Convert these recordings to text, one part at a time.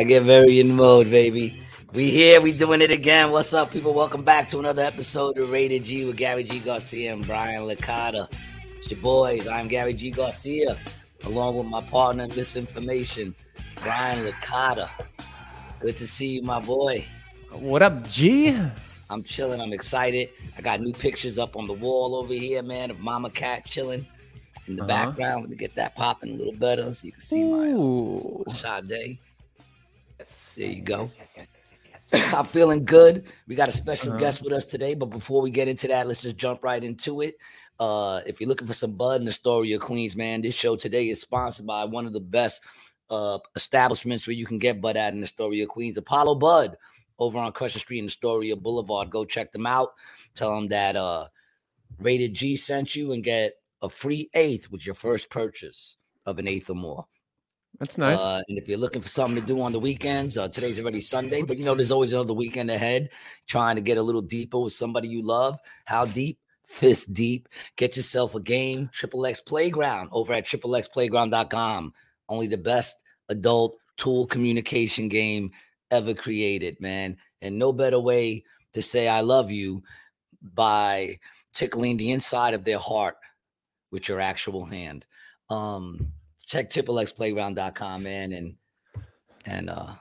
I get very in mode, baby. We here, we doing it again. What's up, people? Welcome back to another episode of Rated G with Gary G. Garcia and Brian Licata. It's your boys. I'm Gary G. Garcia, along with my partner in misinformation, Brian Licata. Good to see you, my boy. What up, G? I'm chilling. I'm excited. I got new pictures up on the wall over here, man, of Mama Cat chilling in the Uh-huh. background. Let me get that popping a little better so you can see my Ooh. Sade. There you go. I'm feeling good. We got a special Uh-huh. guest with us today, but before we get into that, let's just jump right into it. Uh, if you're looking for some bud in Astoria Queens, man, this show today is sponsored by one of the best uh, establishments where you can get bud at in Astoria Queens, Apollo Bud, over on Crescent Street in Astoria Boulevard. Go check them out. Tell them that uh, Rated G sent you and get a free eighth with your first purchase of an eighth or more. That's nice. Uh, and if you're looking for something to do on the weekends, uh, today's already Sunday, but you know, there's always another weekend ahead. Trying to get a little deeper with somebody you love. How deep? Fist deep. Get yourself a game. Triple X Playground over at triplexplayground.com. Only the best adult tool communication game ever created, man. And no better way to say I love you by tickling the inside of their heart with your actual hand. Um, check triplexplayground.com, man, and and uh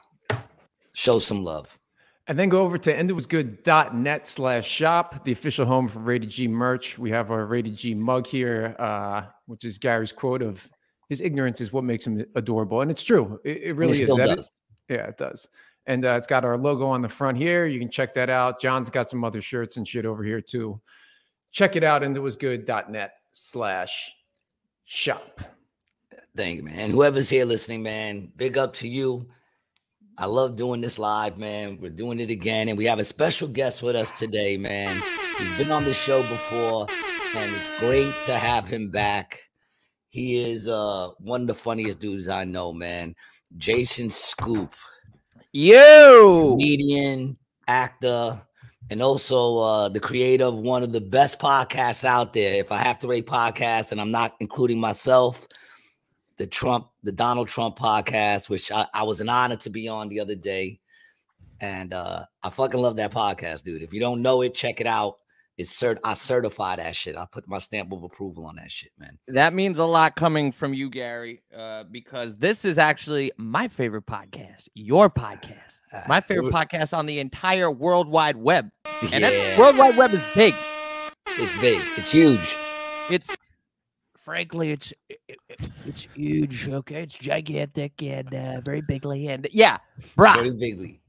show some love. and then go over to enditwasgood.net slash shop, the official home for Rated G merch. We have our Rated G mug here, uh, which is Gary's quote of his ignorance is what makes him adorable. And it's true. It, it really it is. still does. Yeah, it does. And uh, it's got our logo on the front here. You can check that out. John's got some other shirts and shit over here too. Check it out, enditwasgood.net slash shop. Man. Whoever's here listening, man, big up to you. I love doing this live, man. We're doing it again, and we have a special guest with us today, man. He's been on the show before, and it's great to have him back. He is uh one of the funniest dudes I know, man. Jason Scoop, You comedian, actor, and also uh, the creator of one of the best podcasts out there. If I have to rate podcasts, and I'm not including myself, the Trump, the Donald Trump podcast, which I, I was an honor to be on the other day. And uh, I fucking love that podcast, dude. If you don't know it, check it out. It's cert I certify that shit. I put my stamp of approval on that shit, man. that means a lot coming from you, Gary, uh, because this is actually my favorite podcast, your podcast, my favorite podcast on the entire World Wide Web. And Yeah. that World Wide Web is big. It's big. It's huge. It's frankly, it's it- it- it's huge. Okay, it's gigantic and uh, very bigly, and yeah, bruh. Very bigly.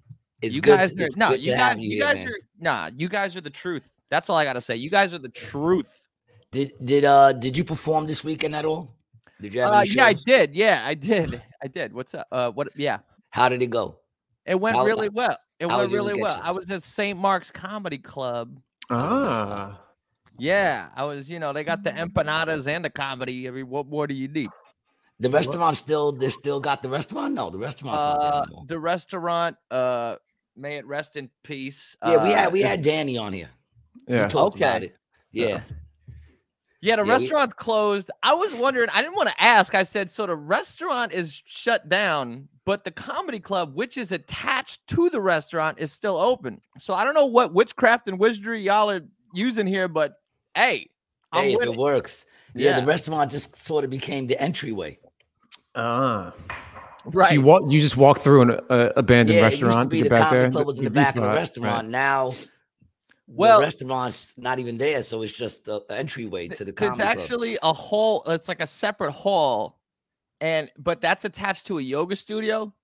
It's you good. guys to, are it's no, you guys, you, you here, guys man. are nah, you guys are the truth. That's all I gotta say. You guys are the truth. Did did uh did you perform this weekend at all? Did you have Uh, any yeah, I did. Yeah, I did. I did. What's up? Uh, what? Yeah, How did it go? it went How- really well. It went really well. you? I was at St. Mark's Comedy Club. That's Ah. Yeah, I was. You know, they got the empanadas and the comedy. I mean, what more do you need? The restaurant still they still got the restaurant? No, the restaurant's not Uh, anymore. the restaurant. Uh, may it rest in peace. Yeah, we uh, had we had Danny on here. We Yeah. talked about Okay. it. Yeah. Yeah, the Yeah, we- restaurant's closed. I was wondering, I didn't want to ask. I said, so the restaurant is shut down, but the comedy club, which is attached to the restaurant, is still open. So I don't know what witchcraft and wizardry y'all are using here, but hey, I'm Hey, if with it it. works. Yeah, Yeah. the restaurant just sort of became the entryway. Ah. right. So you walk, you just walk through an uh, abandoned yeah, it used to restaurant to, be get the back comedy there. club was in the V back of the spot, right. restaurant. Now Well- the restaurant's not even there, so it's just the entryway to the comedy it's club. actually a hall, it's like a separate hall, and but that's attached to a yoga studio.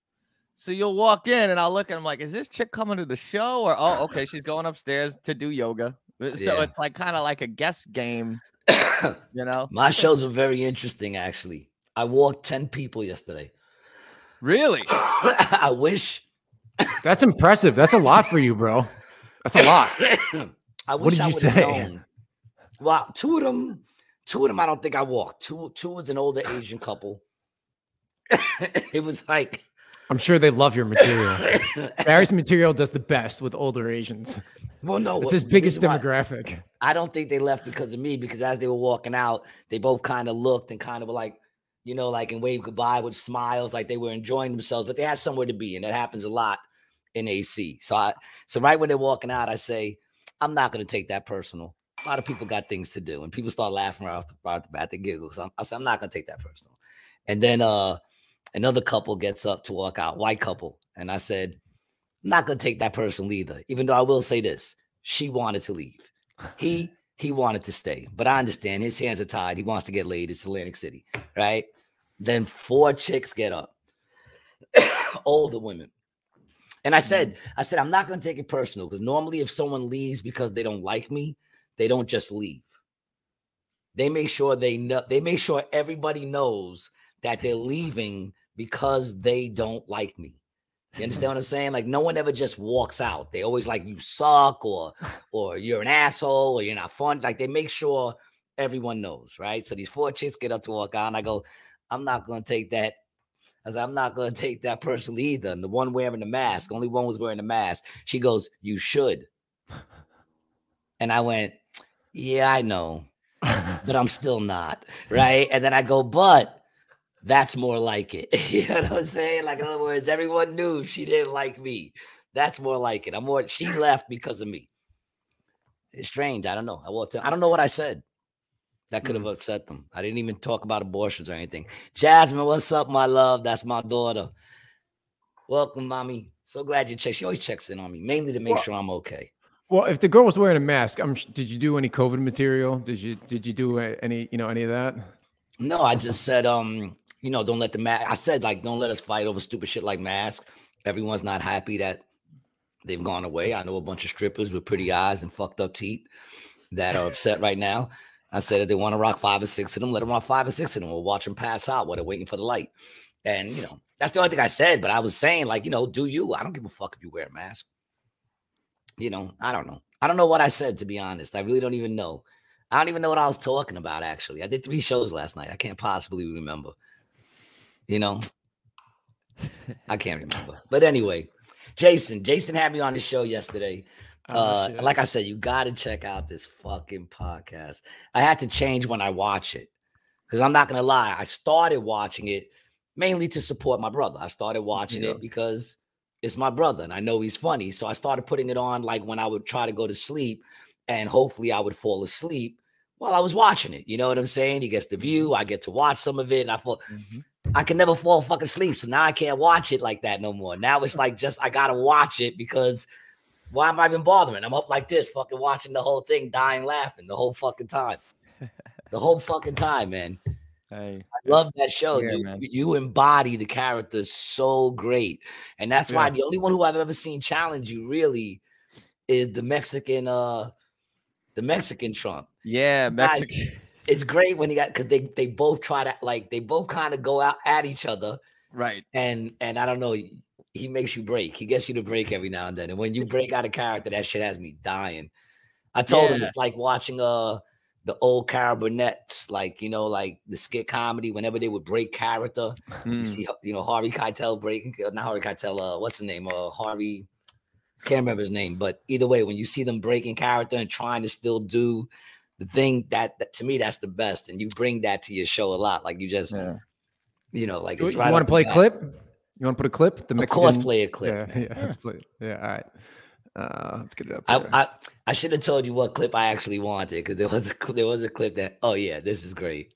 So you'll walk in and I'll look and I'm like, is this chick coming to the show? Or oh, okay, she's going upstairs to do yoga. Uh, So Yeah. it's like kind of like a guess game, you know? My shows were very interesting, actually. I walked 10 people yesterday. Really? I wish. That's impressive. That's a lot for you, bro. That's a lot. I What did I you say? known. Well, two of them, two of them, I don't think I walked. Two, two was an older Asian couple. it was like I'm sure they love your material. Barry's material does the best with older Asians. well, no, It's his biggest demographic. I don't think they left because of me. Because as they were walking out, they both kind of looked and kind of were like, you know, like and wave goodbye with smiles, like they were enjoying themselves, but they had somewhere to be, and that happens a lot in AC. So I, so right when they're walking out, I say, I'm not going to take that personal. A lot of people got things to do, and people start laughing right off the, right off the bat. They giggle. So I'm, I said, I'm not going to take that personal. And then uh, another couple gets up to walk out, white couple, and I said, I'm not going to take that personal either. Even though I will say this, she wanted to leave. He he wanted to stay, but I understand his hands are tied. He wants to get laid. It's Atlantic City, right? Then four chicks get up, older women. And I said, Mm-hmm. I said, I'm not going to take it personal because normally if someone leaves because they don't like me, they don't just leave. They make sure they know, they make sure everybody knows that they're leaving because they don't like me. You understand what I'm saying? Like no one ever just walks out. They always like you suck or or you're an asshole or you're not fun. Like they make sure everyone knows, right? So these four chicks get up to walk out, and I go, I'm not gonna take that. I said, I'm not gonna take that personally either. And the one wearing the mask, only one was wearing the mask. She goes, You should. And I went, Yeah, I know, but I'm still not. Right. And then I go, But that's more like it. you know what I'm saying? Like, in other words, everyone knew she didn't like me. That's more like it. I'm more, she left because of me. It's strange. I don't know. I will tell, I don't know what I said that could have upset them. I didn't even talk about abortions or anything. Jasmine, what's up, my love? That's my daughter. Welcome, mommy. So glad you checked. She always checks in on me, mainly to make Well- sure I'm okay. Well, if the girl was wearing a mask, I'm. Did you do any COVID material? Did you Did you do any you know any of that? No, I just said, um, you know, don't let the mask. I said, like, don't let us fight over stupid shit like masks. Everyone's not happy that they've gone away. I know a bunch of strippers with pretty eyes and fucked up teeth that are upset right now. I said if they want to rock five or six of them, let them rock five or six of them. We'll watch them pass out while they're waiting for the light. And you know, that's the only thing I said. But I was saying, like, you know, do you? I don't give a fuck if you wear a mask. You know, I don't know. I don't know what I said to be honest. I really don't even know. I don't even know what I was talking about. Actually, I did three shows last night. I can't possibly remember. You know, I can't remember. But anyway, Jason, Jason had me on the show yesterday. Oh, Uh, like I said, you got to check out this fucking podcast. I had to change when I watch it because I'm not gonna lie. I started watching it mainly to support my brother. I started watching Yeah. it because it's my brother and I know he's funny. So I started putting it on like when I would try to go to sleep, and hopefully I would fall asleep while I was watching it. You know what I'm saying? He gets the view. I get to watch some of it, and I thought I can never fall fucking asleep. So now I can't watch it like that no more. Now it's like just I gotta watch it because why am I even bothering? I'm up like this, fucking watching the whole thing, dying laughing the whole fucking time. The whole fucking time, man. Hey, I love that show, Yeah, dude. man. You- embody the character so great. And that's why the only one who I've ever seen challenge you really is the Mexican uh the Mexican Trump. yeah, Mexican. It's great when you got because they they both try to like they both kind of go out at each other Right. and and I don't know, he, he makes you break. He gets you to break every now and then. And when you break out a character, that shit has me dying. I told him it's like watching uh the old Carol Burnett's, like you know, like the skit comedy. Whenever they would break character, you Mm. see, you know, Harvey Keitel breaking, uh, not Harvey Keitel. Uh, what's the name? Uh, Harvey. Can't remember his name, but either way, when you see them breaking character and trying to still do the thing that, that to me that's the best, and you bring that to your show a lot. Like you just, Yeah. you know, like You, right. want to play a clip? You want to put a clip? The Of course, Mexican- play a clip. Yeah, man. yeah, let's play. it. Yeah, all right. Uh, let's get it up. I, here. I I should have told you what clip I actually wanted because there was a cl- there was a clip that oh yeah this is great.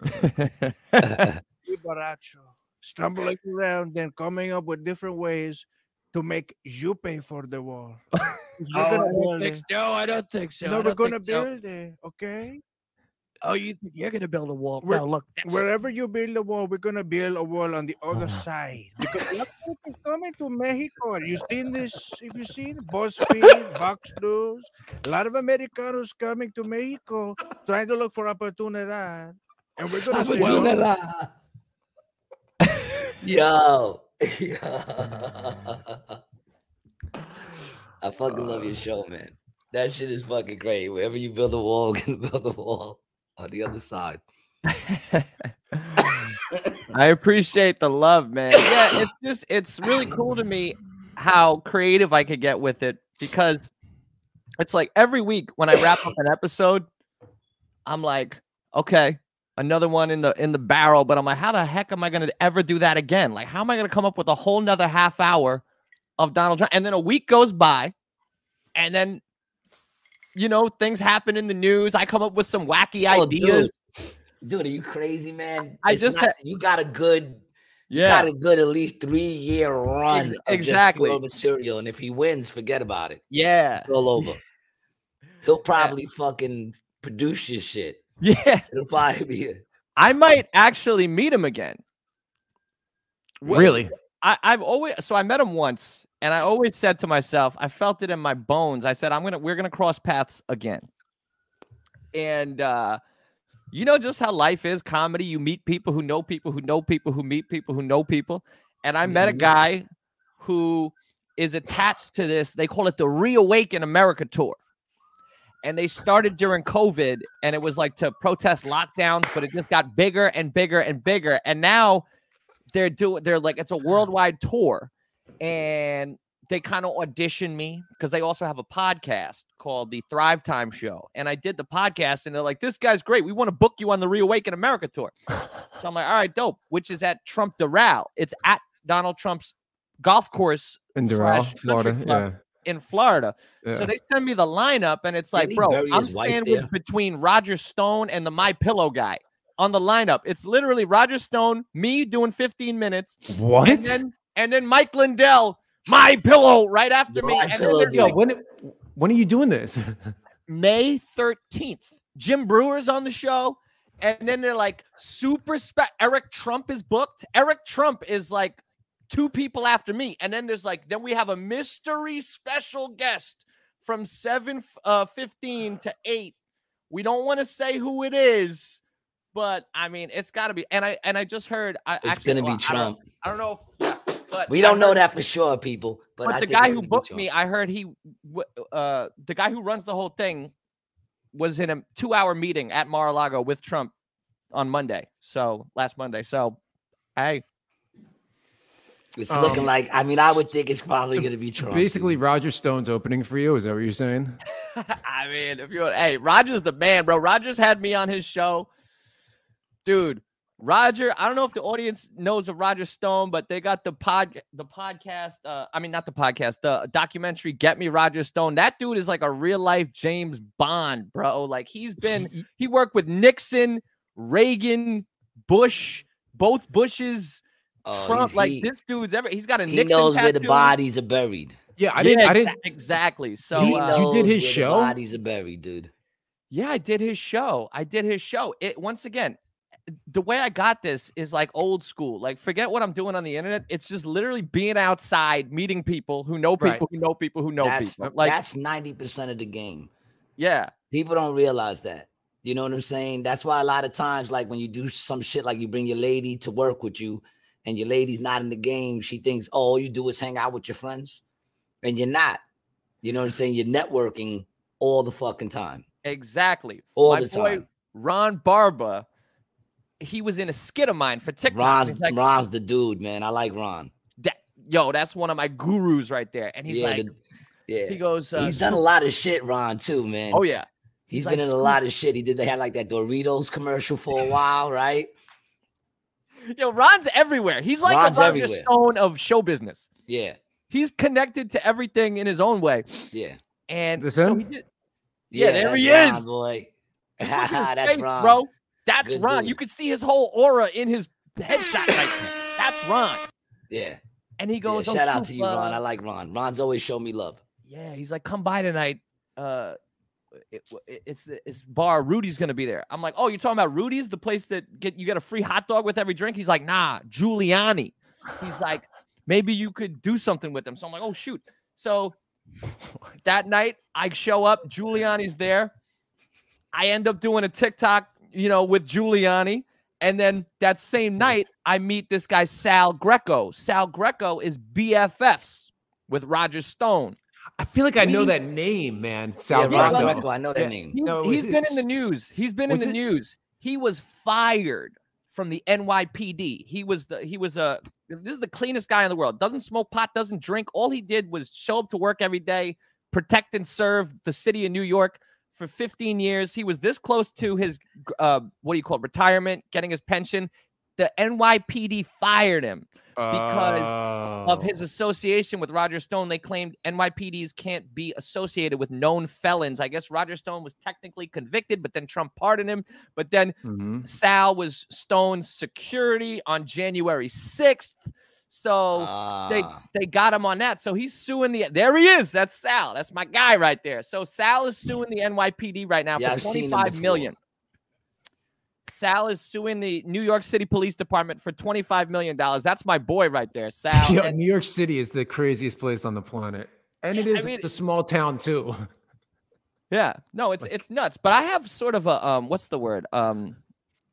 Muy borracho, stumbling around and coming up with different ways to make you pay for the wall. Oh, I don't think so. No, I don't think so. No, we're gonna think so. build it, okay? Oh, you think you're gonna build a wall? We're- no, look. That's, Wherever you build a wall, we're gonna build a wall on the other side because a people is coming to Mexico. You seen this? If you seen BuzzFeed, Vox News, a lot of Americanos coming to Mexico trying to look for opportunidad, and we're gonna say, "Oh, Yo, I fucking love your uh. show, man. That shit is fucking great. Wherever you build a wall, we're gonna build a wall on the other side. I appreciate the love, man. Yeah, it's just it's really cool to me how creative I could get with it because it's like every week when I wrap up an episode, I'm like, okay, another one in the in the barrel. But I'm like, how the heck am I going to ever do that again? Like, how am I going to come up with a whole nother half hour of Donald Trump? And then a week goes by, and then you know things happen in the news. I come up with some wacky Oh, ideas. dude. Dude, are you crazy, man? I It's just not- had- you got a good you Yeah, got a good at least three year run. Of exactly. material. And if he wins, forget about it. yeah, all over. He'll probably fucking produce your shit. Yeah. It'll probably be. I might actually meet him again. Really? I, I've always so I met him once, and I always said to myself, I felt it in my bones. I said, I'm gonna we're gonna cross paths again. And uh, you know just how life is, comedy. You meet people who know people who know people who meet people who know people. And I met a Mhm. guy who is attached to this. They call it the Reawaken America tour. And they started during COVID, and it was like to protest lockdowns, but it just got bigger and bigger and bigger. And now they're doing they're like it's a worldwide tour. And they kind of auditioned me because they also have a podcast called the thrive time show. And i did the podcast and they're like this guy's great. We want to book you on the reawaken america tour. So i'm like all right dope which is at trump doral. It's at donald trump's golf course In Doral, Florida. club in florida Yeah. so they send me the lineup and it's like bro i'm his wife between roger stone and the my pillow guy on the lineup it's literally roger stone me doing 15 minutes what? and then and then Mike Lindell, my pillow, right after me. My And then Pillow there's like when when are you doing this? May 13th. Jim Breuer's on the show. And then they're like super spe- Eric Trump is booked. Eric Trump is like two people after me. And then there's like, then we have a mystery special guest from 7 uh 15 to 8. We don't want to say who it is, but I mean it's gotta be. And I and I just heard I It's actually, gonna well, be I don't- Trump. I don't, know if yeah, but We don't know that for sure, people. But, but the guy who booked me, I heard he, uh, the guy who runs the whole thing, was in a two-hour meeting at Mar-a-Lago with Trump on Monday. So last Monday. So, hey, It's looking Um, like. I mean, I would think it's probably so going to be Trump. Basically, dude. Roger Stone's opening for you. Is that what you're saying? I mean, if you, want hey, Roger's the man, bro. Rogers had me on his show, dude. Roger, I don't know if the audience knows of Roger Stone, but they got the pod, the podcast. Uh, I mean, not the podcast, the documentary. Get me Roger Stone. That dude is like a real life James Bond, bro. Like he's been he worked with Nixon, Reagan, Bush, both Bushes, Oh, Trump. Like he- this dude's ever. He's got a he Nixon knows where the bodies are buried. Yeah, I didn't. I didn't. exactly. So he uh, knows did his where the show? bodies are buried, dude. Yeah, I did his show. I did his show. It once again, the way I got this is like old school. Like forget what I'm doing on the internet. It's just literally being outside, meeting people who know people Right. who know people who know that's people. Like that's ninety percent of the game. yeah, People don't realize that. You know what I'm saying? That's why a lot of times, like when you do some shit, like you bring your lady to work with you, and your lady's not in the game, she thinks, oh, all you do is hang out with your friends, and you're not. You know what I'm saying? You're networking all the fucking time, exactly. all My the boy time. Ron Barba, he was in a skit of mine for TikTok. Ron's like, Ron's the dude, man. I like Ron. that, yo, that's one of my gurus right there. And he's yeah, like, the- yeah. he goes, uh, He's done a lot of shit, Ron, too, man. Oh yeah, He's like, been in a lot of shit. He did. They had like that Doritos commercial for a while, right? Yo, Ron's everywhere. He's like Ron's a Roger everywhere. Stone of show business. Yeah, He's connected to everything in his own way. yeah, And This so him? he did, Yeah, there that's he Ron, is. boy. Look at his that's face, Ron, bro. That's Good Ron. dude. You could see his whole aura in his headshot right there. That's Ron. Yeah, And he yeah. goes, "Oh, Shout out to Scoop, you, Ron. I like Ron. Ron's always show me love. yeah, he's like, come by tonight. Uh, it, it- it's it's bar. Rudy's gonna be there. I'm like, oh, you're talking about Rudy's, the place that get you get a free hot dog with every drink. He's like, nah, Giuliani. He's like, maybe you could do something with them. So I'm like, oh shoot. So that night I show up. Giuliani's there. I end up doing a TikTok, you know, with Giuliani. And then that same night, I meet this guy, Sal Greco. Sal Greco is BFFs with Roger Stone. I feel like I know that name, man. Sal yeah, Ron Greco. Greco. I know that Yeah. name. He's, No, he's was been in the news. He's been in the it- news. He was fired from the NYPD. He was the he was a this is the cleanest guy in the world. Doesn't smoke pot, doesn't drink. All he did was show up to work every day, protect and serve the city of New York. for 15 years. He was this close to his uh, what do you call it, retirement, getting his pension. The NYPD fired him because of Oh. his association with Roger Stone. They claimed NYPDs can't be associated with known felons. I guess Roger Stone was technically convicted, but then Trump pardoned him. But then Mhm. Sal was Stone's security on January 6th. So they Ah. they got him on that. So he's suing the there he is. That's Sal. That's my guy right there. So Sal is suing the NYPD right now Yeah, for I've seen him 25 before. million. Sal is suing the New York City Police Department for 25 million dollars. That's my boy right there, Sal. Yo, And- New York City is the craziest place on the planet, and it is I mean- a small town too. Yeah, no, it's it's nuts. But I have sort of a um, what's the word? Um,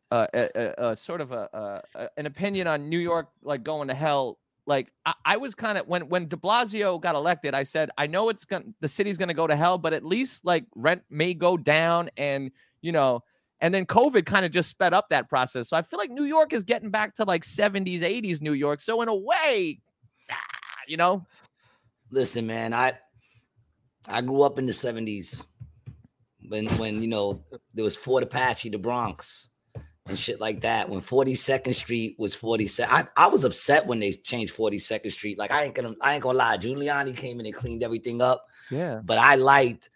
uh, a, a, a sort of a, a, a an opinion on New York like going to hell. Like I, I was kind of when when De Blasio got elected, I said I know it's gonna the city's gonna go to hell, but at least like rent may go down, and you know. And then COVID kind of just sped up that process. So I feel like New York is getting back to like 70s, 80s New York. So in a way, ah, you know, Listen, man, I I grew up in the seventies when when you know there was Fort Apache, the Bronx, and shit like that. When Forty Second Street was Forty Second, I, I was upset when they changed Forty Second Street. Like I ain't gonna I ain't gonna lie, Giuliani came in and cleaned everything up, yeah, but I liked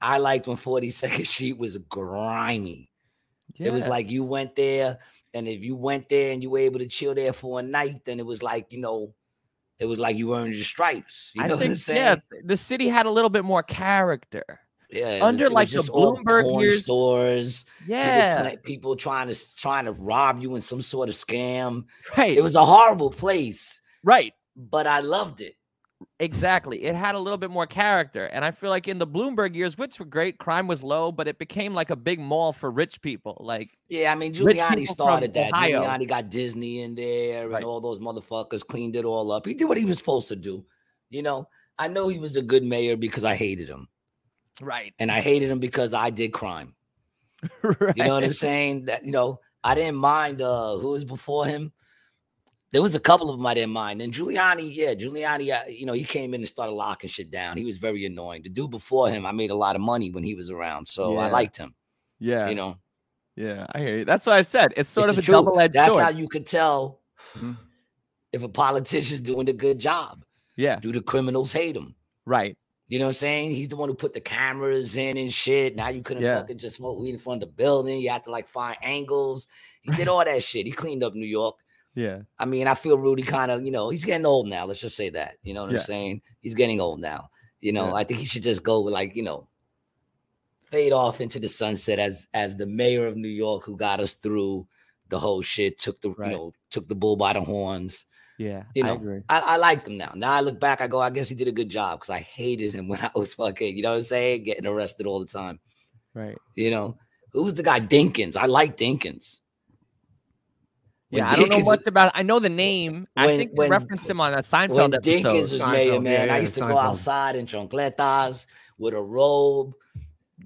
I liked when Forty Second Street was grimy. It was like you went there, and if you went there and you were able to chill there for a night, then it was like you know, it was like you earned your stripes. You I know what I'm think, saying? yeah, the city had a little bit more character. Yeah, under, was- like, the Bloomberg years- stores. Yeah, pla- people trying to trying to rob you in some sort of scam. right. It was a horrible place, right. but I loved it. Exactly. It had a little bit more character. And I feel like in the Bloomberg years, which were great, crime was low, but it became like a big mall for rich people. Like, Yeah, I mean Giuliani started that. Ohio. Giuliani got Disney in there Right. and all those motherfuckers cleaned it all up. He did what he was supposed to do. You know, I know he was a good mayor because I hated him, right. and I hated him because I did crime. right. You know what I'm saying? That you know, I didn't mind uh who was before him. There was a couple of them I didn't mind. And Giuliani, yeah, Giuliani, uh, you know, he came in and started locking shit down. He was very annoying. The dude before him, I made a lot of money when he was around, so I liked him. Yeah. You know, yeah. I hear you. That's what I said. It's sort It's of a double edged sword. That's how you could tell Mhm. if a politician's doing a good job. yeah. Do the criminals hate him? Right. You know what I'm saying? He's the one who put the cameras in and shit. Now you couldn't Yeah. fucking just smoke weed in front of the building. You had to like find angles. He did all that shit. He cleaned up New York. Yeah. I mean, I feel Rudy kind of, you know, he's getting old now. Let's just say that. You know what Yeah. I'm saying? He's getting old now. You know, Yeah. I think he should just go with like, you know, fade off into the sunset as as the mayor of New York who got us through the whole shit, took the Right. you know, took the bull by the horns. Yeah. You I know, agree. I, I like him now. Now I look back, I go, I guess he did a good job because I hated him when I was fucking, you know what I'm saying? Getting arrested all the time. Right. You know, who was the guy? Dinkins. I like Dinkins. When Yeah. I don't know much about I know the name. I think when- referenced him on a Seinfeld when episode. Dinkins was mayor, Seinfeld, man, yeah, I used to go outside in chancletas with a robe,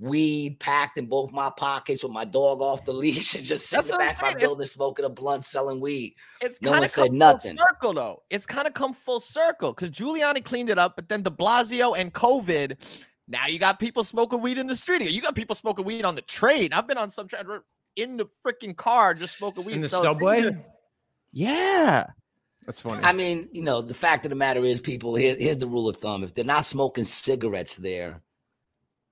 weed packed in both my pockets with my dog off the leash and just sit in That's the what I'm back my building smoking a blunt selling weed. It's No kind of said come nothing. full circle though. It's kind of come full circle because Giuliani cleaned it up, but then De Blasio and COVID. Now you got people smoking weed in the street. You got people smoking weed on the train. I've been on some train in the freaking car just smoking weed in the So things subway. are- Yeah, That's funny. I mean, you know, the fact of the matter is, people, here, here's the rule of thumb. If they're not smoking cigarettes there,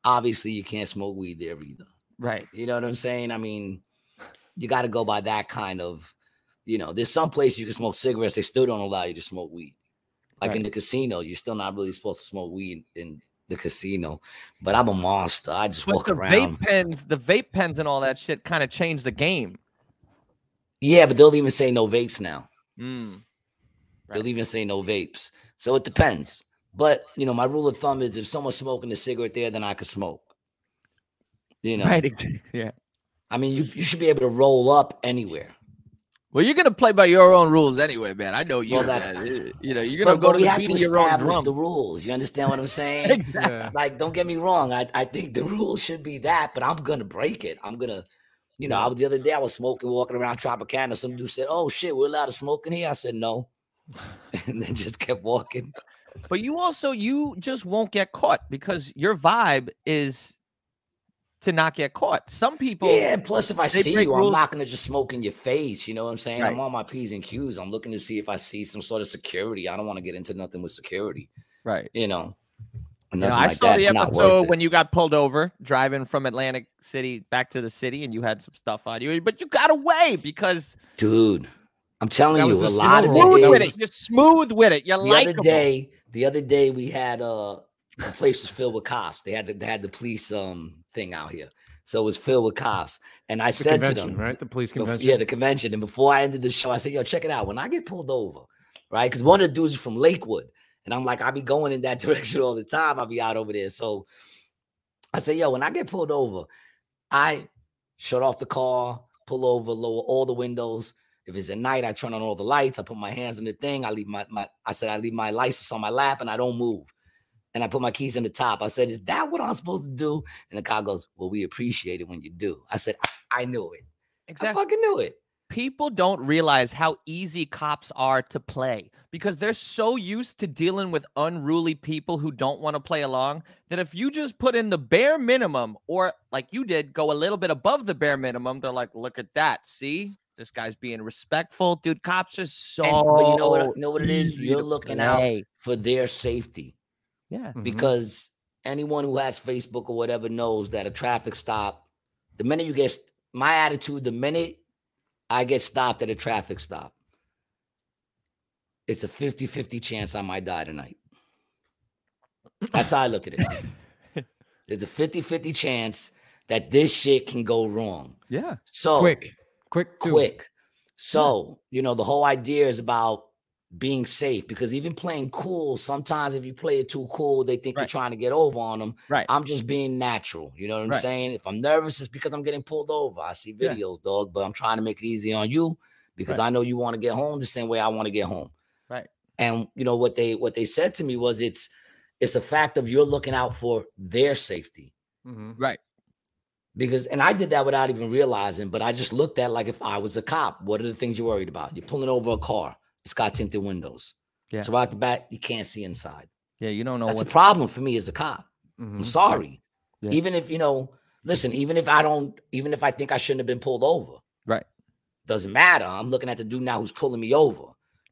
obviously you can't smoke weed there either. right. You know what I'm saying? I mean, you got to go by that kind of, you know, there's some places you can smoke cigarettes, they still don't allow you to smoke weed. Like in the casino, you're still not really supposed to smoke weed in the casino. But I'm a monster. I just But walk the around. vape pens, the vape pens, and all that shit kind of changed the game. Yeah, but they'll even say no vapes now. Mm. They'll even say no vapes. So it depends. But you know, my rule of thumb is if someone's smoking a cigarette there, then I could smoke. You know, Right. Yeah. I mean, you, you should be able to roll up anywhere. Well, you're gonna play by your own rules anyway, man. I know you. Well, that's- man. you know, you're gonna But, go but to we the have beat to of your own drum. the rules. You understand what I'm saying? Exactly. yeah. like, don't get me wrong. I, I think the rule should be that, but I'm gonna break it. I'm gonna, you know, I was the other day I was smoking, walking around Tropicana. Some dude said, "Oh shit, we're allowed to smoke in here." I said, "No," and then just kept walking. But you also you just won't get caught because your vibe is to not get caught. Some people, Yeah, and plus if I see you, rules. I'm not gonna just smoke in your face. You know what I'm saying? I'm on my P's and Q's. I'm looking to see if I see some sort of security. I don't want to get into nothing with security, right? you know. You know, I like saw the episode when you got pulled over driving from Atlantic City back to the city, and you had some stuff on you, but you got away because dude. I'm telling you, a lot of Super it smooth with is- it. You're smooth with it. You're the like other day, the other day we had uh the place was filled with cops. They had the, they had the police um thing out here, so it was filled with cops. And I The said to them, right? The police convention. yeah, the convention. And before I ended the show, I said, "Yo, check it out. When I get pulled over, right? Because one of the dudes is from Lakewood, and I'm like, I be going in that direction all the time. I'll be out over there. So I said, Yo, when I get pulled over, I shut off the car, pull over, lower all the windows. If it's at night, I turn on all the lights. I put my hands on the thing. I leave my, my I said I leave my license on my lap and I don't move. And I put my keys in the top. I said, Is that what I'm supposed to do? And the car goes, Well, we appreciate it when you do. I said, I knew it. I fucking knew it. People don't realize how easy cops are to play because they're so used to dealing with unruly people who don't want to play along that if you just put in the bare minimum or like you did, go a little bit above the bare minimum, they're like, look at that. See, this guy's being respectful. Dude, cops are so. And, you know what? You know what it is? You're looking out for their safety. Yeah. Mhm. because anyone who has Facebook or whatever knows that a traffic stop, the minute you get st- my attitude, the minute I get stopped at a traffic stop, it's a 50 50 chance I might die tonight. That's how I look at it. There's a 50 50 chance that this shit can go wrong. Yeah. So quick, quick, too. quick. So, you know, the whole idea is about being safe because even playing cool, sometimes if you play it too cool, they think you're trying to get over on them. Right. I'm just being natural. You know what I'm Right. saying? If I'm nervous, it's because I'm getting pulled over. I see Yeah. videos, dog, but I'm trying to make it easy on you because Right. I know you want to get home the same way I want to get home. Right. And you know what they what they said to me was it's it's a fact of you're looking out for their safety Mhm. Right. because and I did that without even realizing, but I just looked at like if I was a cop, what are the things you're worried about? You're pulling over a car, it's got tinted windows. Yeah. So right at the back, you can't see inside. Yeah. You don't know That's a problem for me as a cop. I'm Mhm. sorry. Yeah. Even if you know, listen, even if I don't, even if I think I shouldn't have been pulled over, Right. doesn't matter. I'm looking at the dude now who's pulling me over.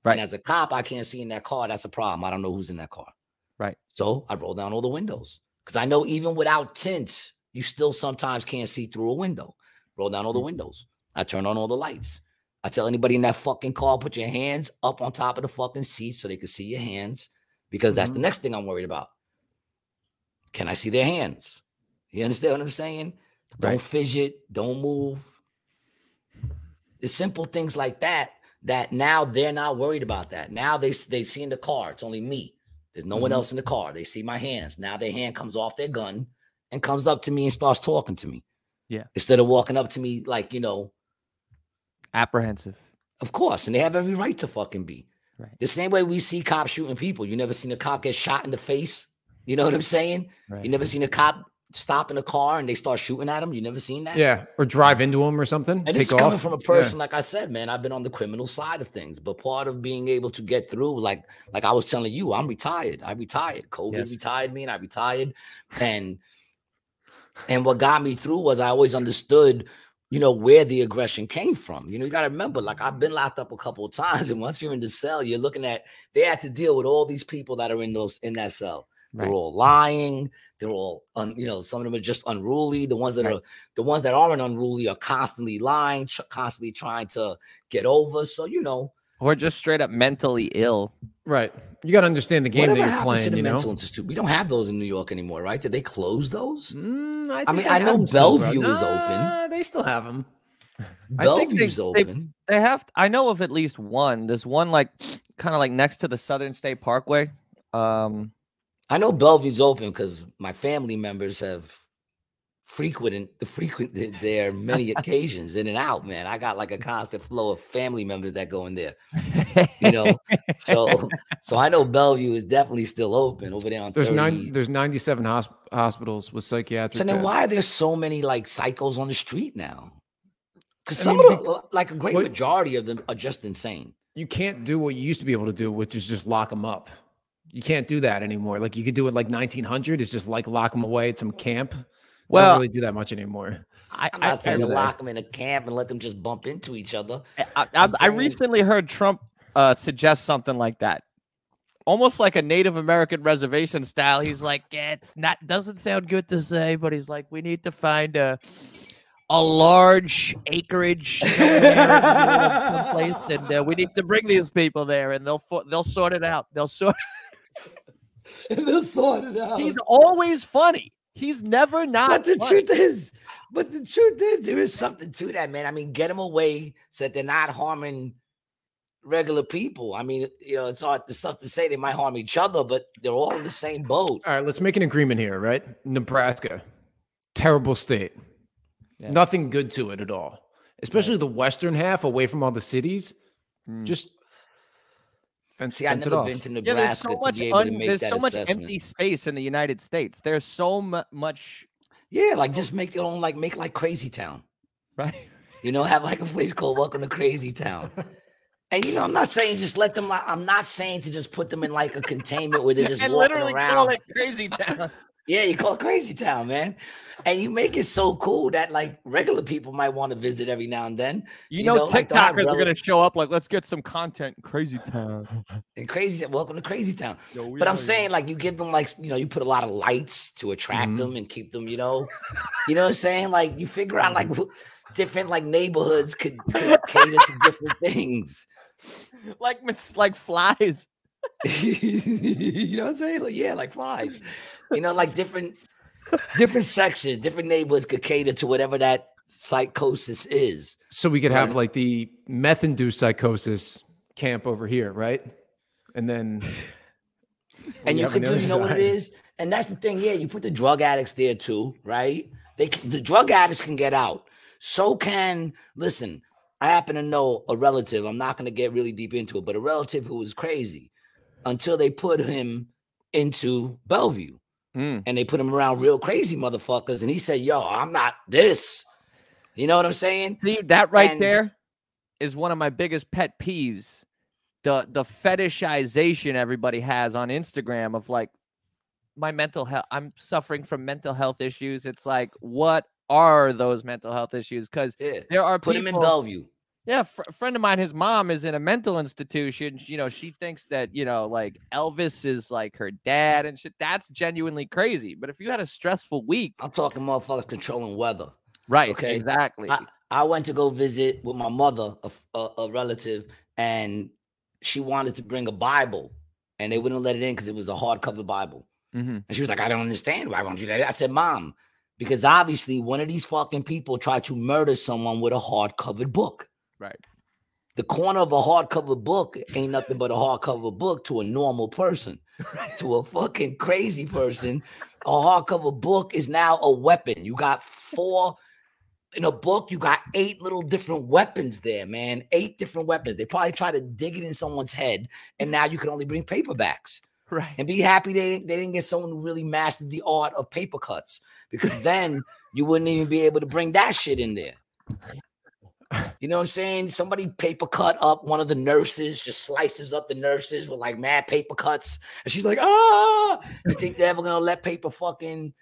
Right. And as a cop, I can't see in that car. That's a problem. I don't know who's in that car. Right. So I roll down all the windows because I know even without tint, you still sometimes can't see through a window. Roll down all the Mm. windows. I turn on all the lights. I tell anybody in that fucking car, put your hands up on top of the fucking seat so they can see your hands because that's the Mhm. next thing I'm worried about. Can I see their hands? You understand what I'm saying? Don't Right. fidget, don't move. It's simple things like that that now they're not worried about that. Now they they see in the car, it's only me. There's no one Mhm. else in the car. They see my hands. Now their hand comes off their gun and comes up to me and starts talking to me. Yeah. Instead of walking up to me like, you know, Apprehensive. of course, and they have every right to fucking be. Right. The same way we see cops shooting people. You never seen a cop get shot in the face. You know what I'm saying? Right. You never seen a cop stop in a car and they start shooting at him. You never seen that? Yeah, or drive into them or something. And take this is off. coming from a Yeah. person, like I said, man. I've been on the criminal side of things, but part of being able to get through, like, like I was telling you, I'm retired. I retired. COVID Yes. retired me, and I retired. And and what got me through was I always understood, you know, where the aggression came from. You know, you got to remember, like I've been locked up a couple of times, and once you're in the cell, you're looking at they had to deal with all these people that are in those in that cell. Right. They're all lying. They're all, un, you know, some of them are just unruly. The ones that Right. are, the ones that aren't unruly are constantly lying, tr- constantly trying to get over. So you know, Or just straight up mentally ill. Right. You got to understand the game whatever that you're playing. to the You know. mental institute? We don't have those in New York anymore, right? Did they close those? Mm, I, I mean, I know them still, bro. Bellevue is open. They still have them. I think they- Bellevue's they- open. They have. I know of at least one. There's one like kind of like next to the Southern State Parkway. Um, I know Bellevue's open because my family members have frequented the frequent there many occasions in and out. Man, I got like a constant flow of family members that go in there. You know, so so I know Bellevue is definitely still open over there on There's 30. nine. There's 97 hosp- hospitals with psychiatric. So then, beds. why are there so many like psychos on the street now? Because some mean, of the, uh, like a great what- majority of them are just insane. you can't do what you used to be able to do, which is just lock them up. You can't do that anymore. Like you could do it like 1900. It's just like lock them away at some camp. Well, Well, don't really do that much anymore. I, I'm I, not saying to I- lock them in a camp and let them just bump into each other. I, I, I'm I saying- recently heard Trump uh, suggest something like that, almost like a Native American reservation style. He's like, yeah, it's not doesn't sound good to say, but he's like, we need to find a a large acreage somewhere in the middle of someplace, and uh, we need to bring these people there, and they'll fo- they'll sort it out. They'll sort. They'll sort it out. He's always funny. He's never not. but the funny. truth is, but the truth is, there is something to that, man. I mean, get them away so that they're not harming regular people. I mean, you know, it's hard. There's stuff to say they might harm each other, but they're all in the same boat. All right, let's make an agreement here, right? Nebraska, terrible state. Yeah. Nothing good to it at all. Especially the western half, away from all the cities. Mm. Just fence, See, I've fence it never off. been to Yeah, there's Nebraska so much to be able to un- make there's that so much assessment. empty space in the United States. There's so mu- much Yeah, like oh. just make your own, like make like Crazy Town. right. You know, have like a place called Welcome to Crazy Town. And you know, I'm not saying just let them. I'm not saying to just put them in like a containment where they're just and walking literally around. call it Crazy Town. Yeah, you call it Crazy Town, man. And you make it so cool that like regular people might want to visit every now and then. You, You know, know, like, they'll TikTokers are gonna show up like, let's get some content. in Crazy Town. And crazy, welcome to Crazy Town. Yo, But I'm saying, like, you give them like, you know, you put a lot of lights to attract Mhm. them and keep them, you know, you know what I'm saying? Like, you figure out like wh- different like neighborhoods could, could cater to different things. like mis- like flies. you know what I'm saying? Like, yeah, like flies. You know, like different different sections, different neighborhoods could cater to whatever that psychosis is. So we could have Right. like the meth-induced psychosis camp over here, right? And then and you could do, you know what it is? And that's the thing, yeah. You put the drug addicts there too, right? They the drug addicts can get out. So can listen. I happen to know a relative. I'm not going to get really deep into it, but a relative who was crazy until they put him into Bellevue Mm. and they put him around real crazy motherfuckers. And he said, "Yo, I'm not this." You know what I'm saying? See that right And- there is one of my biggest pet peeves. The the fetishization everybody has on Instagram of like my mental health. I'm suffering from mental health issues. It's like, what are those mental health issues? Because Yeah. there are Put people. him in Bellevue. Yeah, fr- a friend of mine, his mom is in a mental institution. You know, she thinks that you know, like Elvis is like her dad and shit. That's genuinely crazy. But if you had a stressful week, I'm talking motherfuckers controlling weather. right? Okay. exactly. I, I went to go visit with my mother, a relative, and she wanted to bring a Bible, and they wouldn't let it in because it was a hardcover Bible. hmm And she was like, I don't understand. Why won't you let it? I said, Mom, because obviously one of these fucking people tried to murder someone with a hard-covered book. Right. The corner of a hardcover book ain't nothing but a hardcover book to a normal person. To a fucking crazy person, a hardcover book is now a weapon. You got four in a book, you got eight little different weapons there, man. Eight different weapons. They probably try to dig it in someone's head, and now you can only bring paperbacks Right. and be happy they, they didn't get someone who really mastered the art of paper cuts because then you wouldn't even be able to bring that shit in there. You know what I'm saying? Somebody paper cut up one of the nurses, just slices up the nurses with like mad paper cuts. And she's like, ah, you think they're ever gonna let paper fucking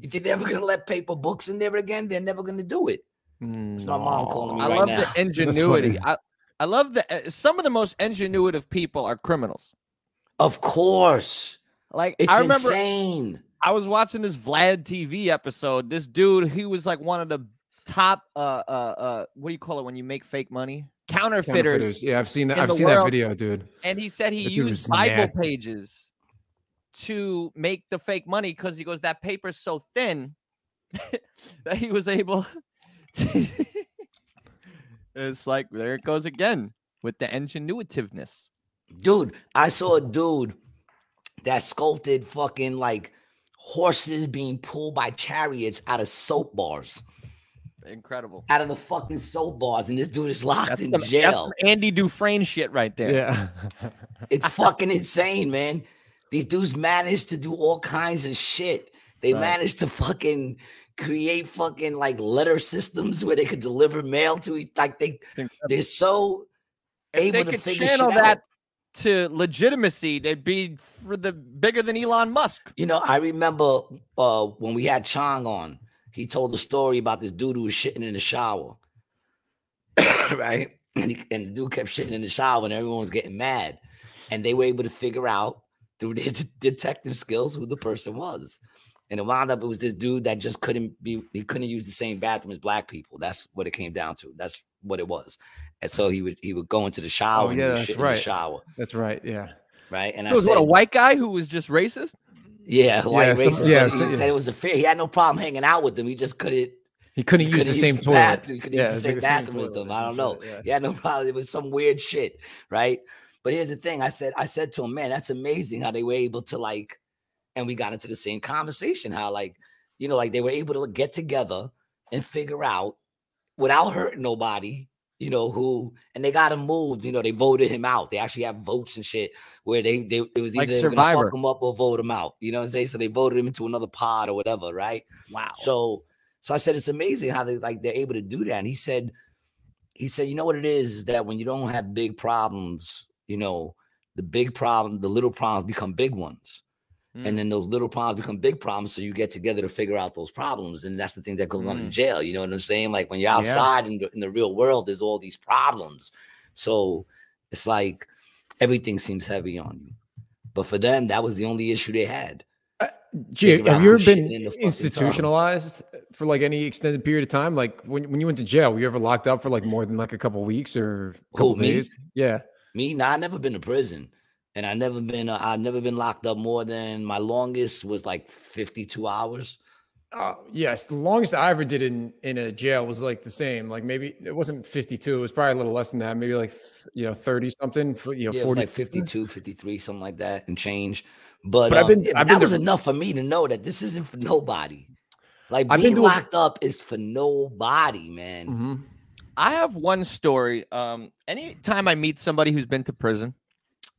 you think they're ever gonna let paper books in there again? They're never gonna do it. It's my mom calling me I right love now. the ingenuity. I, I love the uh, some of the most ingenuitive people are criminals. Of course. Like It's I remember insane. I was watching this Vlad TV episode. This dude, he was like one of the top uh uh uh what do you call it when you make fake money? Counterfeiters. Counterfeiters. Yeah, I've seen that. I've the seen that video, dude. And he said he That used was Bible nasty. pages to make the fake money because he goes, that paper's so thin that he was able to it's like there it goes again with the ingenuitiveness. Dude, I saw a dude that sculpted fucking like horses being pulled by chariots out of soap bars, Incredible. out of the fucking soap bars, and this dude is locked That's in some, jail. some Andy Dufresne shit right there. Yeah. It's fucking insane, man. These dudes managed to do all kinds of shit. They Right. managed to fucking create fucking like letter systems where they could deliver mail to each like they they're so If able they to could figure channel shit out. that to legitimacy, they'd be for the bigger than Elon Musk. You know, I remember uh when we had Chong on, he told a story about this dude who was shitting in the shower, right? And, he, and the dude kept shitting in the shower, and everyone was getting mad. And they were able to figure out through their de- detective skills who the person was. And it wound up, it was this dude that just couldn't be, he couldn't use the same bathroom as black people. That's what it came down to. That's what it was. And so he would he would go into the shower Oh, and yeah, that's shit in right. the shower, That's right. Yeah. right? And I It was said, what a white guy who was just racist. Yeah, white some- racist. yeah, but he so- said it was a fair. He had no problem hanging out with them. He just couldn't He couldn't He use the same toilet. bathroom. He couldn't Yeah, use the same like bathroom toilet them. I don't know. yeah. He had no problem. It was some weird shit, right? But here's the thing. I said, I said to him, man, that's amazing how they were able to like, and we got into the same conversation. How like, you know, like they were able to get together and figure out without hurting nobody, you know, who and they got him moved. You know, they voted him out. They actually have votes and shit where they they it was either were Survivor. fuck him up or vote him out. You know what I'm saying? So they voted him into another pod or whatever, right? Wow. So so I said it's amazing how they like they're able to do that. And he said, he said, you know what it is, is that when you don't have big problems, you know, the big problem, the little problems become big ones. Mm. And then those little problems become big problems. So you get together to figure out those problems. And that's the thing that goes on in Mm. jail. You know what I'm saying? Like when you're Yeah. outside in, the, in the real world, there's all these problems. So it's like everything seems heavy on you. But for them, that was the only issue they had. Figure have you ever been in the fucking tub. institutionalized for like any extended period of time? Like when, when you went to jail, were you ever locked up for like more than like a couple weeks or couple me? days? Yeah. Me, nah, I never been to prison, and I never been. Uh, I've never been locked up more than my longest was like fifty-two hours. Uh, yes, the longest I ever did in in a jail was like the same. Like maybe it wasn't 52, it was probably a little less than that, maybe like th- you know 30 something, you know Yeah, it was 40 like 52, 53, something like that, and change. But, But I've um, been- I've been that was to- enough for me to know that this isn't for nobody. Like I've been being to a- locked up is for nobody, man. Mhm. I have one story. Um, anytime I meet somebody who's been to prison,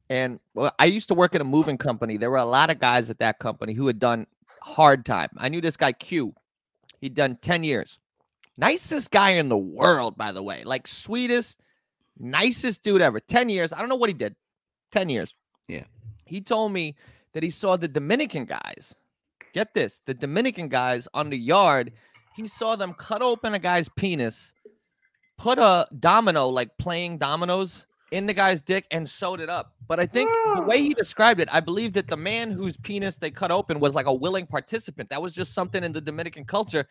and well, I used to work at a moving company. There were a lot of guys at that company who had done hard time. I knew this guy Q. He'd done 10 years. Nicest guy in the world, by the way. Like sweetest, nicest dude ever. 10 years. I don't know what he did. 10 years. Yeah. He told me that he saw the Dominican guys. Get this, the Dominican guys on the yard. He saw them cut open a guy's penis put a domino, like playing dominoes, in the guy's dick and sewed it up. But I think the way he described it, I believe that the man whose penis they cut open was like a willing participant. That was just something in the Dominican culture.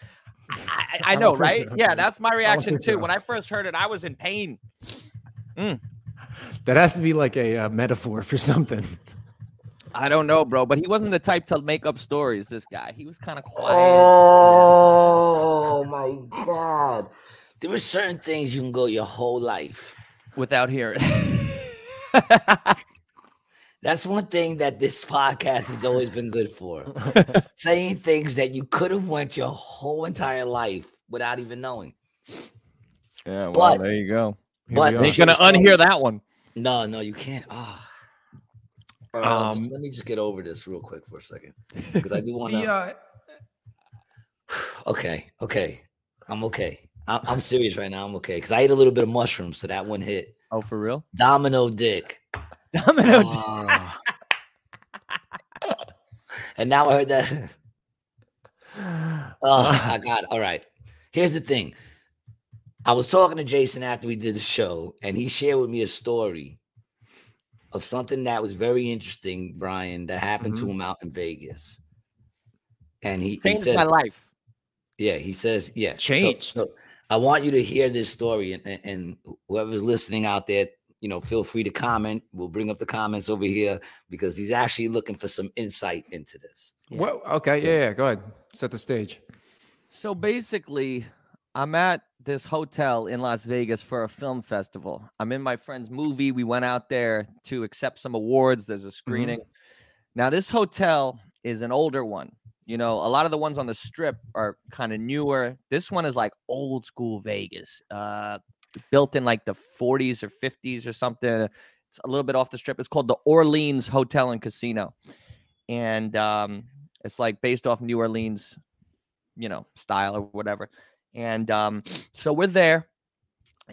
I, I, I I know, don't right? so. Yeah, that's my reaction too. so. When I first heard it, I was in pain. That has to be like a, uh metaphor for something. I don't know, bro, but he wasn't the type to make up stories. This guy, he was kind of quiet. Oh my god! There are certain things you can go your whole life. Without hearing. That's one thing that this podcast has always been good for. Saying things that you could have went your whole entire life without even knowing. yeah, well, But- there you go. Here But we are. Ain't gonna unhear that one. No, no, you can't. Ah. Uh, Um, just let me just get over this real quick for a second because I do want to. The, uh, Okay, okay, I'm okay. I- I'm serious right now. I'm okay because I ate a little bit of mushrooms, so that one hit. Oh, for real? Domino dick. Domino. Ah. and now I heard that. Oh, I got it. All right. Here's the thing. I was talking to Jason after we did the show, and he shared with me a story of something that was very interesting, Brian, that happened to him out in Vegas. And he, he Changed says, my life. yeah, he says, yeah. so- Changed. So, I want you to hear this story, and, and, and whoever's listening out there, you know, feel free to comment. We'll bring up the comments over here because he's actually looking for some insight into this. well, okay, So- yeah, yeah, go ahead. Set the stage. So basically, I'm at this hotel in Las Vegas for a film festival. I'm in my friend's movie. We went out there to accept some awards. There's a mm-hmm. screening. Now, this hotel is an older one. You know, a lot of the ones on the strip are kind of newer. This one is like old school Vegas, uh, built in like the 40s or 50s or something. It's a little bit off the strip. It's called the Orleans Hotel and Casino. And um, it's like based off New Orleans, you know, style or whatever. And um, so we're there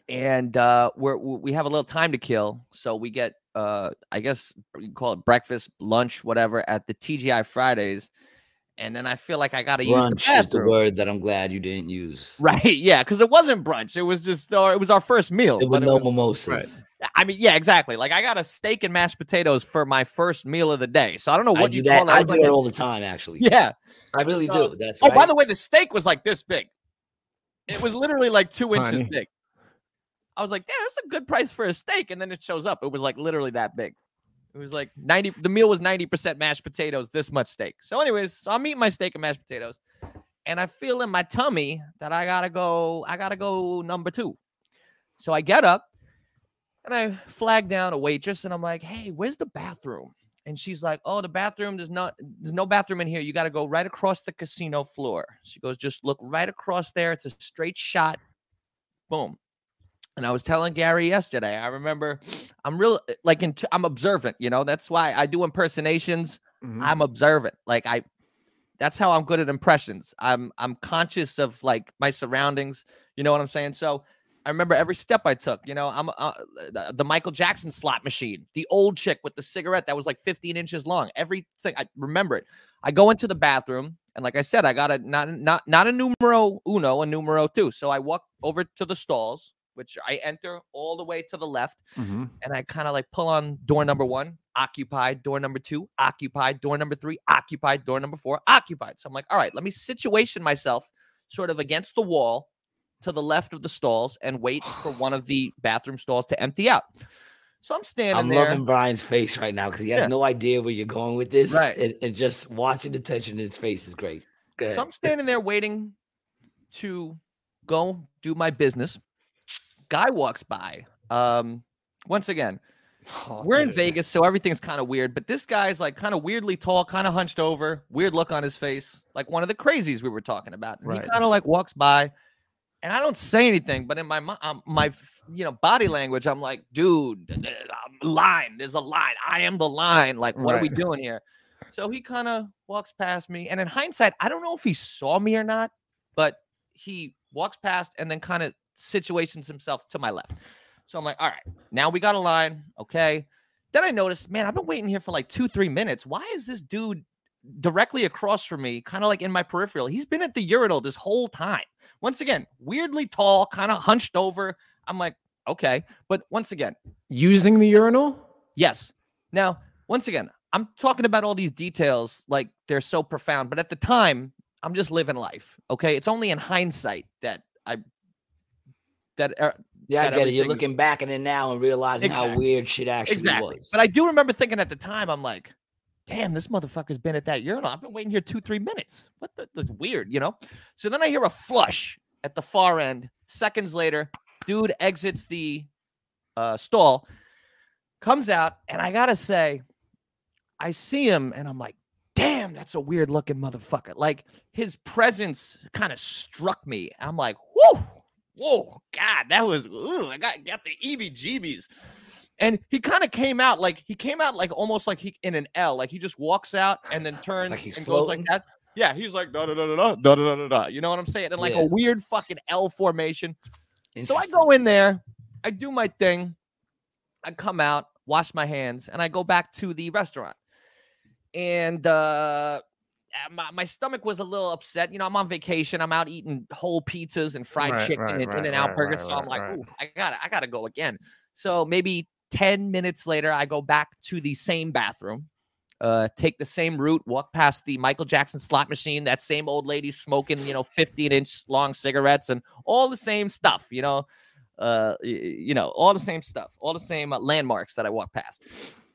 and uh, we're, we have a little time to kill. So we get, uh, I guess you call it breakfast, lunch, whatever, at the TGI Fridays. And then I feel like I got to use the is the word that I'm glad you didn't use. Right? Yeah, because it wasn't brunch. It was just our, it was our first meal. It was but it no was- mimosas. I mean, yeah, exactly. Like I got a steak and mashed potatoes for my first meal of the day. So I don't know what do you that. call I that. do it all the time, actually. Yeah. I really So- do. That's Oh, right. by the way, the steak was like this big. It was literally like two inches big. I was like, yeah, that's a good price for a steak. And then it shows up. It was like literally that big. It was like 90, the meal was 90% mashed potatoes, this much steak. So, anyways, so I'm eating my steak and mashed potatoes. And I feel in my tummy that I gotta go, I gotta go number two. So I get up and I flag down a waitress and I'm like, hey, where's the bathroom? And she's like, "Oh, the bathroom. There's not. There's no bathroom in here. You got to go right across the casino floor." She goes, "Just look right across there. It's a straight shot. Boom." And I was telling Gary yesterday. I remember, I'm real like in, I'm observant. You know, that's why I do impersonations. Mhm. I'm observant. Like I, that's how I'm good at impressions. I'm I'm conscious of like my surroundings. You know what I'm saying? So I remember every step I took. You know, I'm uh, the, the Michael Jackson slot machine, the old chick with the cigarette that was like 15 inches long. Everything I remember it. I go into the bathroom, and like I said, I got a not not not a numero uno, a numero two. So I walk over to the stalls, which I enter all the way to the left Mhm. and I kind of like pull on door number one, occupied, door number two, occupied, door number three, occupied, door number four, occupied. So I'm like, all right, let me situation myself sort of against the wall to the left of the stalls and wait for one of the bathroom stalls to empty out. So I'm standing I'm there. loving Brian's face right now because he has Yeah. no idea where you're going with this. Right. And, and just watching the tension in his face is great. So I'm standing there waiting to go do my business. Guy walks by. Um, once again, Oh, we're in. Vegas, so everything's kind of weird. But this guy's like kind of weirdly tall, kind of hunched over, weird look on his face, like one of the crazies we were talking about. And Right. he kind of like walks by, and I don't say anything, but in my um, my you know body language, I'm like, dude, line. There's a line. I am the line. Like, what are we doing here? So he kind of walks past me, and in hindsight, I don't know if he saw me or not, but he walks past and then kind of situations himself to my left. So I'm like, all right, now we got a line. Okay. Then I noticed, man, I've been waiting here for like two, three minutes. Why is this dude directly across from me, kind of like in my peripheral? He's been at the urinal this whole time. Once again, weirdly tall, kind of hunched over. I'm like, okay. But once again, Using the urinal? Yes. Now, once again, I'm talking about all these details like they're so profound, but at the time, I'm just living life. Okay. It's only in hindsight that I, that, uh, yeah, I get it. You're looking back in it now and realizing how Exactly. weird shit actually exactly. was. But I do remember thinking at the time, I'm like, damn, this motherfucker's been at that urinal. I've been waiting here two, three minutes. What the, that's weird, you know? So then I hear a flush at the far end. Seconds later, dude exits the uh, stall, comes out, and I gotta say, I see him and I'm like, damn, that's a weird looking motherfucker. Like his presence kind of struck me. I'm like, whoa, whoa, God, that was, ooh, I got, got the EBGBs. jeebies and he kind of came out like he came out like almost like he in an L, like he just walks out and then turns Like and goes like that. Yeah, he's like da da da da da da da da da. You know what I'm saying? And like Yeah. a weird fucking L formation. So I go in there, I do my thing, I come out, wash my hands, and I go back to the restaurant. And uh, my, my stomach was a little upset. You know, I'm on vacation. I'm out eating whole pizzas and fried Right, chicken right, and right, in and out burgers. so I'm like. Ooh, I gotta, I gotta go again. So maybe 10 minutes later, I go back to the same bathroom, uh, take the same route, walk past the Michael Jackson slot machine, that same old lady smoking, you know, 15 inch long cigarettes and all the same stuff, you know, uh, you know, all the same stuff, all the same uh, landmarks that I walk past.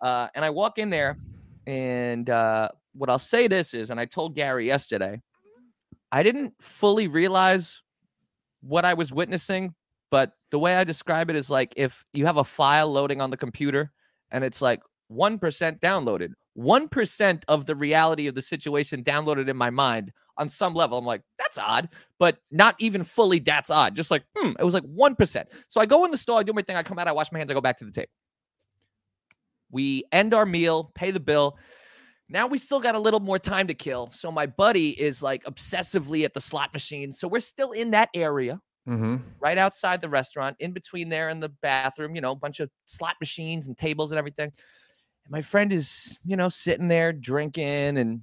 Uh, and I walk in there, and uh, what I'll say this is, and I told Gary yesterday, I didn't fully realize what I was witnessing, but the way I describe it is like if you have a file loading on the computer and it's like 1% downloaded, 1% of the reality of the situation downloaded in my mind on some level. I'm like, that's odd, but not even fully that's odd. Just like, hmm, it was like 1%. So I go in the store, I do my thing, I come out, I wash my hands, I go back to the table. We end our meal, pay the bill. Now we still got a little more time to kill. So my buddy is like obsessively at the slot machine. So we're still in that area Mm-hmm. right outside the restaurant, in between there and the bathroom, you know, a bunch of slot machines and tables and everything. And my friend is, you know, sitting there drinking and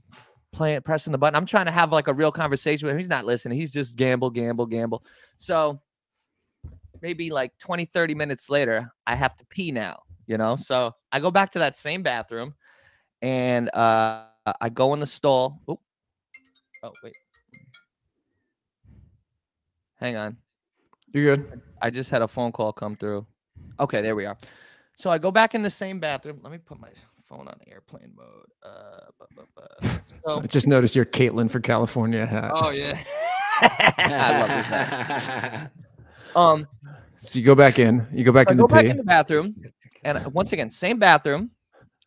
playing pressing the button. I'm trying to have like a real conversation with him. He's not listening. He's just gamble, gamble, gamble. So maybe like 20, 30 minutes later, I have to pee now, you know? So I go back to that same bathroom and uh I go in the stall. Oop. Oh, wait. Hang on. You're good. I just had a phone call come through. Okay, there we are. So I go back in the same bathroom. Let me put my phone on airplane mode. Uh, bu- bu- bu. So, I just noticed your Caitlyn for California hat. oh yeah, I love this. hat. Um, So you go back in. You go back so I in go the back pee. in the bathroom, and once again, same bathroom,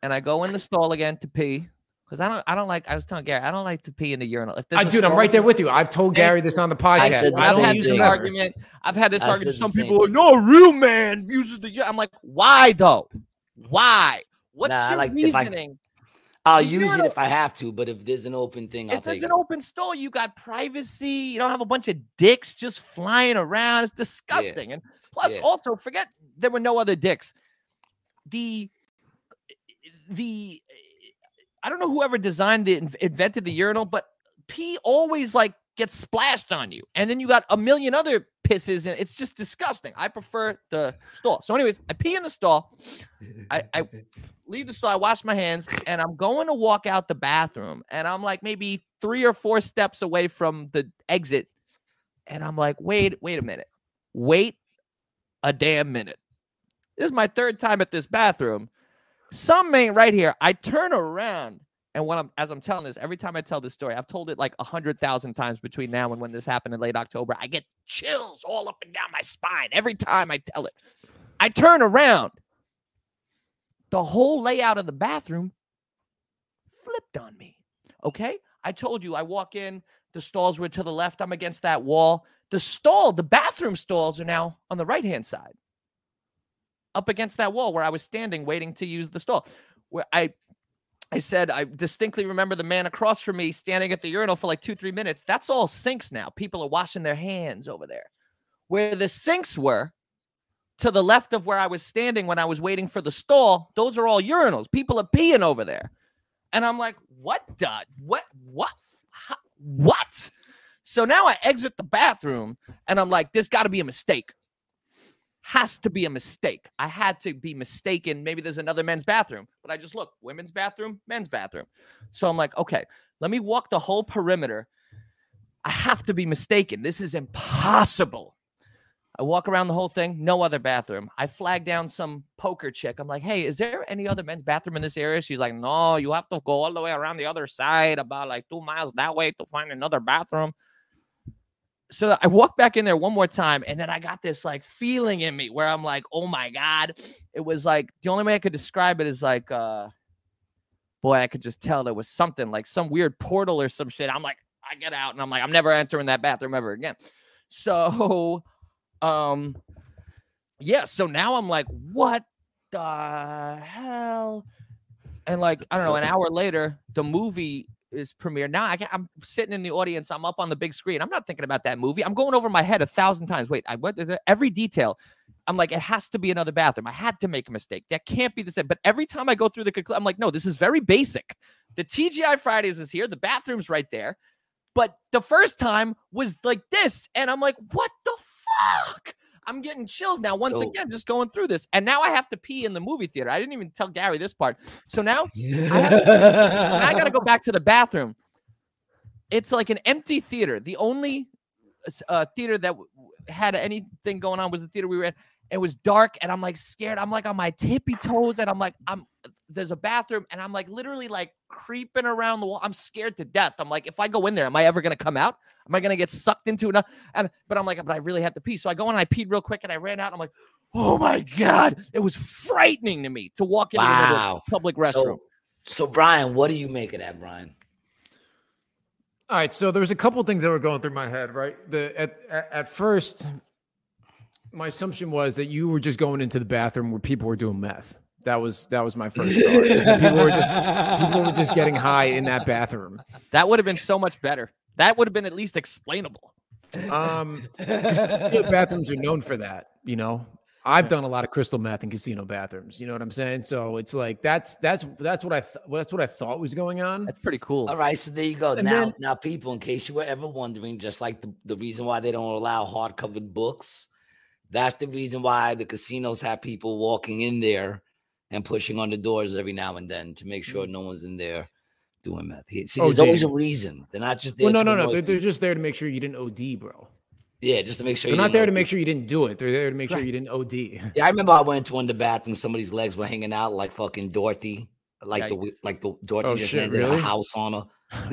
and I go in the stall again to pee because I don't, I don't like. I was telling Gary, I don't like to pee in the urinal. If there's dude, I'm right there with you. I've told Gary this on the podcast. said the I I've don't same had use this them thing. argument. I've had this I argument. Some same people are like, no, a real man uses the. u-" I'm like, why though? Why? What's Nah, your like- I- reasoning? I'll The use it urinal- if I have to, but if there's an open thing, I'll If take there's it. an open stall, you got privacy. You don't have a bunch of dicks just flying around. It's disgusting. And plus, Yeah. also forget there were no other dicks. The the I don't know whoever designed the invented the urinal, but pee always like gets splashed on you, and then you got a million other pisses, and it's just disgusting. I prefer the stall. So, anyways, I pee in the stall. I, I leave the stall, I wash my hands, and I'm going to walk out the bathroom. And I'm like maybe three or four steps away from the exit. And I'm like, wait, wait a minute. Wait a damn minute. This is my third time at this bathroom. Some ain't right here. I turn around. And when I'm as I'm telling this, every time I tell this story, I've told it like a hundred thousand times between now and when this happened in late October. I get chills all up and down my spine every time I tell it. I turn around the whole layout of the bathroom flipped on me. Okay. I told you I walk in, the stalls were to the left. I'm against that wall. The stall, the bathroom stalls are now on the right hand side, up against that wall where I was standing waiting to use the stall. Where I I said, I distinctly remember the man across from me standing at the urinal for like two, three minutes. That's all sinks now. People are washing their hands over there. Where the sinks were, to the left of where I was standing when I was waiting for the stall, those are all urinals. People are peeing over there. And I'm like, what the what what How- what? So now I exit the bathroom and I'm like, this got to be a mistake. Has to be a mistake. I had to be mistaken. Maybe there's another men's bathroom, but I just look women's bathroom, men's bathroom. So I'm like, okay, let me walk the whole perimeter. I have to be mistaken. This is impossible. I walk around the whole thing, no other bathroom. I flag down some poker chick. I'm like, hey, is there any other men's bathroom in this area? She's like, no, you have to go all the way around the other side, about like two miles that way to find another bathroom. So I walk back in there one more time, and then I got this like feeling in me where I'm like, oh my God. It was like the only way I could describe it is like, uh, boy, I could just tell there was something like some weird portal or some shit. I'm like, I get out and I'm like, I'm never entering that bathroom ever again. So um yeah so now i'm like what the hell and like i don't know an hour later the movie is premiered now I i'm sitting in the audience i'm up on the big screen i'm not thinking about that movie i'm going over my head a thousand times wait i went every detail i'm like it has to be another bathroom i had to make a mistake that can't be the same but every time i go through the conclu- i'm like no this is very basic the tgi fridays is here the bathroom's right there but the first time was like this and i'm like what the fuck i'm getting chills now once So- again just going through this and now i have to pee in the movie theater i didn't even tell gary this part so now and I got to go back to the bathroom. It's like an empty theater. The only uh, theater that w- had anything going on was the theater we were in. It was dark, and I'm like scared. I'm like on my tippy toes, and I'm like, I'm there's a bathroom, and I'm like literally like creeping around the wall. I'm scared to death. I'm like, if I go in there, am I ever gonna come out? Am I gonna get sucked into another? And but I'm like, but I really have to pee. So I go in and I peed real quick, and I ran out. I'm like, oh my god, it was frightening to me to walk into another Wow. public restroom. So, so Brian, what do you make of that, Brian? All right, so there was a couple things that were going through my head, right? The at, at at first, my assumption was that you were just going into the bathroom where people were doing meth. That was that was my first thought. people were just people were just getting high in that bathroom. That would have been so much better. That would have been at least explainable. Um, 'cause, you bathrooms are known for that, you know. I've done a lot of crystal meth in casino bathrooms. You know what I'm saying? So it's like that's that's that's what I th- that's what I thought was going on. That's pretty cool. All right, so there you go. And now, then- now, people, in case you were ever wondering, just like the, the reason why they don't allow hard covered books, that's the reason why the casinos have people walking in there and pushing on the doors every now and then to make sure mm-hmm. no one's in there doing meth. See, Oh, there's always a reason. They're not just there. Well, no, to no, no. They're, they're just there to make sure you didn't OD, bro. yeah, just to make sure They're not there to make sure you didn't do it. They're there to make sure you didn't OD. Yeah, I remember I went to one of the bathrooms. Somebody's legs were hanging out like fucking Dorothy, like the like the Dorothy Oh, just shit, landed really? a house on her.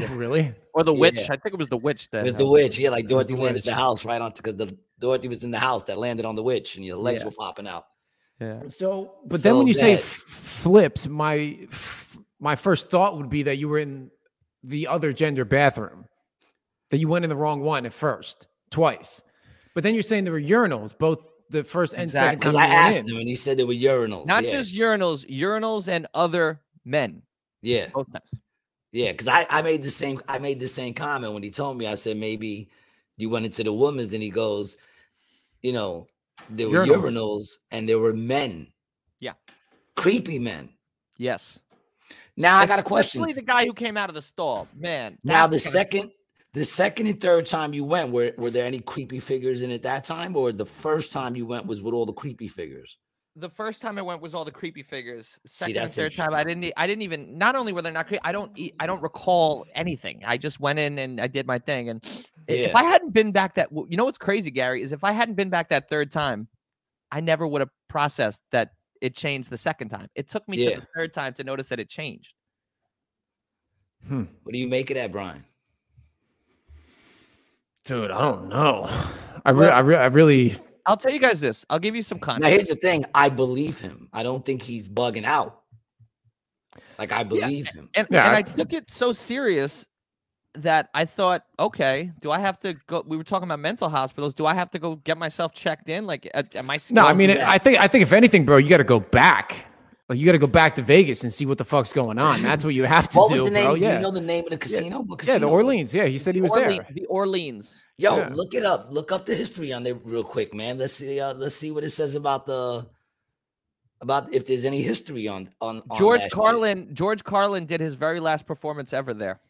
really? Or the witch. I think it was the witch that It was the witch. Yeah, like It was Dorothy the landed the house right on because the Dorothy was in the house that landed on the witch, and your legs Yeah. were popping out. Yeah. So, but then when you say f- flipped, my f- my first thought would be that you were in the other gender bathroom, that you went in the wrong one at first, twice. But then you're saying there were urinals, both the first and second Because time I asked in. him, and he said there were urinals. Not yeah. just urinals, urinals and other men. yeah, Both times. yeah. Because I, I made the same I made the same comment when he told me. I said maybe you went into the women's, and he goes, you know, there were Urinals. urinals, and there were men. Yeah. creepy men. Yes. Now I got a question. Especially the guy who came out of the stall. Man. Now the second, the second and third time you went, were were there any creepy figures in it that time, or the first time you went was with all the creepy figures? The first time I went was all the creepy figures. Second and third time I didn't I didn't even not only were they not creepy, I don't e- I don't recall anything. I just went in and I did my thing. And i- if I hadn't been back that you know what's crazy, Gary, is if I hadn't been back that third time, I never would have processed that it changed the second time. It took me Yeah. to the third time to notice that it changed. Hmm. What do you make of that, Brian? Dude, I don't know. I, re- Well- I, re- I really, I'll tell you guys this. I'll give you some context. Now here's the thing: I believe him. I don't think he's bugging out. Like I believe him. and, Yeah, and I- I took it so serious that I thought, okay, do I have to go? We were talking about mental hospitals. Do I have to go get myself checked in? Like, am I? no, I mean, to- I think, I think if anything, bro, you got to go back. Like, you got to go back to Vegas and see what the fuck's going on. That's what you have to What do, was the name? bro. Do Yeah. you know the name of the casino? What yeah, the? Orleans. Yeah, he said he was Orleans, there. The Orleans. Yo, Yeah. look it up. Look up the history on there real quick, man. Let's see. Uh, let's see what it says about the about if there's any history on on, on George that shit. Carlin. George Carlin did his very last performance ever there.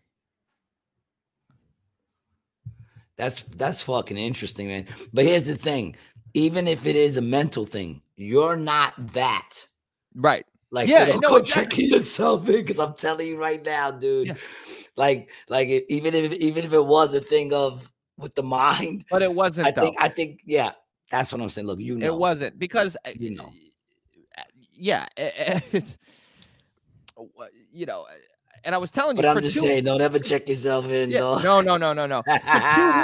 That's that's fucking interesting, man. But here's the thing: even if it is a mental thing, you're not that. Right. Like, Yeah, so don't no, go exactly. checking yourself in because I'm telling you right now, dude. Yeah. Like, like if, even if even if it was a thing of with the mind, But it wasn't. I though. think I think yeah, that's what I'm saying. Look, you know, It wasn't because uh, You know. uh, yeah, it's- you know, uh, and I was telling you But I'm for just two, saying, don't ever check yourself in. yeah, dog. no, no, no, no, no. For two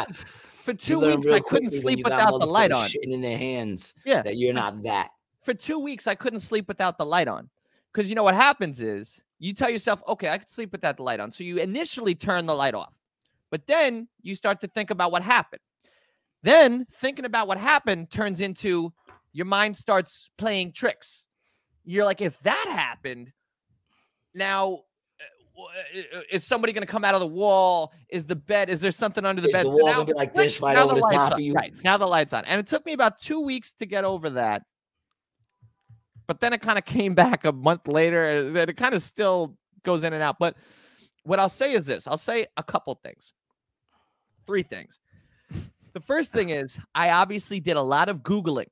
weeks, for two weeks, I couldn't sleep without the light on. Shitting in their hands. Yeah. that you're not that. For two weeks, I couldn't sleep without the light on, because you know what happens is you tell yourself, okay, I could sleep without the light on, so you initially turn the light off, but then you start to think about what happened. Then thinking about what happened turns into your mind starts playing tricks. You're like, if that happened, now uh, w- uh, is somebody going to come out of the wall? Is the bed? Is there something under the Is bed? the So wall now- gonna be like this right now over the light's top on. of you? Right now the lights on, and it took me about two weeks to get over that. But then it kind of came back a month later. and it kind of still goes in and out. But what I'll say is this: I'll say a couple things, three things. The first thing is I obviously did a lot of googling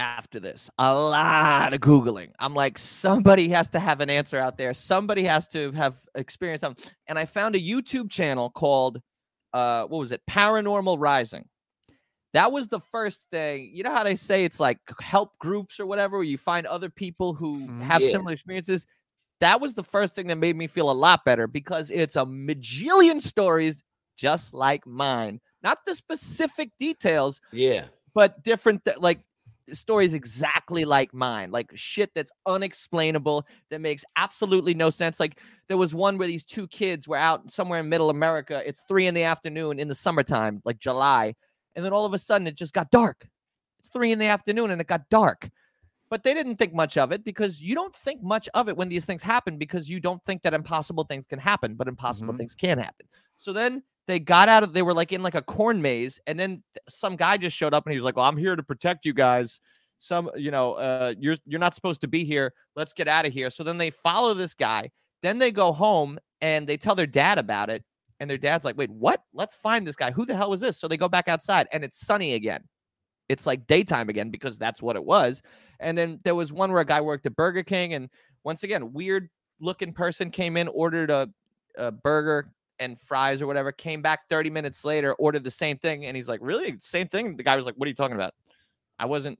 after this, a lot of googling. I'm like, somebody has to have an answer out there. Somebody has to have experienced something. And I found a YouTube channel called, uh, what was it? Paranormal Rising. That was the first thing. You know how they say it's like help groups or whatever, where you find other people who Mhm. have Yeah. similar experiences. That was the first thing that made me feel a lot better because it's a majillion stories just like mine. Not the specific details, Yeah, but different th- like stories exactly like mine like shit that's unexplainable that makes absolutely no sense like there was one where these two kids were out somewhere in middle america it's three in the afternoon in the summertime like july and then all of a sudden it just got dark it's three in the afternoon and it got dark but they didn't think much of it because you don't think much of it when these things happen because you don't think that impossible things can happen but impossible Mhm. things can happen so then they got out of they were like in like a corn maze and then some guy just showed up and he was like well i'm here to protect you guys some, you know, uh, you're you're not supposed to be here. Let's get out of here. So then they follow this guy. Then they go home and they tell their dad about it. And their dad's like, wait, what? Let's find this guy. Who the hell was this? So they go back outside and it's sunny again. It's like daytime again because that's what it was. And then there was one where a guy worked at Burger King. And once again, weird looking person came in, ordered a, a burger and fries or whatever, came back 30 minutes later, ordered the same thing. And he's like, really? Same thing? The guy was like, what are you talking about? I wasn't.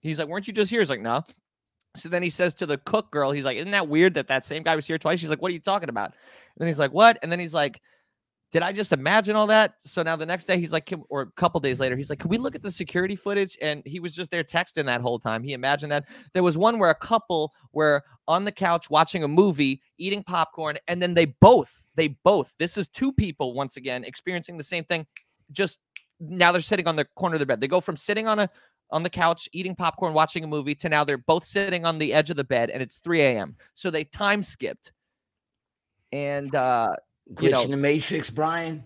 He's like, weren't you just here? He's like, no. So then he says to the cook girl, he's like, Isn't that weird that that same guy was here twice? She's like, What are you talking about? And then he's like, What? And then he's like, Did I just imagine all that? So now the next day, he's like, "Can- or a couple days later, he's like, Can we look at the security footage? And he was just there texting that whole time. He imagined that. There was one where a couple were on the couch watching a movie, eating popcorn, and then they both, they both, this is two people once again experiencing the same thing. Just now they're sitting on the corner of the bed. They go from sitting on a on the couch eating popcorn, watching a movie, to now they're both sitting on the edge of the bed, and it's 3 a.m. So they time skipped. And uh, Glitch you know- in the Matrix, Brian.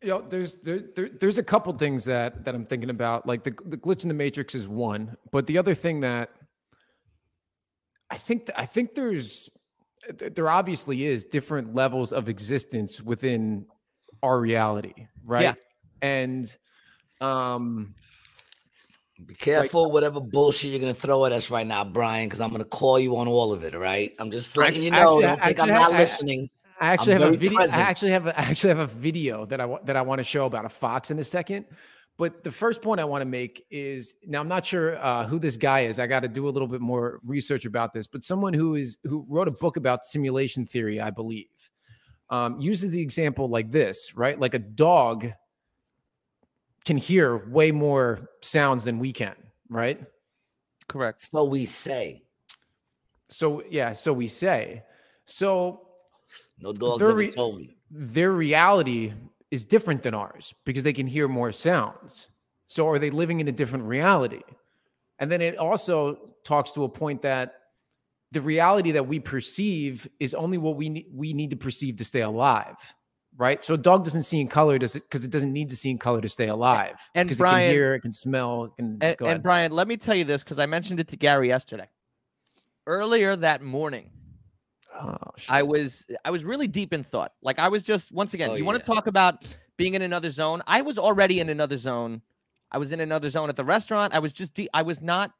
You know, there's there, there there's a couple things that that I'm thinking about. Like the the glitch in the matrix is one, but the other thing that I think th- I think there's there obviously is different levels of existence within our reality, right? Yeah. And um Be careful, whatever bullshit you're gonna throw at us right now, Brian, because I'm gonna call you on all of it. All right, I'm just letting you know. actually- Don't think I'm not I- listening. I actually I'm have a very video. I actually have a, I actually have a video that I wa- that I want to show about a fox in a second. But the first point I want to make is now I'm not sure uh, who this guy is. I got to do a little bit more research about this. But someone who is who wrote a book about simulation theory, I believe, um, uses the example like this, right? Like a dog can hear way more sounds than we can, right? correct. So we say. So yeah, so we say. So No dogs Very- ever told me. their reality is different than ours because they can hear more sounds. So are they living in a different reality? And then it also talks to a point that the reality that we perceive is only what we need, we need to perceive to stay alive, right? So a dog doesn't see in color does it because it doesn't need to see in color to stay alive. and 'Cause it Brian- can hear, it can smell, it can And, go and. Brian, let me tell you this because I mentioned it to Gary yesterday. Earlier that morning, Oh. I was I was really deep in thought. Like I was just once again, Oh, you want to talk about being in another zone? I was already in another zone. I was in another zone at the restaurant. I was just de- I was not.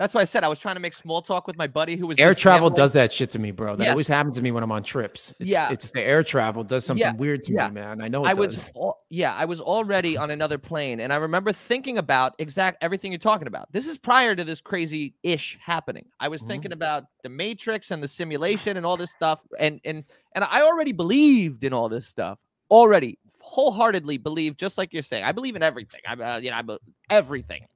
That's why I said I was trying to make small talk with my buddy who was air travel does that shit to me, bro. That Yes. always happens to me when I'm on trips. It's, Yeah. it's the air travel does something Yeah, weird to yeah. me, man. I know it I does. was yeah, I was already on another plane, and I remember thinking about exact everything you're talking about. This is prior to this crazy ish happening. I was Mhm. thinking about the Matrix and the simulation and all this stuff, and and and I already believed in all this stuff. Already wholeheartedly believe just like you're saying. I believe in everything. I uh, you know I everything,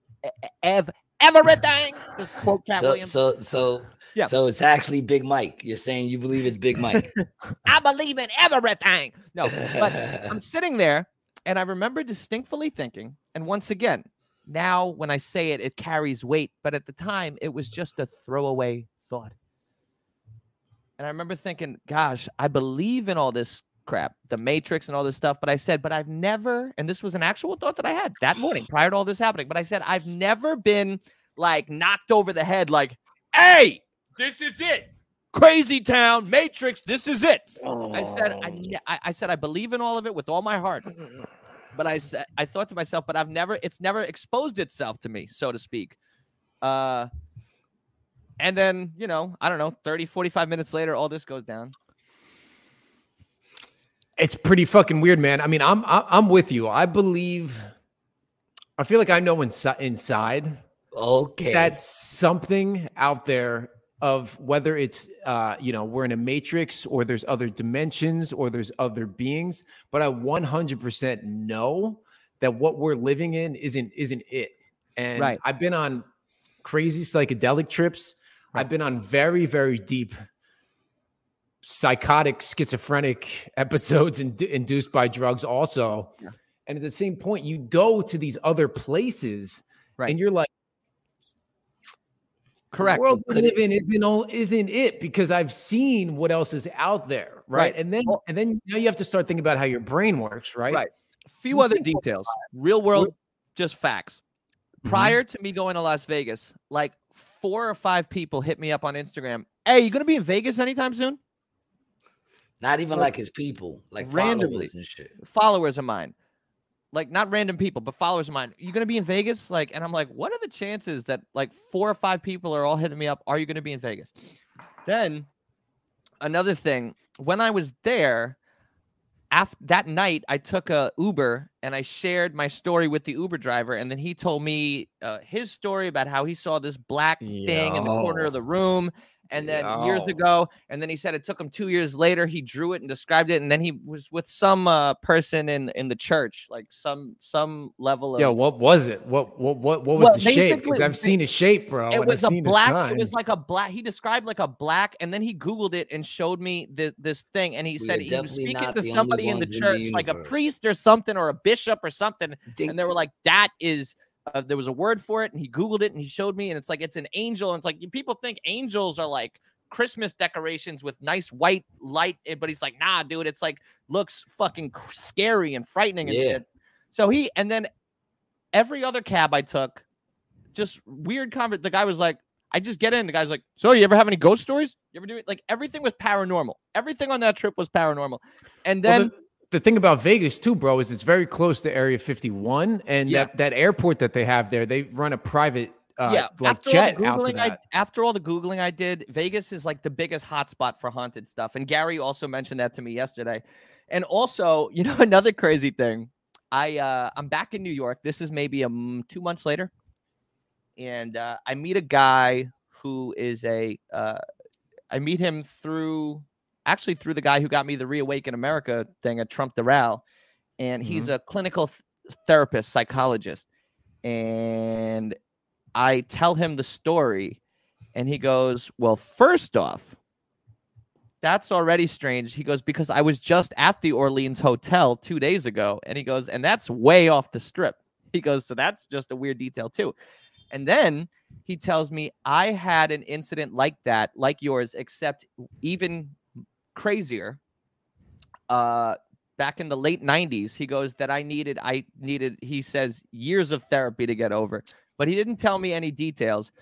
ev everything. Just quote Katt So, Williams. so, so, Yeah. so it's actually Big Mike. You're saying you believe it's Big Mike. I believe in everything. No, but I'm sitting there and I remember distinctly thinking, and once again, now when I say it, it carries weight, but at the time it was just a throwaway thought. And I remember thinking, gosh, I believe in all this crap, the Matrix and all this stuff, but I said, but I've never, and this was an actual thought that I had that morning prior to all this happening, but I said, I've never been like knocked over the head, like, hey, this is it. Crazy town, Matrix, this is it. I said I, I I said I believe in all of it with all my heart. But I said I thought to myself, but I've never it's never exposed itself to me, so to speak. Uh and then, you know, I don't know, 30 45 minutes later all this goes down. It's pretty fucking weird, man. I mean, I'm I'm, with you. I believe. I feel like I know inside inside okay. that something out there of whether it's uh you know we're in a matrix or there's other dimensions or there's other beings, but I 100% know that what we're living in isn't isn't it. And Right. I've been on crazy psychedelic trips. I've been on very very deep psychotic schizophrenic episodes ind- induced by drugs also Yeah. and at the same point you go to these other places Right. and you're like Correct. the world we live in isn't all isn't it because i've seen what else is out there right, Right. and then and then now you have to start thinking about how your brain works right Right. A few You other details. Real world, just facts. Mm-hmm. prior to me going to Las Vegas, like four or five people hit me up on Instagram. Hey, you gonna be in Vegas anytime soon? Not even like his people, like Randomly. followers and shit. Followers of mine, like not random people, but followers of mine. You gonna be in Vegas? Like, and I'm like, what are the chances that like four or five people are all hitting me up? Are you gonna be in Vegas? Then another thing, when I was there, after that night, I took a Uber and I shared my story with the Uber driver, and then he told me uh, his story about how he saw this black thing in the corner of the room, and then years ago, and then he said it took him two years later. He drew it and described it, and then he was with some uh, person in in the church, like some some level of. yeah what was it? What what what what was Well, the shape? Because I've seen a shape, bro. it was I've a black. It was like a black. He described like a black, and then he googled it and showed me the, this thing, and he We said he was speaking to somebody in the ones in the church, like a priest or something, or a bishop or something, and they were like, "That is." Uh, there was a word for it, and he googled it and he showed me, and it's like it's an angel, and it's like people think angels are like Christmas decorations with nice white light, eh, but he's like, "Nah, dude, it's like looks fucking scary and frightening and Yeah. shit." So he, and then every other cab I took, just weird convert. The guy was like, I just get in. The guy's like, So you ever have any ghost stories? You ever do it? Like everything was paranormal. Everything on that trip was paranormal. And Well, then the, the thing about Vegas too, bro, is it's very close to Area 51, and Yeah. that that airport that they have there, they run a private uh, yeah, like after jet all the out to googling I that. after all the googling I did, Vegas is like the biggest hotspot for haunted stuff. And Gary also mentioned that to me yesterday. And also, you know, another crazy thing. I uh I'm back in New York. This is maybe um two months later, and uh, I meet a guy who is a uh, I meet him through actually through the guy who got me the Reawaken America thing at Trump Doral, and he's mm-hmm. a clinical th- therapist, psychologist, and I tell him the story, and he goes, "Well, first off." That's already strange. He goes, because I was just at the Orleans Hotel two days ago. And he goes, and that's way off the strip. He goes, so that's just a weird detail, too. And then he tells me I had an incident like that, like yours, except even crazier. Uh, back in the late 90s, he goes that I needed, I needed, he says, years of therapy to get over, but he didn't tell me any details.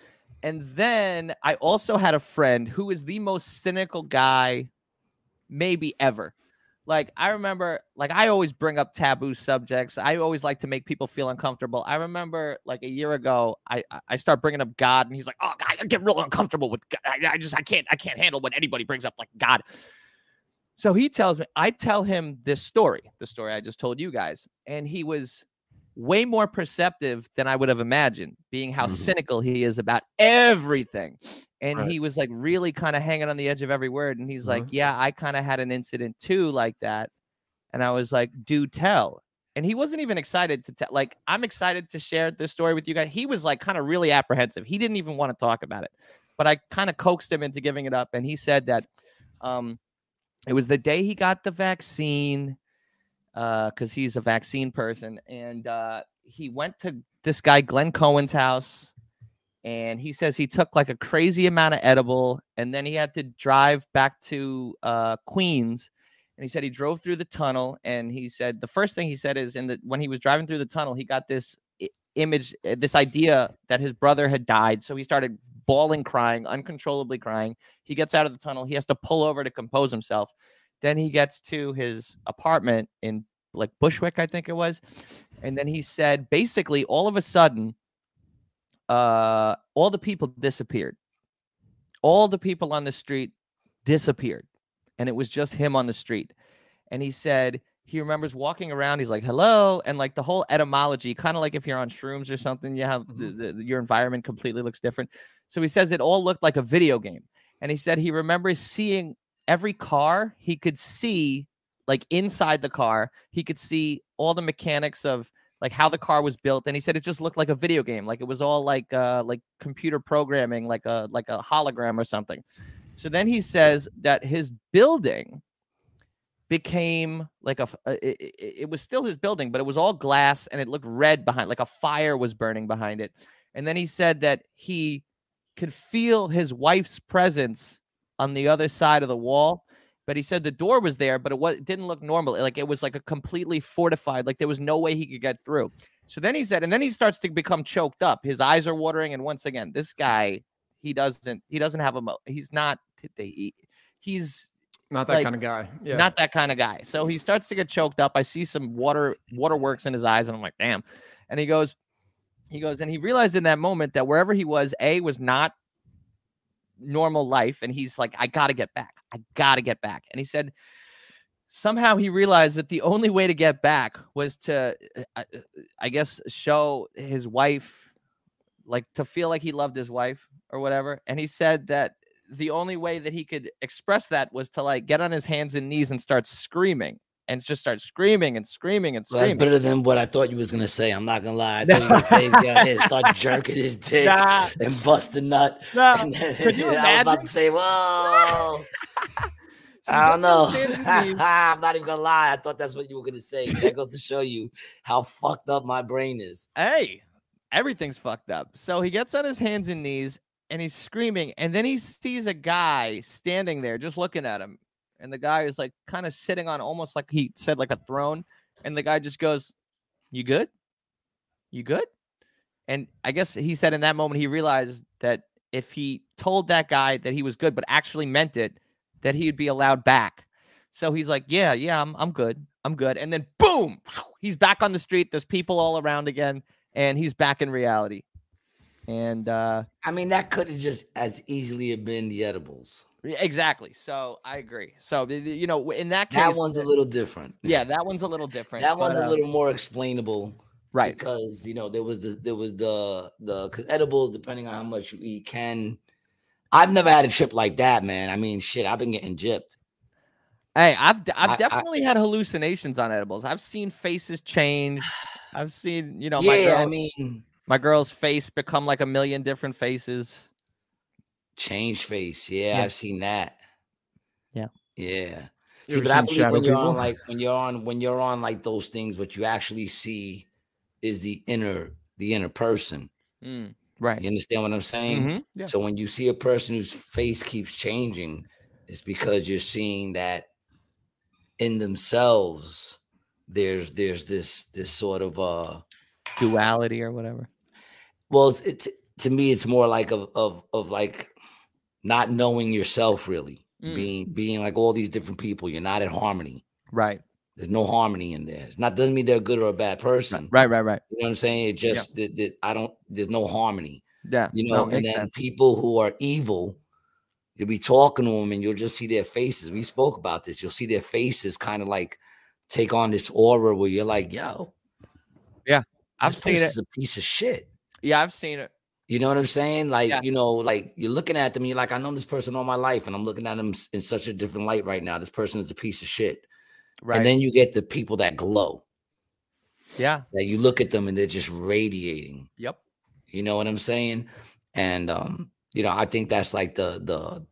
And then I also had a friend who is the most cynical guy maybe ever. Like I remember, like I always bring up taboo subjects. I always like to make people feel uncomfortable. I remember, like a year ago, I I- start bringing up God, and he's like, "Oh, I get real uncomfortable with God. I, I just I can't I can't handle when anybody brings up like God." So he tells me, I tell him this story, the story I just told you guys, and he was way more perceptive than I would have imagined, being how Mhm. cynical he is about everything. And Right. he was like really kind of hanging on the edge of every word. And he's like, Mhm. Yeah, I kind of had an incident too, like that. And I was like, Do tell. And he wasn't even excited to tell. Like, I'm excited to share this story with you guys. He was like kind of really apprehensive. He didn't even want to talk about it, but I kind of coaxed him into giving it up. And he said that um, it was the day he got the vaccine because he's a vaccine person. And uh, he went to this guy, Glenn Cohen's house. And he says he took like a crazy amount of edible. And then he had to drive back to uh, Queens. And he said he drove through the tunnel. And he said the first thing he said is in the when he was driving through the tunnel, he got this image, uh, this idea that his brother had died. So he started bawling, crying, uncontrollably crying. He gets out of the tunnel. He has to pull over to compose himself. Then he gets to his apartment in like Bushwick, I think it was. And then he said basically all of a sudden, uh, all the people disappeared. All the people on the street disappeared. And it was just him on the street. And he said he remembers walking around. He's like, hello. And like the whole etymology, kind of like if you're on shrooms or something, you have the, the, your environment completely looks different. So he says it all looked like a video game. And he said he remembers seeing every car he could see like inside the car he could see all the mechanics of like how the car was built and he said it just looked like a video game like it was all like uh like computer programming like a like a hologram or something so then he says that his building became like a uh, it, it, it was still his building but it was all glass and it looked red behind like a fire was burning behind it. And then he said that he could feel his wife's presence on the other side of the wall but he said the door was there but it was it didn't look normal. Like it was like a completely fortified like there was no way he could get through. So then he said, and then he starts to become choked up. His eyes are watering, and once again, this guy, he doesn't, he doesn't have a, mo- he's not, he- he's Not that Like, kind of guy. Yeah. not that kind of guy. So he starts to get choked up. I see some water waterworks in his eyes, and I'm like, damn. And he goes, he goes, and he realized in that moment that wherever he was, A was not normal life. And he's like, I gotta get back. I gotta get back. And he said, somehow he realized that the only way to get back was to, uh, uh, I guess, show his wife, like to feel like he loved his wife or whatever. And he said that the only way that he could express that was to like get on his hands and knees and start screaming and just start screaming and screaming and screaming. better than what I thought you was gonna say. I'm not gonna lie. I thought you were gonna say he's gonna here, start jerking his dick Nah, and bust a nut. nah. And then, Could you I was about to say, whoa. So I don't know. his hands and knees. I'm not even gonna lie. I thought that's what you were gonna say. That goes to show you how fucked up my brain is. hey, everything's fucked up. So he gets on his hands and knees and he's screaming. And then he sees a guy standing there just looking at him. And the guy is like kind of sitting on almost like he said, like a throne. And the guy just goes, You good? You good? And I guess he said in that moment he realized that if he told that guy that he was good, but actually meant it, that he'd be allowed back. So he's like, Yeah, yeah, I'm, I'm good. I'm good. And then boom, he's back on the street. There's people all around again, and he's back in reality. And uh I mean, that could have just as easily have been the edibles. exactly. So I agree. So you know, in that case, That one's a little different. yeah, that one's a little different. That one's but, a uh, little more explainable. right. because you know there was the there was the the because edibles depending on how much you eat can i've never had a trip like that man i mean shit i've been getting gypped Hey, I've I- I've I- definitely had hallucinations on edibles. I've seen faces change. I've seen you know my yeah girl, i mean my girl's face become like a million different faces. change face yeah, Yeah. i've seen that Yeah. yeah You see but i seen believe shadow when you're on like when you're on when you're on like those things what you actually see is the inner the inner person Mm, right. you understand what i'm saying Mhm, Yeah. So when you see a person whose face keeps changing, it's because you're seeing that in themselves. There's there's this this sort of uh Duality or whatever. Well it's, it to me it's more like of of of like not knowing yourself really Mm. being being like all these different people you're not at harmony Right. there's no harmony in there it's not doesn't mean they're a good or a bad person Right. Right. Right. you know what i'm saying it just that that I don't there's no harmony Yeah. you no, know, and then sense. people who are evil, you'll be talking to them and you'll just see their faces. We spoke about this. You'll see their faces kind of like take on this aura where you're like, yo, yeah, I've this seen it. a piece of shit. Yeah, I've seen it. You know what I'm saying? Like, Yeah. you know, like you're looking at them, you're like, I know this person all my life, and I'm looking at them in such a different light right now. This person is a piece of shit. Right. And then you get the people that glow, yeah. that you look at them and they're just radiating. Yep. You know what I'm saying? And um, you know, I think that's like the the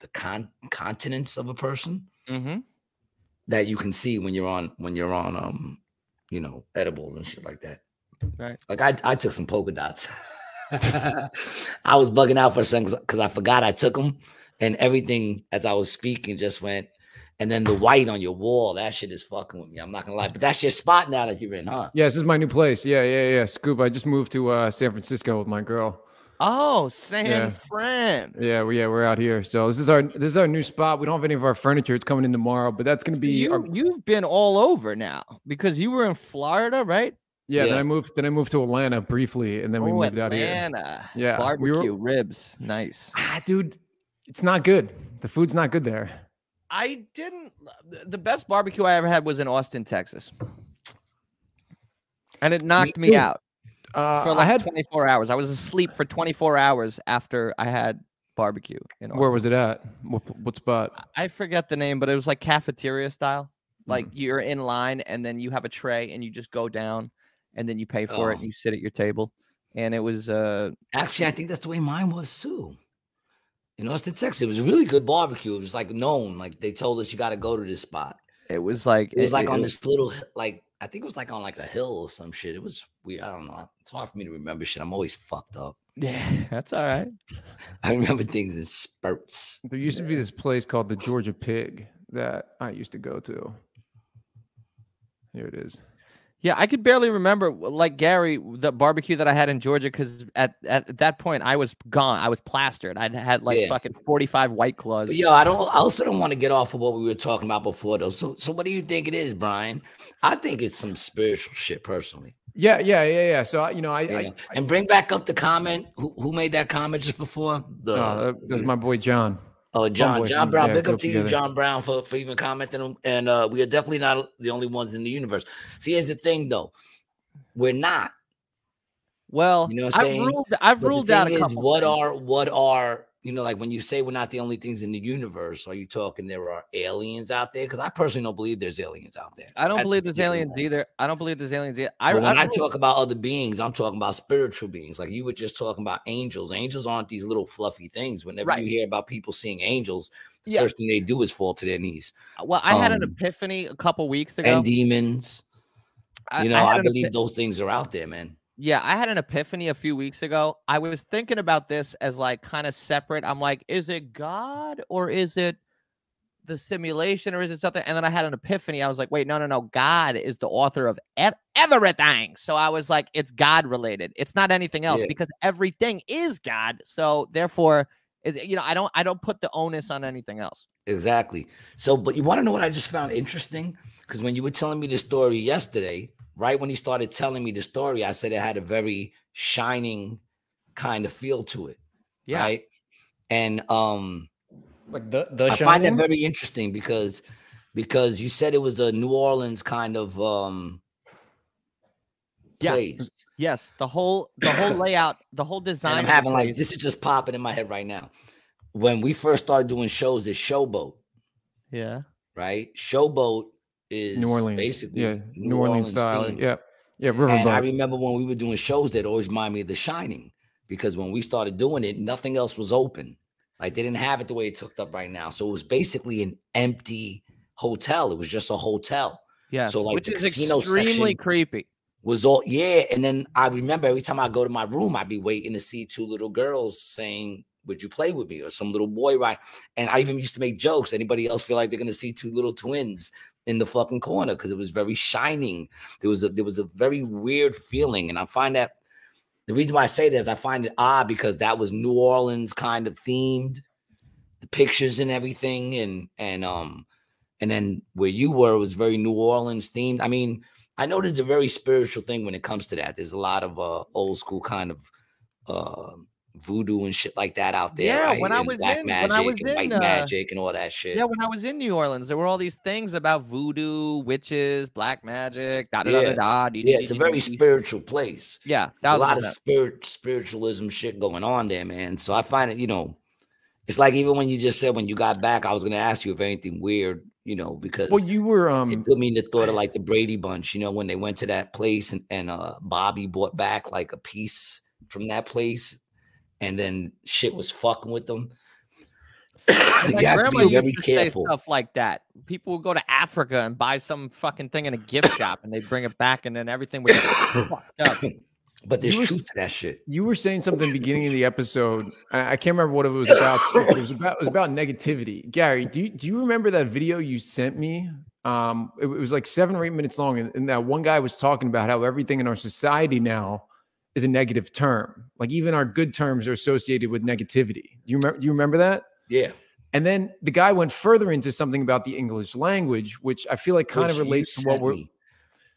the con continence of a person Mm-hmm. that you can see when you're on when you're on um, you know, edibles and shit like that. Right. Like I I took some polka dots. I was bugging out for a second because I forgot I took them, and everything as I was speaking just went. And then the white on your wall, that shit is fucking with me. I'm not gonna lie, but that's your spot now that you're in, huh? Yeah, this is my new place. Yeah, yeah, yeah. Scoop. I just moved to uh, San Francisco with my girl. Oh, San Yeah. Fran. Yeah, we, yeah, we're out here. So this is our this is our new spot. We don't have any of our furniture. It's coming in tomorrow, but that's gonna So be you, our, you've been all over now because you were in Florida, right? Yeah. Then I moved. Then I moved to Atlanta briefly, and then we oh, moved out here. Atlanta. Yeah, we Barbecue were- ribs. Nice. Ah, dude, it's not good. The food's not good there. I didn't. The best barbecue I ever had was in Austin, Texas, and it knocked me, too. out Uh, for like I had 24 hours. I was asleep for 24 hours after I had barbecue. In where was it at? What, what spot? I forget the name, but it was like cafeteria style. Mm-hmm. Like you're in line and then you have a tray and you just go down and then you pay for it Oh. and you sit at your table. And it was uh Actually, I think that's the way mine was too. In Austin, Texas, it was a really good barbecue. It was like known. Like they told us you got to go to this spot. it was like It was like on this little, hi- like I think it was like on like a hill or some shit. It was weird. I don't know. It's hard for me to remember shit. I'm always fucked up. Yeah, that's all right. I remember things in spurts. There used to be this place called the Georgia Pig that I used to go to. Here it is. Yeah, I could barely remember, like Gary, the barbecue that I had in Georgia, because at, at that point I was gone. I was plastered. I'd had like Yeah. fucking 45 white claws. But yo, I don't. I also don't want to get off of what we were talking about before, though. So, so what do you think it is, Brian? I think it's some spiritual shit, personally. Yeah, yeah, yeah, yeah. So you know, I, you I, know? and bring back up the comment. Who, who made that comment just before? The uh, that was my boy John. Oh John John Brown. Big up to you. John Brown, for, for even commenting. And uh, we are definitely not the only ones in the universe. See, here's the thing, though. We're not. Well, You know what I'm I've saying? ruled, I've But ruled out a is, couple. what things. are what are you know like when you say we're not the only things in the universe? Are you talking there are aliens out there? Because I personally don't believe there's aliens out there. I don't That's believe there's aliens either. I don't believe there's aliens either. I, But when I, ruled- talk about other beings, I'm talking about spiritual beings. Like you were just talking about angels. Angels aren't these little fluffy things. Whenever Right. you hear about people seeing angels, the Yeah. first thing they do is fall to their knees. well, I had an um, epiphany a couple weeks ago. And demons. I- You know, had I, believe epi- those things are out there, man. Yeah, I had an epiphany a few weeks ago. I was thinking about this as like kind of separate. I'm like, is it God or is it the simulation or is it something? And then I had an epiphany. I was like, wait, no, no, no. God is the author of ev- everything. So I was like, it's God related. It's not anything else Yeah. because everything is God. So therefore, you know, I don't, I don't put the onus on anything else. Exactly. So, but you want to know what I just found interesting? Because when you were telling me the story yesterday, right when he started telling me the story, I said it had a very shining kind of feel to it. Yeah. Right. And um Like the the I find that very interesting because because you said it was a New Orleans kind of um Yeah. place. Yes. The whole, the whole layout, the whole design. And I'm having like this is just popping in my head right now. When we first started doing shows, it's Showboat, Yeah. right? Showboat is New Orleans. basically yeah, New, Orleans, style. themed. Yeah, yeah, And I remember when we were doing shows that always remind me of The Shining because when we started doing it, nothing else was open. Like they didn't have it the way it's hooked up right now. So it was basically an empty hotel. It was just a hotel. Yeah. So like, which is extremely creepy. Was all yeah. And then I remember every time I go to my room, I'd be waiting to see two little girls saying, Would you play with me? Or some little boy, right? And I even used to make jokes. Anybody else feel like they're gonna see two little twins in the fucking corner because it was very shining. There was a there was a very weird feeling. And I find that the reason why I say that is I find it odd because that was New Orleans kind of themed, the pictures and everything, and and um and then where you were was very New Orleans themed. I mean, I know there's a very spiritual thing when it comes to that. There's a lot of uh old school kind of uh voodoo and shit like that out there. Yeah, right? when I was black in- magic when I was and white uh, magic and all that shit. Yeah, when I was in New Orleans, there were all these things about voodoo, witches, black magic, da da da Yeah. da da. yeah, it's a very spiritual place. Yeah, a lot of spirit spiritualism shit going on there, man. So I find it, you know, it's like even when you just said when you got back, I was gonna ask you if anything weird, you know, because Well, you were um, it put me in the thought of like the Brady Bunch, you know, when they went to that place and, and uh Bobby brought back like a piece from that place, and then shit was fucking with them. My you have to be very careful. Stuff like that. People would go to Africa and buy some fucking thing in a gift shop, and they'd bring it back, and then everything would get fucked up. But there's You were truth s- to that shit. you were saying something beginning of the episode. I, I can't remember what it was about. It was about it was about negativity. Gary, do you, do you remember that video you sent me? Um, it, it was like seven or eight minutes long, and, and that one guy was talking about how everything in our society now is a negative term. Like even our good terms are associated with negativity. Do you remember? Do you remember that? Yeah. And then the guy went further into something about the English language, which I feel like kind which of relates to what we're. me,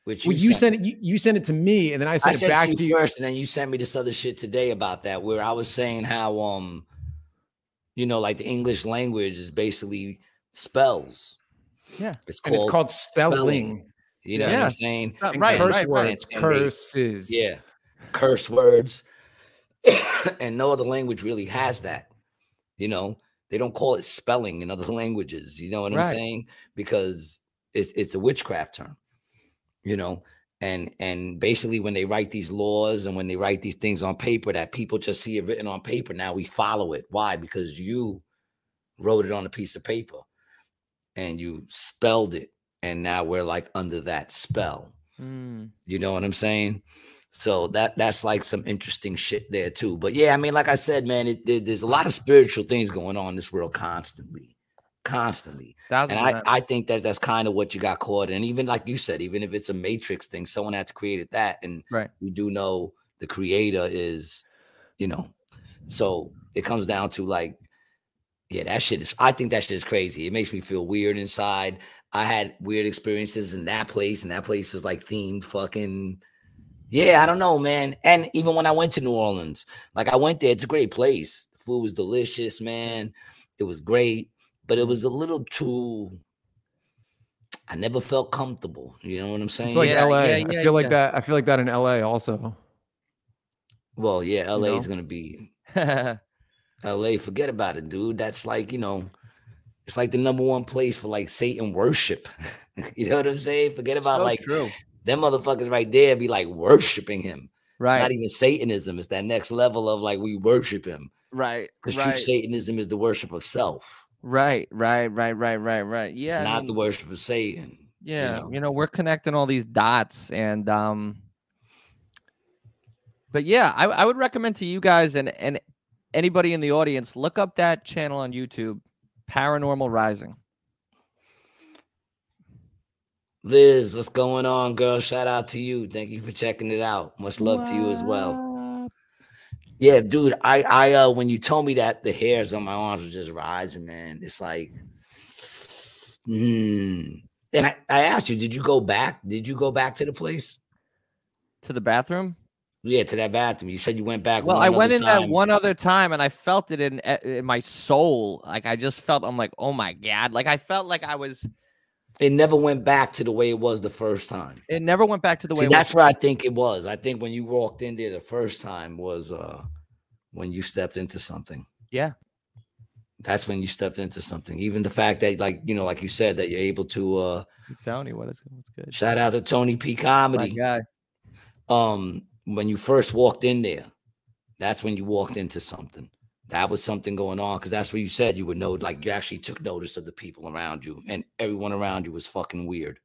which Well, you sent it. You, you sent it to me, and then I I sent it back to to you you. first, and then you sent me this other shit today about that, where I was saying how um, you know, like the English language is basically spells. Yeah. it's And called, it's called spelling. You know what I'm saying? Uh, And right, curse right, right. words, And they- curses. Yeah, curse words, and no other language really has that. You know, they don't call it spelling in other languages. You know what I'm saying? Because it's it's a witchcraft term. You know, and and basically when they write these laws and when they write these things on paper that people just see it written on paper, now we follow it. Why? Because you wrote it on a piece of paper and you spelled it, and now we're like under that spell. Mm. You know what I'm saying? So that that's like some interesting shit there too. But yeah, I mean, like I said, man, it, there- there's a lot of spiritual things going on in this world constantly. constantly. Thousand And I. I think that that's kind of what you got caught. in. And even like you said, even if it's a matrix thing, someone has created that. And Right. we do know the creator is, you know, so it comes down to like, yeah, that shit is, I think that shit is crazy. It makes me feel weird inside. I had weird experiences in that place, and that place is like themed fucking. Yeah, I don't know, man. And even when I went to New Orleans, like I went there, it's a great place. The food was delicious, man. It was great, but it was a little too. I never felt comfortable. You know what I'm saying? It's like Yeah, LA. yeah, I yeah, feel like that. I feel like that in LA also. well, yeah, LA is know? gonna be LA. Forget about it, dude. That's like you know, it's like the number one place for like Satan worship. you know what I'm saying? Forget about So like true. Them motherfuckers right there be like worshiping him. It's Right. not even Satanism. It's that next level of like we worship him. Right. Because true Satanism is the worship of self. Right. Right. Right. Right. Right. Right. It's Yeah. I not mean, the worship of Satan. yeah. know. You know, we're connecting all these dots and um but yeah, I, I would recommend to you guys and and anybody in the audience look up that channel on YouTube, Paranormal Rising. Liz, what's going on, girl? Shout out to you. Thank you for checking it out. Much love to you as well. Yeah, dude. I I uh when you told me that the hairs on my arms were just rising, man. It's like hmm. And I, I asked you, did you go back? Did you go back to the place? To the bathroom? Yeah, to that bathroom. You said you went back. Well, one I other went in that one other time and I felt it in eh, in my soul. Like I just felt I'm like, "Oh my god." Like I felt like I was It never went back to the way it was the first time. it never went back to the way See, it was that's where I think it was. I think when you walked in there the first time was uh when you stepped into something. Yeah. That's when you stepped into something. Even the fact that, like, you know, like you said, that you're able to uh Tony, what is what's good? shout out to Tony P My Comedy. guy. Um, when you first walked in there, that's when you walked into something. That was something going on because that's what you said you would know. Like you actually took notice of the people around you, and everyone around you was fucking weird.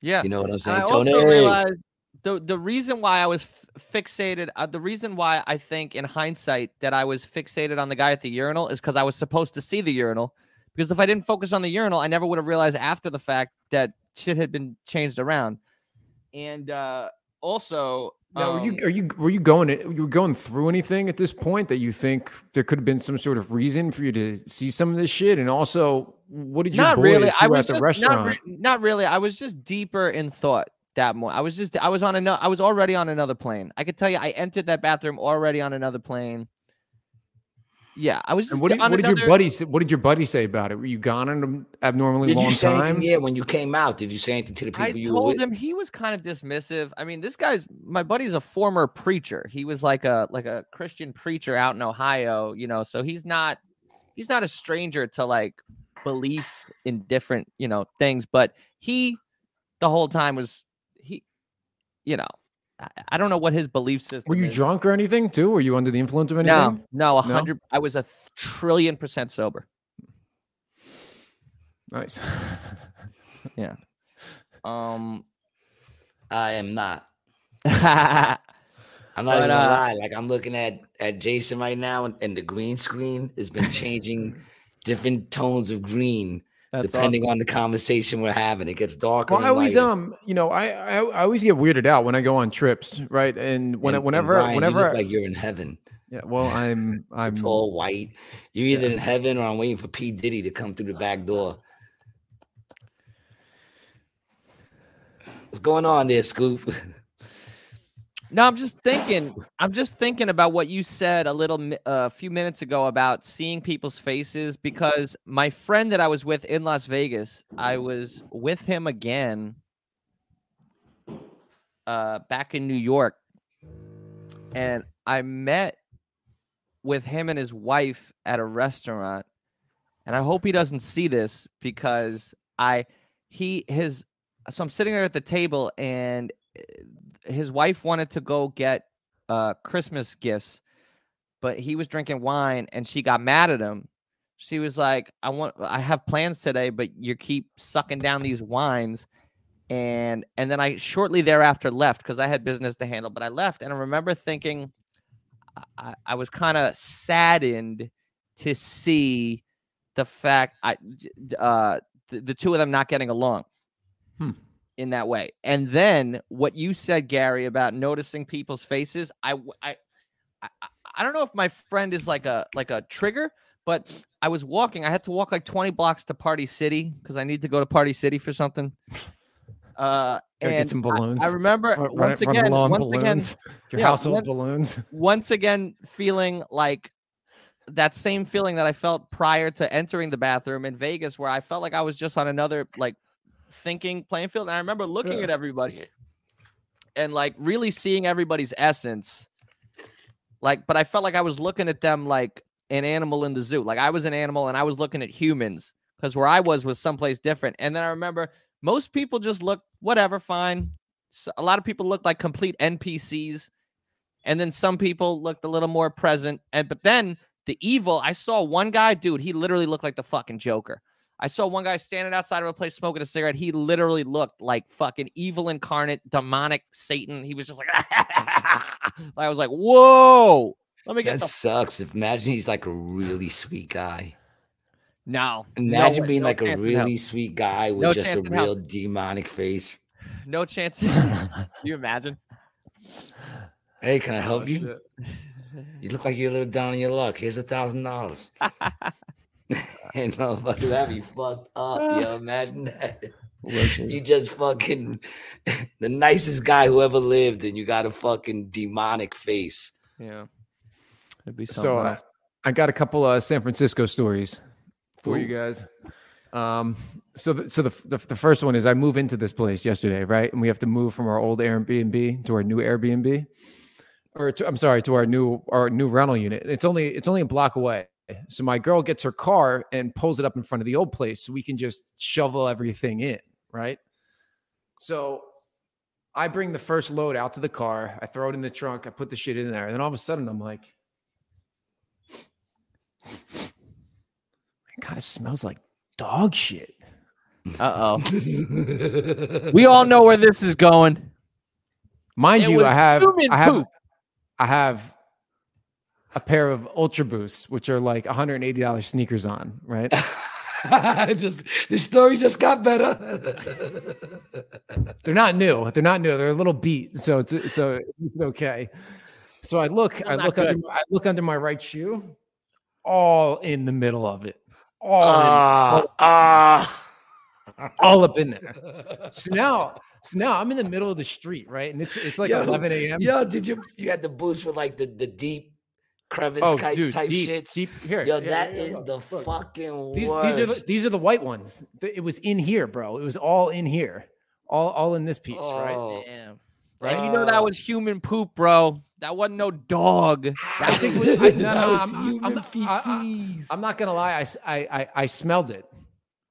Yeah. You know what I'm saying, I Tony? also realized the the reason why I was fixated, uh, the reason why I think in hindsight that I was fixated on the guy at the urinal is because I was supposed to see the urinal. Because if I didn't focus on the urinal, I never would have realized after the fact that shit had been changed around. And uh also, Now, were you um, are you were you going you were going through anything at this point that you think there could have been some sort of reason for you to see some of this shit? And also, what did you not really. I was at the just, not, re- not really. I was just deeper in thought that more. I was just I was on another. I was already on another plane. I could tell you, I entered that bathroom already on another plane. Yeah, I was just and what did, what did another. your buddy say, what did your buddy say about it? Were you gone on an abnormally Did long time? anything? Yeah, when you came out, did you say anything to the people I you told with? him he was kind of dismissive. I mean, this guy's my buddy's a former preacher. He was like a like a Christian preacher out in Ohio, you know. So he's not he's not a stranger to like belief in different, you know, things. But he the whole time was he, you know, I, I don't know what his belief system. Were you is. drunk or anything too? Were you under the influence of anything? No, no, a No? hundred. I was a th- trillion percent sober. Nice. Yeah. Um, I am not. I'm not But, even gonna uh, lie. Like I'm looking at at Jason right now, and, and the green screen has been changing different tones of green depending on the conversation we're having. It gets darker. Well, I always lighter. um, you know, I, I I always get weirded out when I go on trips, right? And when And- and whenever you whenever look like you're in heaven. yeah, well, I'm I'm It's all white. You're either in heaven or I'm waiting for P Diddy to come through the back door. What's going on there, Scoop? No, I'm just thinking. I'm just thinking about what you said a little, a few minutes ago about seeing people's faces. Because my friend that I was with in Las Vegas, I was with him again, uh, back in New York, and I met with him and his wife at a restaurant. And I hope he doesn't see this because I, he, his, so I'm sitting there at the table and uh, his wife wanted to go get uh Christmas gifts, but he was drinking wine and she got mad at him. She was like, "I want I have plans today, but you keep sucking down these wines." And and then I shortly thereafter left because I had business to handle, but I left and I remember thinking I, I was kind of saddened to see the fact I uh the, the two of them not getting along Hmm. In that way. And then what you said, Gary, about noticing people's faces—I—I—I don't know if my friend is like a like a trigger, but I was walking. I had to walk like 20 blocks to Party City because I need to go to Party City for something. Uh, Gotta get and some balloons. I, remember Run- once again, once again, balloons. Your yeah, household one- balloons. once again feeling like that same feeling that I felt prior to entering the bathroom in Vegas, where I felt like I was just on another like thinking playing field. And I remember looking Yeah. at everybody and like really seeing everybody's essence. Like, but I felt like I was looking at them like an animal in the zoo. Like I was an animal and I was looking at humans because where I was was someplace different. And then I remember most people just look whatever, fine. So a lot of people look like complete NPCs and then some people looked a little more present and but then the evil i saw one guy dude he literally looked like the fucking joker i saw one guy standing outside of a place smoking a cigarette he literally looked like fucking evil incarnate demonic satan he was just like i was like whoa let me get That sucks. If imagine he's like a really sweet guy. no no Imagine way, being no like a chance in hell. really sweet guy with No just a real demonic face. no chance can you imagine Hey, can I Oh, help you? You look like you're a little down on your luck. Here's a thousand dollars. And motherfucker, that'd be fucked up. Yo, imagine that. You just fucking the nicest guy who ever lived, and you got a fucking demonic face. yeah It'd be So something uh. I got a couple of San Francisco stories for you guys. Um, so the, so the, the the first one is I move into this place yesterday, right? And we have to move from our old Airbnb to our new Airbnb, or to, I'm sorry, to our new our new rental unit. It's only it's only a block away. So my girl gets her car and pulls it up in front of the old place, so we can just shovel everything in, right? So I bring the first load out to the car. I throw it in the trunk. I put the shit in there, and then all of a sudden I'm like. it kind of smells like dog shit. uh-oh we all know where this is going Mind It you, I have I have poop. I have a pair of Ultra Boosts, which are like $180 sneakers on, right? just the story just got better. They're not new. They're not new. They're a little beat, so it's so it's okay. So I look, I not look under, good. my- I look under my right shoe, all in the middle of it, all in, Ah, ah. all up in there. So now, so now I'm in the middle of the street, right? And it's it's like Yo, 11 a.m. Yo, did you you had the boots with like the the deep crevice Oh, type, dude, type deep, shits? deep here. Yo, yeah, that yeah, is look, the look. fucking These worst. these are the, these are the white ones. It was in here, bro. It was all in here, all all in this piece, right? Oh. Damn. Right? And you know that was human poop, bro. That wasn't no dog. I That think was it was- I- no, That no, was I'm- I'm- human I'm- I- feces. I'm not gonna lie. I, s- I I I smelled it.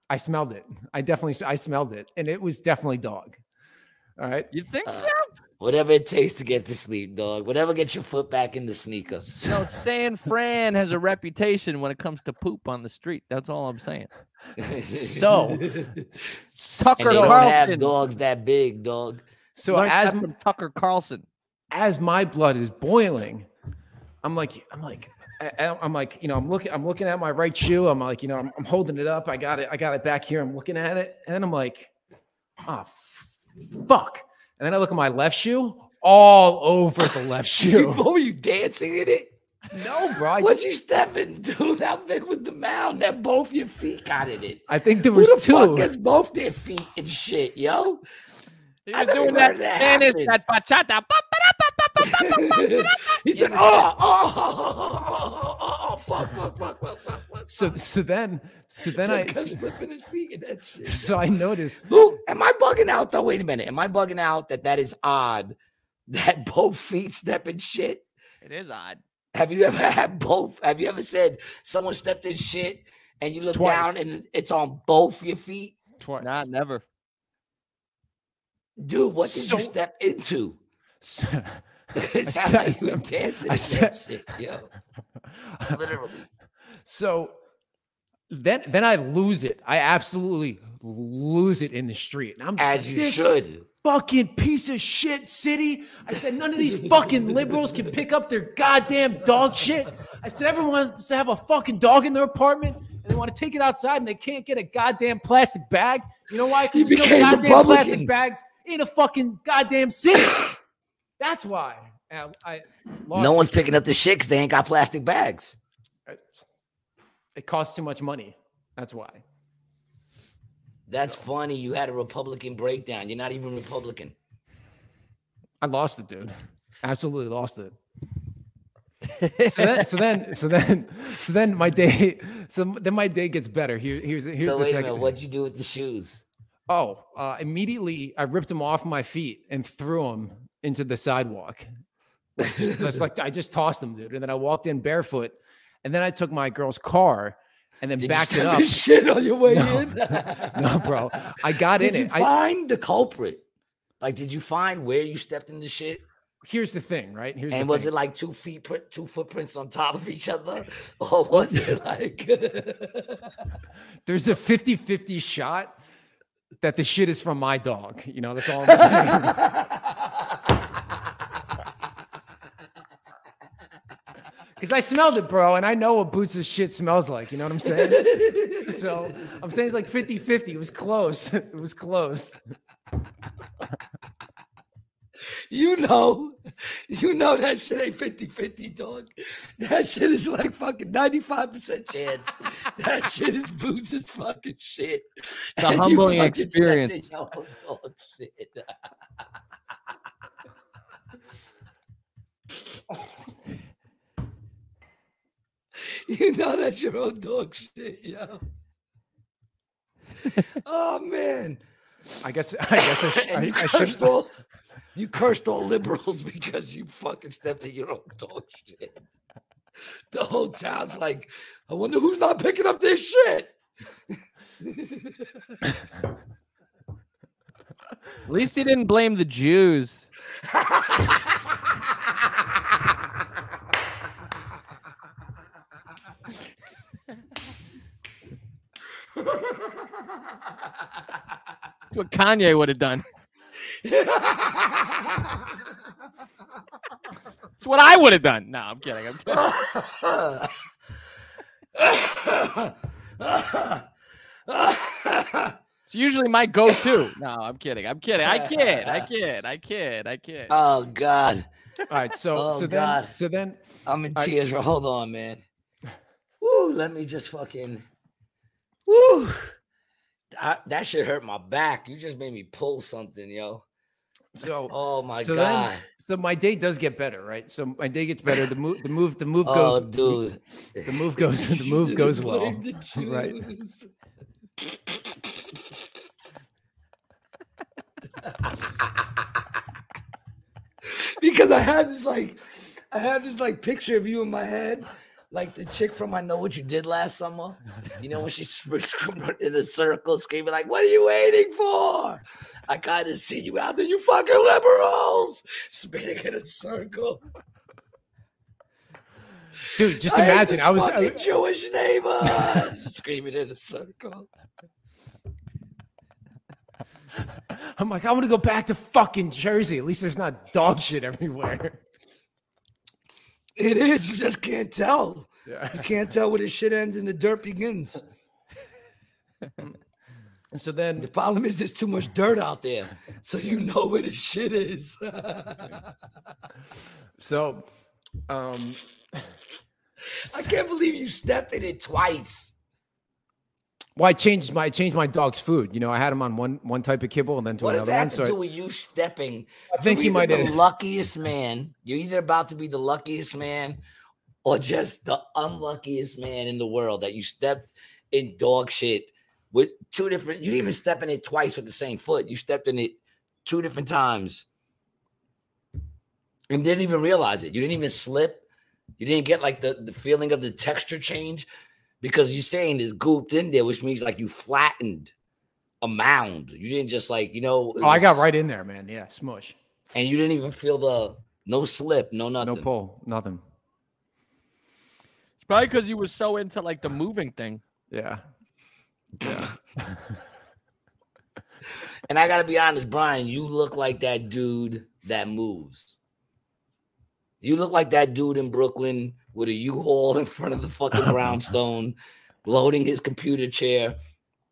I smelled it. I definitely I smelled it, and it was definitely dog. All right. You think Uh, so? Whatever it takes to get to sleep, dog. Whatever gets your foot back in the sneakers. You know, San Fran has a reputation when it comes to poop on the street. That's all I'm saying. So- and Tucker they don't Carlson. have dogs that big, dog. So Learned as that from Tucker Carlson. as my blood is boiling, I'm like, I'm like, I- I- I'm like, you know, I'm looking, I'm looking at my right shoe. I'm like, you know, I'm, I'm holding it up. I got it, I got it back here. I'm looking at it, and then I'm like, oh, fuck. And then I look at my left shoe, all over the left shoe. What were you dancing in it? no, bro. I, What's you stepping, dude? How big was the mound that both your feet got in it? I think there Who was the fuck two. gets both their feet and shit, yo? He I was doing that that Spanish, that bachata. He said, oh, oh, oh, oh, oh, oh, fuck, fuck, fuck, fuck, fuck, fuck. So, so then, so then I, slipping his feet in that shit. so I noticed. Who am I bugging out though? Wait a minute. Am I bugging out that that is odd that both feet step in shit? It is odd. Have you ever had both? Have you ever said someone stepped in shit and you look Twice. down and it's on both your feet? Twice. Nah, never. Dude, what did So- you step into? So- it I sounds like you were dancing I in said- that shit, yo. Literally. So then then I lose it. I absolutely lose it in the street. And I'm just As you "This should. fucking piece of shit city. I said none of these fucking liberals can pick up their goddamn dog shit. I said everyone wants to have a fucking dog in their apartment. and they want to take it outside and they can't get a goddamn plastic bag. You know why? You Because no became goddamn Republican. plastic bags in a fucking goddamn city. That's why. I, I lost No one's picking up the shit 'cause they ain't got plastic bags. It costs too much money. That's why. That's funny. You had a Republican breakdown. You're not even Republican. I lost it, dude. Absolutely lost it. so then, so then, so then, so then my day, so then my day gets better. Here, here's here's so the wait a second. minute. What'd you do with the shoes? Oh, uh, immediately I ripped them off my feet and threw them into the sidewalk. Just, just like I just tossed them, dude. And then I walked in barefoot, and then I took my girl's car and then Did backed you it up. shit on your way No. in? no, bro, I got Did in you it. I, find the culprit? Like, did you find where you stepped in the shit? here's the thing, right? Here's and was thing. it like two feet, print, two footprints on top of each other, or was it like? There's a 50-50 shot that the shit is from my dog. You know, that's all I'm saying. Because I smelled it, bro, and I know what Boots' shit smells like. You know what I'm saying? so I'm saying it's like 50 50. It was close. It was close. you know, you know that shit ain't 50-50, dog. That shit is like fucking 95% chance. that shit is Boots' fucking shit. It's a And you humbling fucking stepped experience. in your own dog shit. You know that's your own dog shit, yo. oh man. I guess I guess I, sh- and you I, I cursed should all you cursed all liberals because you fucking stepped in your own dog shit. The whole town's like, I wonder who's not picking up this shit. At least he didn't blame the Jews. That's what Kanye would have done. That's what I would have done. No, I'm kidding. I'm kidding. It's usually my go-to. No, I'm kidding. I'm kidding. I kid. I kid. I kid. I kid. oh God. all right. So Oh, so God. then so then I'm in I- tears. Hold on, man. Woo, let me just fucking woo. I, that should hurt my back. You just made me pull something, yo. so Oh my So then- god. so my day does get better, right? So my day gets better. The move the move the move Oh, goes dude. the move goes the move goes well. Right. Because I had this like, I had this like picture of you in my head, like the chick from I Know What You Did Last Summer. You know when she's in a circle, screaming like, "What are you waiting for?" I kind of see you out there, you fucking liberals, spinning in a circle. Dude, just I imagine I was fucking Jewish neighbor screaming in a circle. I'm like, I want to go back to fucking Jersey. At least there's not dog shit everywhere. It is. You just can't tell. Yeah. You can't tell where the shit ends and the dirt begins. And so then The problem is there's too much dirt out there, so you know where the shit is. so um I can't believe you stepped in it twice. Well, I changed my I changed my dog's food. You know, I had him on one one type of kibble and then to What does another that one. have to So do with you stepping? I think he might the have luckiest man. You're either about to be the luckiest man, or just the unluckiest man in the world that you stepped in dog shit with two different. You didn't even step in it twice with the same foot. You stepped in it two different times and didn't even realize it. You didn't even slip. You didn't get like the, the feeling of the texture change because you're saying it's gooped in there, which means like you flattened a mound. You didn't just like, you know. it Oh, I got right in there, man. Yeah, smush. and you didn't even feel the no slip, no nothing. No pull, nothing. It's probably because you were so into like the moving thing. Yeah. Yeah. And I gotta be honest, Brian, you look like that dude that moves. You look like that dude in Brooklyn with a U-Haul in front of the fucking brownstone loading his computer chair,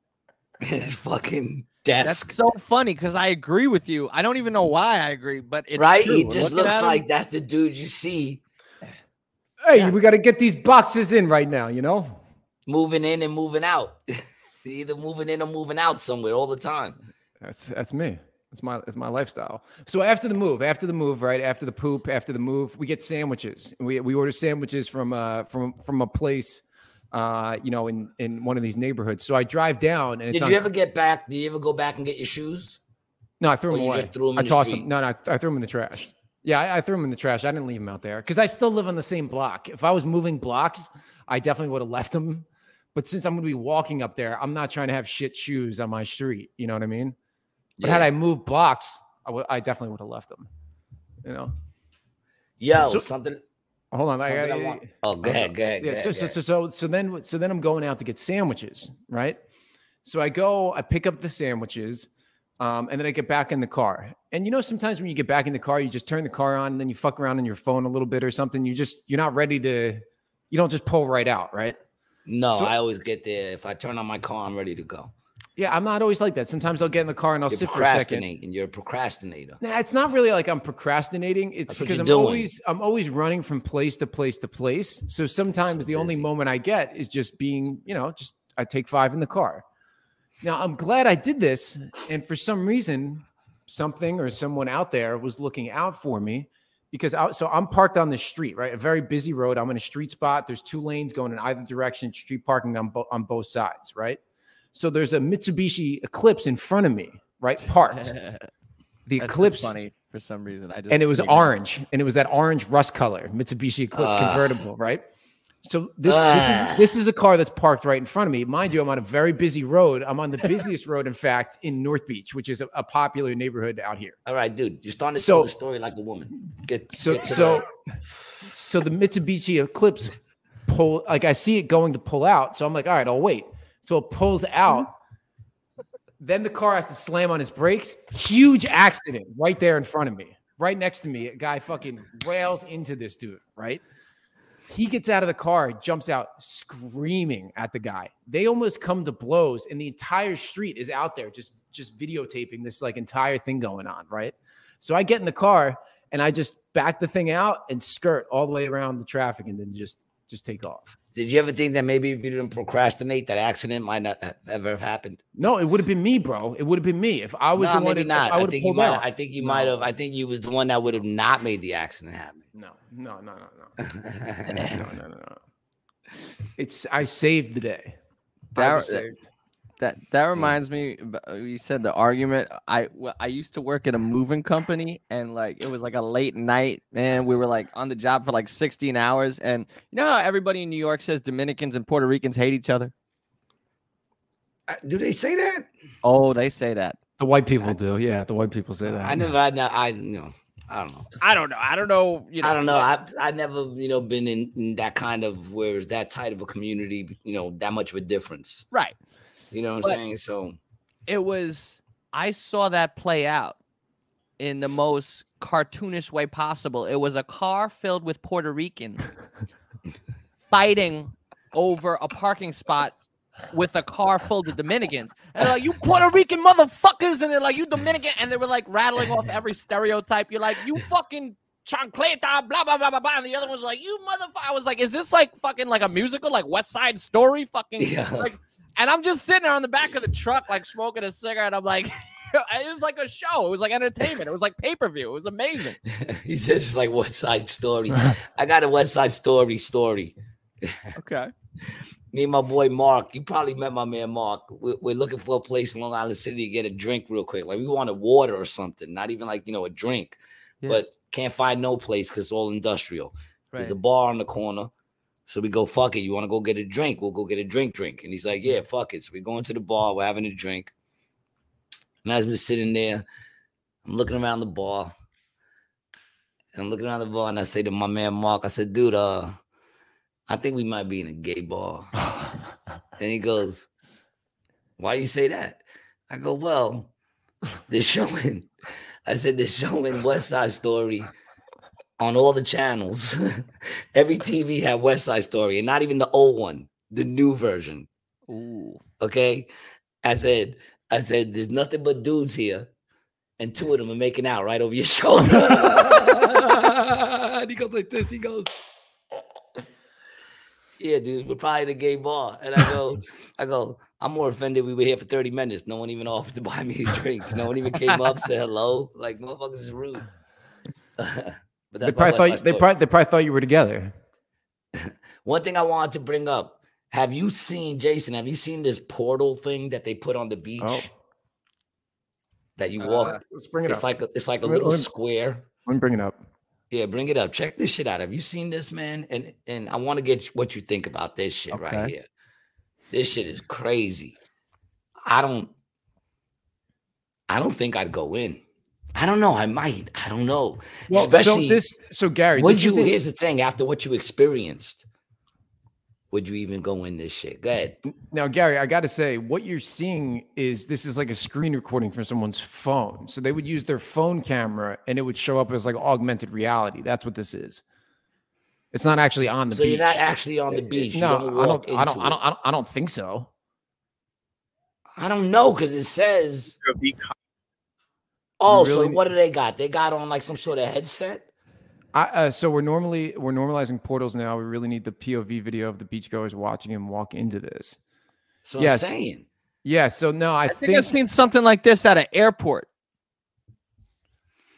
his fucking desk. That's so funny because I agree with you. I don't even know why I agree, but it's right? true. He just Looking looks at him, like that's the dude you see Hey, Yeah. we got to get these boxes in right now. You know. moving in and moving out. Either moving in or moving out somewhere all the time. That's that's me. That's my that's my lifestyle. So after the move, after the move, right after the poop, after the move, we get sandwiches. We we order sandwiches from uh from from a place, uh you know in in one of these neighborhoods. So I drive down and it's Did on, you ever get back? Did you ever go back and get your shoes? no I threw or them away. threw 'em I the tossed street? them. No, no, I threw them in the trash. Yeah, I, I threw them in the trash. I didn't leave them out there because I still live on the same block. If I was moving blocks, I definitely would have left them. But since I'm going to be walking up there, I'm not trying to have shit shoes on my street. You know what I mean? But had I moved blocks, I would I definitely would have left them. You know. Yo, So- something. Hold on. I, something I I- want- Oh, go ahead, go ahead. yeah. go So, ahead, so, so, so, so then, so then I'm going out to get sandwiches, right? So I go, I pick up the sandwiches, um, and then I get back in the car. And you know, sometimes when you get back in the car, you just turn the car on, and then you fuck around on your phone a little bit or something. You just, you're not ready to, you don't just pull right out, right? No, So- I always get there. If I turn on my car, I'm ready to go. Yeah, I'm not always like that. Sometimes I'll get in the car and I'll You're sit for a second. procrastinating. You're a procrastinator. Nah, it's not really like I'm procrastinating. It's That's because I'm doing. always I'm always running from place to place to place. So sometimes So the only moment I get is just being, you know, just I take five in the car. Now I'm glad I did this, and for some reason, something or someone out there was looking out for me because I, so I'm parked on the street, right? A very busy road. I'm in a street spot. There's two lanes going in either direction. Street parking on bo- on both sides, right? So there's a Mitsubishi Eclipse in front of me, right? Parked. The That's Eclipse funny for some reason. I just and it was orange, and it was that orange rust color Mitsubishi Eclipse Ah. convertible, right? So this this Ah. is this is the car that's parked right in front of me. Mind you, I'm on a very busy road. I'm on the busiest road, in fact, in North Beach, which is a, a popular neighborhood out here. All right, dude. You're starting to So- tell the story like a woman. Get So get so so the Mitsubishi Eclipse pull like I see it going to pull out. So I'm like, all right, I'll wait. So it pulls out. Then the car has to slam on his brakes. Huge accident right there in front of me, right next to me. A guy fucking rails into this dude, right? He gets out of the car, jumps out screaming at the guy. They almost come to blows, and the entire street is out there just just videotaping this like entire thing going on, right? So I get in the car and I just back the thing out and skirt all the way around the traffic and then just just take off. Did you ever think that maybe if you didn't procrastinate, that accident might not have ever have happened? No, it would have been me, bro. It would have been me if I was no, the one. maybe not. I I, think you might. out. I think you No. might have. I think you was the one that would have not made the accident happen. No, no, no, no, no, no, no, no, no. It's I saved the day. I That- was saved. That that reminds me. uh, You said the argument. I I used to work at a moving company, and like it was like a late night, and we were like on the job for like 16 hours. And you know how everybody in New York says Dominicans and Puerto Ricans hate each other? Uh, Do they say that? Oh, they say that. The white people do. Yeah, the white people say that. I never. I, ne- I you know. I don't know. I don't know. I don't know. You know. I don't know. I I never you know been in, in that kind of where it's that tight of a community. You know that much of a difference. Right. You know what But- I'm saying? So it was I saw that play out in the most cartoonish way possible. It was a car filled with Puerto Ricans fighting over a parking spot with a car full of Dominicans. And they're like, you Puerto Rican motherfuckers, and they're like, you Dominican, and they were like rattling off every stereotype. You're like, you fucking chancleta, blah blah blah blah blah. And the other one's like, you motherfucker. I was like, is this like fucking like a musical, like West Side Story? Fucking Yeah. like and I'm just sitting there on the back of the truck, like smoking a cigarette. I'm like, it was like a show. It was like entertainment. It was like pay per view. It was amazing. he says it's like West Side Story. I got a West Side Story story. Okay. Me and my boy Mark. You probably met my man Mark. We're, we're looking for a place in Long Island City to get a drink real quick. Like we wanted water or something, not even like you know a drink, Yeah. but can't find no place because it's all industrial. There's a bar on the corner. So we go, fuck it. You want to go get a drink? We'll go get a drink, drink. And he's like, yeah, fuck it. So we go into the bar. We're having a drink. And as we're sitting there, I'm looking around the bar. And I'm looking around the bar and I say to my man Mark, I said, dude, uh, I think we might be in a gay bar. and he goes, Why you say that? I go, Well, they're showing. I said they're showing West Side Story on all the channels. Every TV had West Side Story, and not even the old one. the new version. Ooh. Okay. I said, I said, there's nothing but dudes here, and two of them are making out right over your shoulder. and he goes like this. He goes, Yeah, dude, we're probably a gay bar. And I go, I go, I'm more offended we were here for 30 minutes. No one even offered to buy me a drink. No one even came up, said hello. Like motherfuckers is rude. but They that's my probably thought you, they probably they probably thought you were together. One thing I wanted to bring up: Have you seen Jason? Have you seen this portal thing that they put on the beach? Oh. That you walk. Uh, let's bring it it's up. like a, it's like a Let me- little let me- square. Let me bring it up. Yeah, bring it up. Check this shit out. Have you seen this, man? And and I want to get what you think about this shit right here. This shit is crazy. I don't. I don't think I'd go in. I don't know. I might. I don't know. Well, Especially so this so Gary, would you? Here's the thing. After what you experienced, would you even go in this shit? Go ahead. Now, Gary, I got to say, what you're seeing is this is like a screen recording from someone's phone. So they would use their phone camera and it would show up as like augmented reality. That's what this is. It's not actually on the so beach. you're not actually on the uh, uh, beach. You no, don't I don't, I don't, I don't. I don't, I don't think so. I don't know because it says. Oh, so really- what do they got? They got on like some sort of headset. I, uh, so we're normally we're normalizing portals now. We really need the POV video of the beachgoers watching him walk into this. So Yes. I'm saying. Yeah. So no, I, I think think. I've seen something like this at an airport.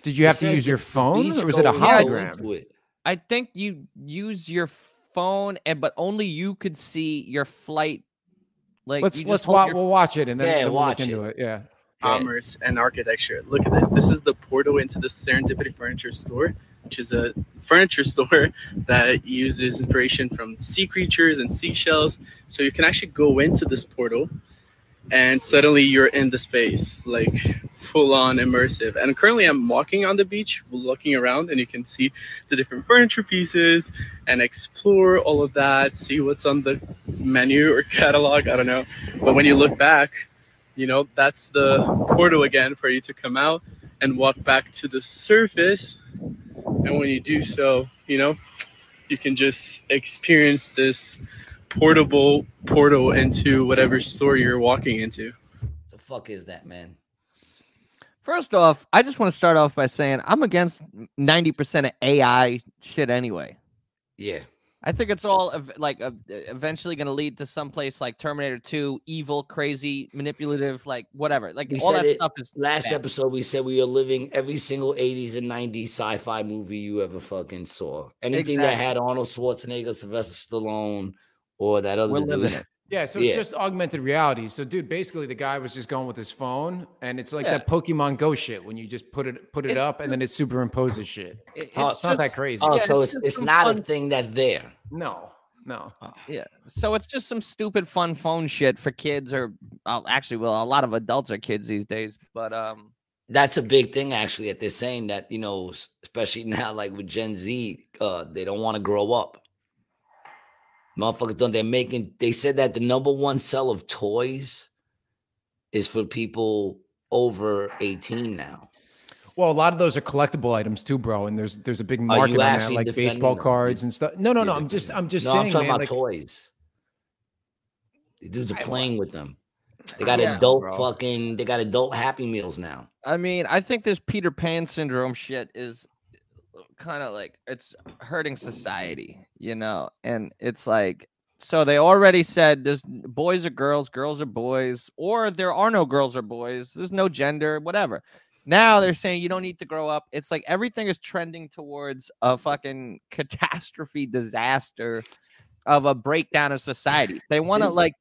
did you It have to use your phone, or was it a hologram? it. I think you use your phone, and but only you could see your flight. Like Let's let's hold wa- your- we'll watch it and then, Yeah, then we'll look watch into it. Yeah. Commerce and architecture. Look at this. This is the portal into the Serendipity Furniture Store, which is a furniture store that uses inspiration from sea creatures and seashells. So you can actually go into this portal and suddenly you're in the space, like full on immersive. And currently I'm walking on the beach, looking around, and you can see the different furniture pieces and explore all of that, see what's on the menu or catalog. I don't know. But when you look back, you know that's the portal again for you to come out and walk back to the surface and when you do so you know you can just experience this portable portal into whatever store you're walking into The fuck is that, man? First off, I just want to start off by saying I'm against 90% of AI shit anyway. Yeah. I think it's all ev- like uh, eventually going to lead to someplace like Terminator 2, evil, crazy, manipulative, like whatever. Like We all that it stuff is Last bad. episode, we said we are living every single 80s and 90s sci-fi movie you ever fucking saw. Anything that had Arnold Schwarzenegger, Sylvester Stallone, or that other We're dude. Living it. Yeah, so Yeah. it's just augmented reality. So, dude, basically, the guy was just going with his phone, and it's like Yeah. that Pokemon Go shit when you just put it put it It's up, and then it superimposes shit. It- Oh, It's not that crazy. Oh, Yeah, so it's it's it's some not a thing that's there. No, no. Yeah. So it's just some stupid fun phone shit for kids or uh, actually well a lot of adults are kids these days, but um That's a big thing, actually, that they're saying that, you know, especially now, like with Gen Z, uh, they don't want to grow up. Motherfuckers don't, they're making, they said that the number one sell of toys is for people over 18 now. Well, a lot of those are collectible items too, bro. And there's there's a big market on that, like baseball them? cards and stuff. No, no, no. Yeah, I'm just I'm just no, saying, I'm talking man. about like, toys. The dudes are playing with them. They got Yeah, adult bro. fucking, they got adult Happy Meals now. I mean, I think this Peter Pan syndrome shit is kind of like it's hurting society, you know? And it's like so they already said there's boys are girls, girls are boys, or there are no girls or boys. There's no gender, whatever. Now they're saying you don't need to grow up. It's like everything is trending towards a fucking catastrophe disaster of a breakdown of society. They want to like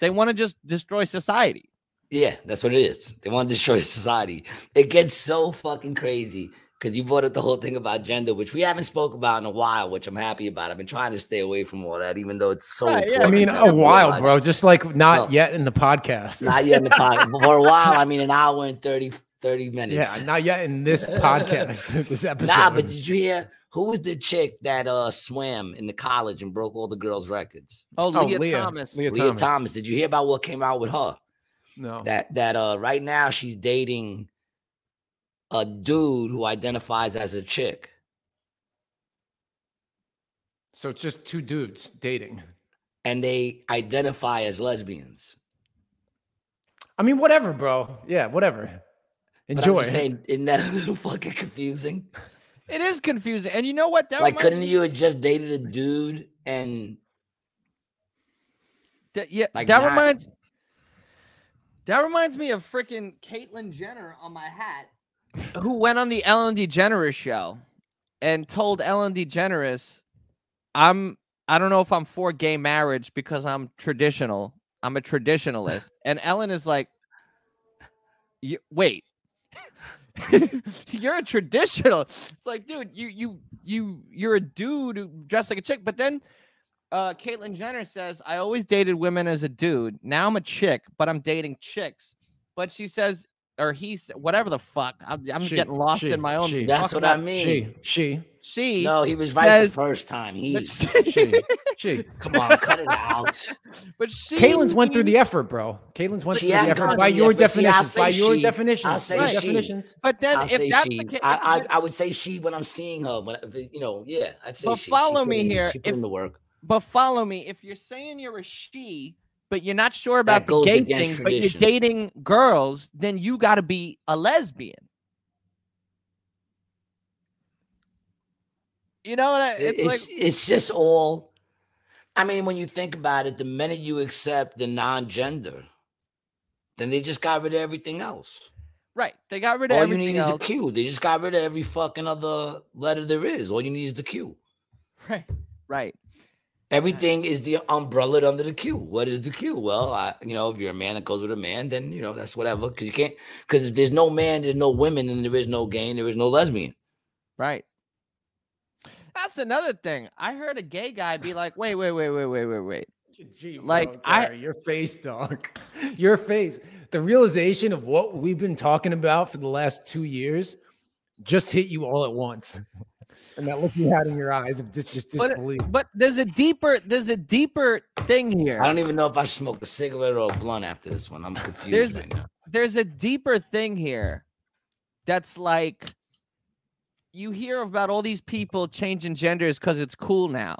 they want to just destroy society. Yeah, that's what it is. They want to destroy society. It gets so fucking crazy because you brought up the whole thing about gender, which we haven't spoke about in a while, which I'm happy about. I've been trying to stay away from all that, even though it's so Right, yeah, important. I mean, a while, bro. Just like not No. yet in the podcast. Not yet in the podcast. For a while, I mean, an hour and 30, 30 minutes. yeah, not yet in this podcast. this episode. Nah, but did you hear who was the chick that uh swam in the college and broke all the girls' records? Oh, Oh, Lia, Lia. Thomas. Lia Lia Thomas. Thomas. Did you hear about what came out with her? no. That that uh right now she's dating a dude who identifies as a chick. So it's just two dudes dating. and they identify as lesbians. I mean, whatever, bro. Yeah, whatever. But I'm Enjoy. just saying, isn't that a little fucking confusing? It is confusing. And you know what? That like, couldn't me- you have just dated a dude and that- yeah, like, that not- reminds that reminds me of freaking Caitlyn Jenner on my hat, who went on the Ellen DeGeneres show and told Ellen DeGeneres, "I'm I don't know if I'm for gay marriage because I'm traditional. I'm a traditionalist." and Ellen is like, "You wait." you're a traditional. It's like, dude, you you you you're a dude dressed like a chick. But then uh Caitlyn Jenner says, I always dated women as a dude. Now I'm a chick, but I'm dating chicks. But she says, or he said, whatever the fuck. I'm, I'm She- getting lost she- in my own. she. that's fucking what I mean. she, she, She, No, he was right says- the first time. He, but she, she. come on, cut it out. but she, Caitlyn's went through the effort, bro. Caitlyn's went She through the effort by the your effort. See, I'll definitions. By say your she. definitions. I'll say Your she. definitions. But then I'll if that's she. the case, I, I, I would say she when I'm seeing her. When if you know, yeah, I'd say But she. She follow put me in- here. She put If- in the work. but follow me. If you're saying you're a she, but you're not sure about the gay thing, but you're dating girls, then you got to be a lesbian. You know what? I, it's, It's like it's just all. I mean, when you think about it, the minute you accept the non-gender, then they just got rid of everything else. right. They got rid of All you everything need is a else. Q. They just got rid of every fucking other letter there is. All you need is the Q. Right. Right. Everything is the umbrella under the Q. What is the Q? Well, I, you know, if you're a man that goes with a man, then you know that's whatever. Because you can't. Because if there's no man, there's no women, and there is no gay, and there is no lesbian. Right. That's another thing. I heard a gay guy be like, "Wait, wait, wait, wait, wait, wait, wait." Gee, Like, bro, I- your face, dog. Your face. The realization of what we've been talking about for the last two years just hit you all at once. And that look you had in your eyes of dis- just But- disbelief. But there's a deeper, there's a deeper thing here. I don't even know if I should smoke a cigarette or a blunt after this one. I'm confused There's- right now. there's a deeper thing here that's like you hear about all these people changing genders because it's cool now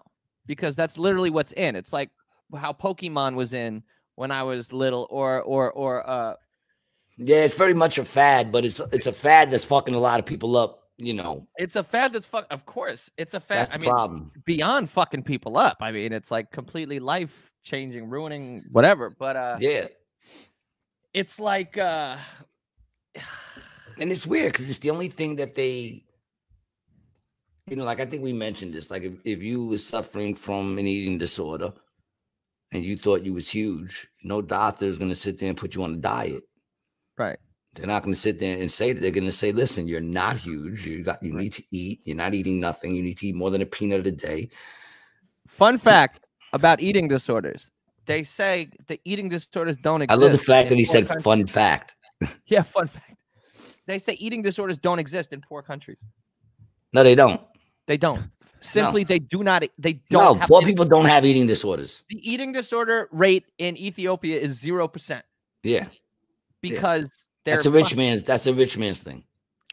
because that's literally what's in it's like how pokemon was in when i was little or or or uh Yeah, it's very much a fad, but it's it's a fad that's fucking a lot of people up. You know, it's a fad that's fuck of course it's a fad i mean problem. beyond fucking people up i mean it's like completely life changing ruining whatever but uh Yeah, it's like uh and it's weird because it's the only thing that they, you know, like I think we mentioned this. Like if, if you was suffering from an eating disorder, and you thought you was huge, no doctor is gonna sit there and put you on a diet. right They're not going to sit there and say that. They're going to say, "Listen, you're not huge. You got. You need to eat. You're not eating nothing. You need to eat more than a peanut a day." Fun fact about eating disorders. They say the eating disorders don't exist. I love the fact that he said countries. "fun fact." Yeah, fun fact. They say eating disorders don't exist in poor countries. No, they don't. They don't. Simply, they do not. They don't. have poor people don't have eating disorders. The eating disorder rate in Ethiopia is zero percent Yeah, because they're that's a rich fuck- man's. That's a rich man's thing.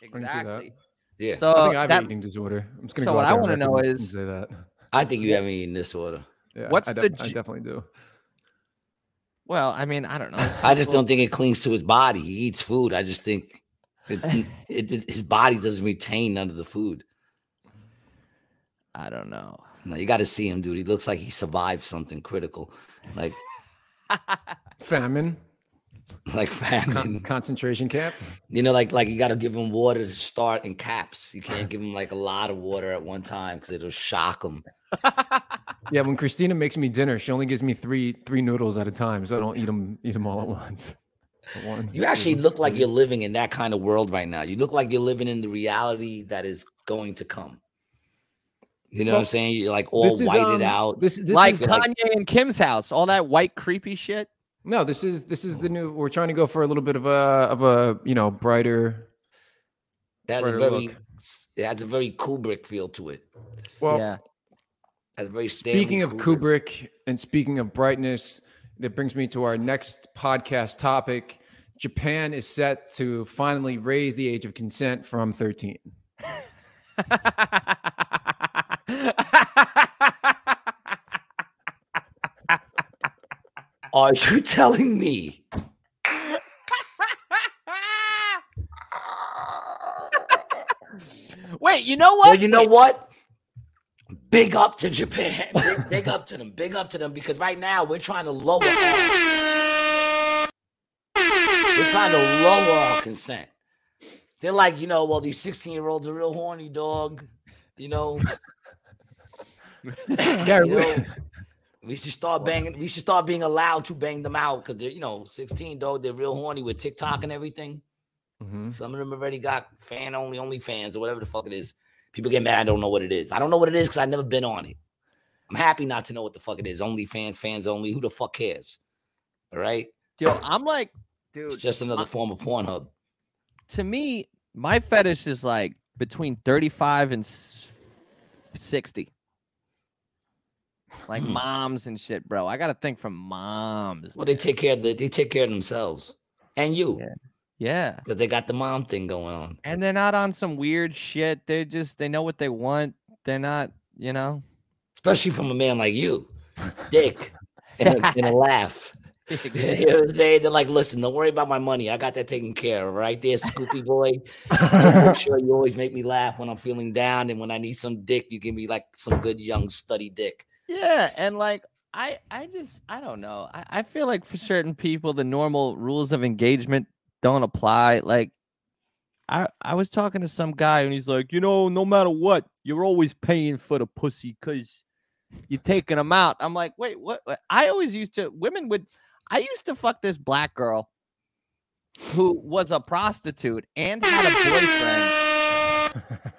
can see that. Exactly. Yeah, So I think I have that, an eating disorder. I'm just gonna so go what I wanna know record this and is- say that. I think you have an eating disorder. Yeah, What's I, the def- I G- definitely do. well, I mean, I don't know. I just don't think it clings to his body. He eats food. I just think it, it, it- his body doesn't retain none of the food. I don't know. No, you got to see him, dude. He looks like he survived something critical, like Famine, like con- concentration camp. You know, like like you got to give him water to start in caps. You can't give him like a lot of water at one time because it'll shock him. Yeah, when Christina makes me dinner, she only gives me three three noodles at a time, so I don't eat them eat them all at once. One- You actually look like you're living in that kind of world right now. You look like you're living in the reality that is going to come. You know what I'm saying? You're like all This is, whited um, out. This this like is like- Kanye and Kim's house, all that white creepy shit. No, this is this is the oh. new. We're trying to go for a little bit of a of a you know brighter. That's has a very look. it has a very Kubrick feel to it. Well, yeah. Has a very speaking of Kubrick and speaking of brightness, that brings me to our next podcast topic. Japan is set to finally raise the age of consent from 13. Are you telling me? Wait, you know what? Well, you know what? Big up to Japan. Big, big up to them. Big up to them because right now we're trying to lower our, we're trying to lower our consent. They're like, you know, well, these 16 year olds are real horny, dog. You know, Gary, you know, we should start banging. We should start being allowed to bang them out because they're, you know, 16, dog. They're real horny with TikTok and everything. Mhm. Some of them already got fan only, only fans or whatever the fuck it is. People get mad. I don't know what it is. I don't know what it is because I've never been on it. I'm happy not to know what the fuck it is. Only fans, fans only. Who the fuck cares? All right. Yo, I'm like, dude, It's just another I- form of Pornhub. to me, my fetish is like between 35 and 60. Like Hmm. moms and shit, bro. I gotta think from moms. Well, they take care of the, they take care of themselves and you Yeah. yeah. because they got the mom thing going on. And they're not on some weird shit. They just they know what they want. They're not, you know. Especially from a man like you, Dick, and a, and a laugh. you know what I'm saying? They're like, listen, don't worry about my money. I got that taken care of right there, Scoopy boy. make sure you always make me laugh when I'm feeling down, and when I need some dick, you give me like some good young study dick. Yeah, and like I I just I don't know. I, I feel like for certain people the normal rules of engagement don't apply. Like I I was talking to some guy and he's like, you know, no matter what, you're always paying for the pussy because you're taking them out. I'm like, wait, what? what? I always used to women would I used to fuck this black girl who was a prostitute and had a boyfriend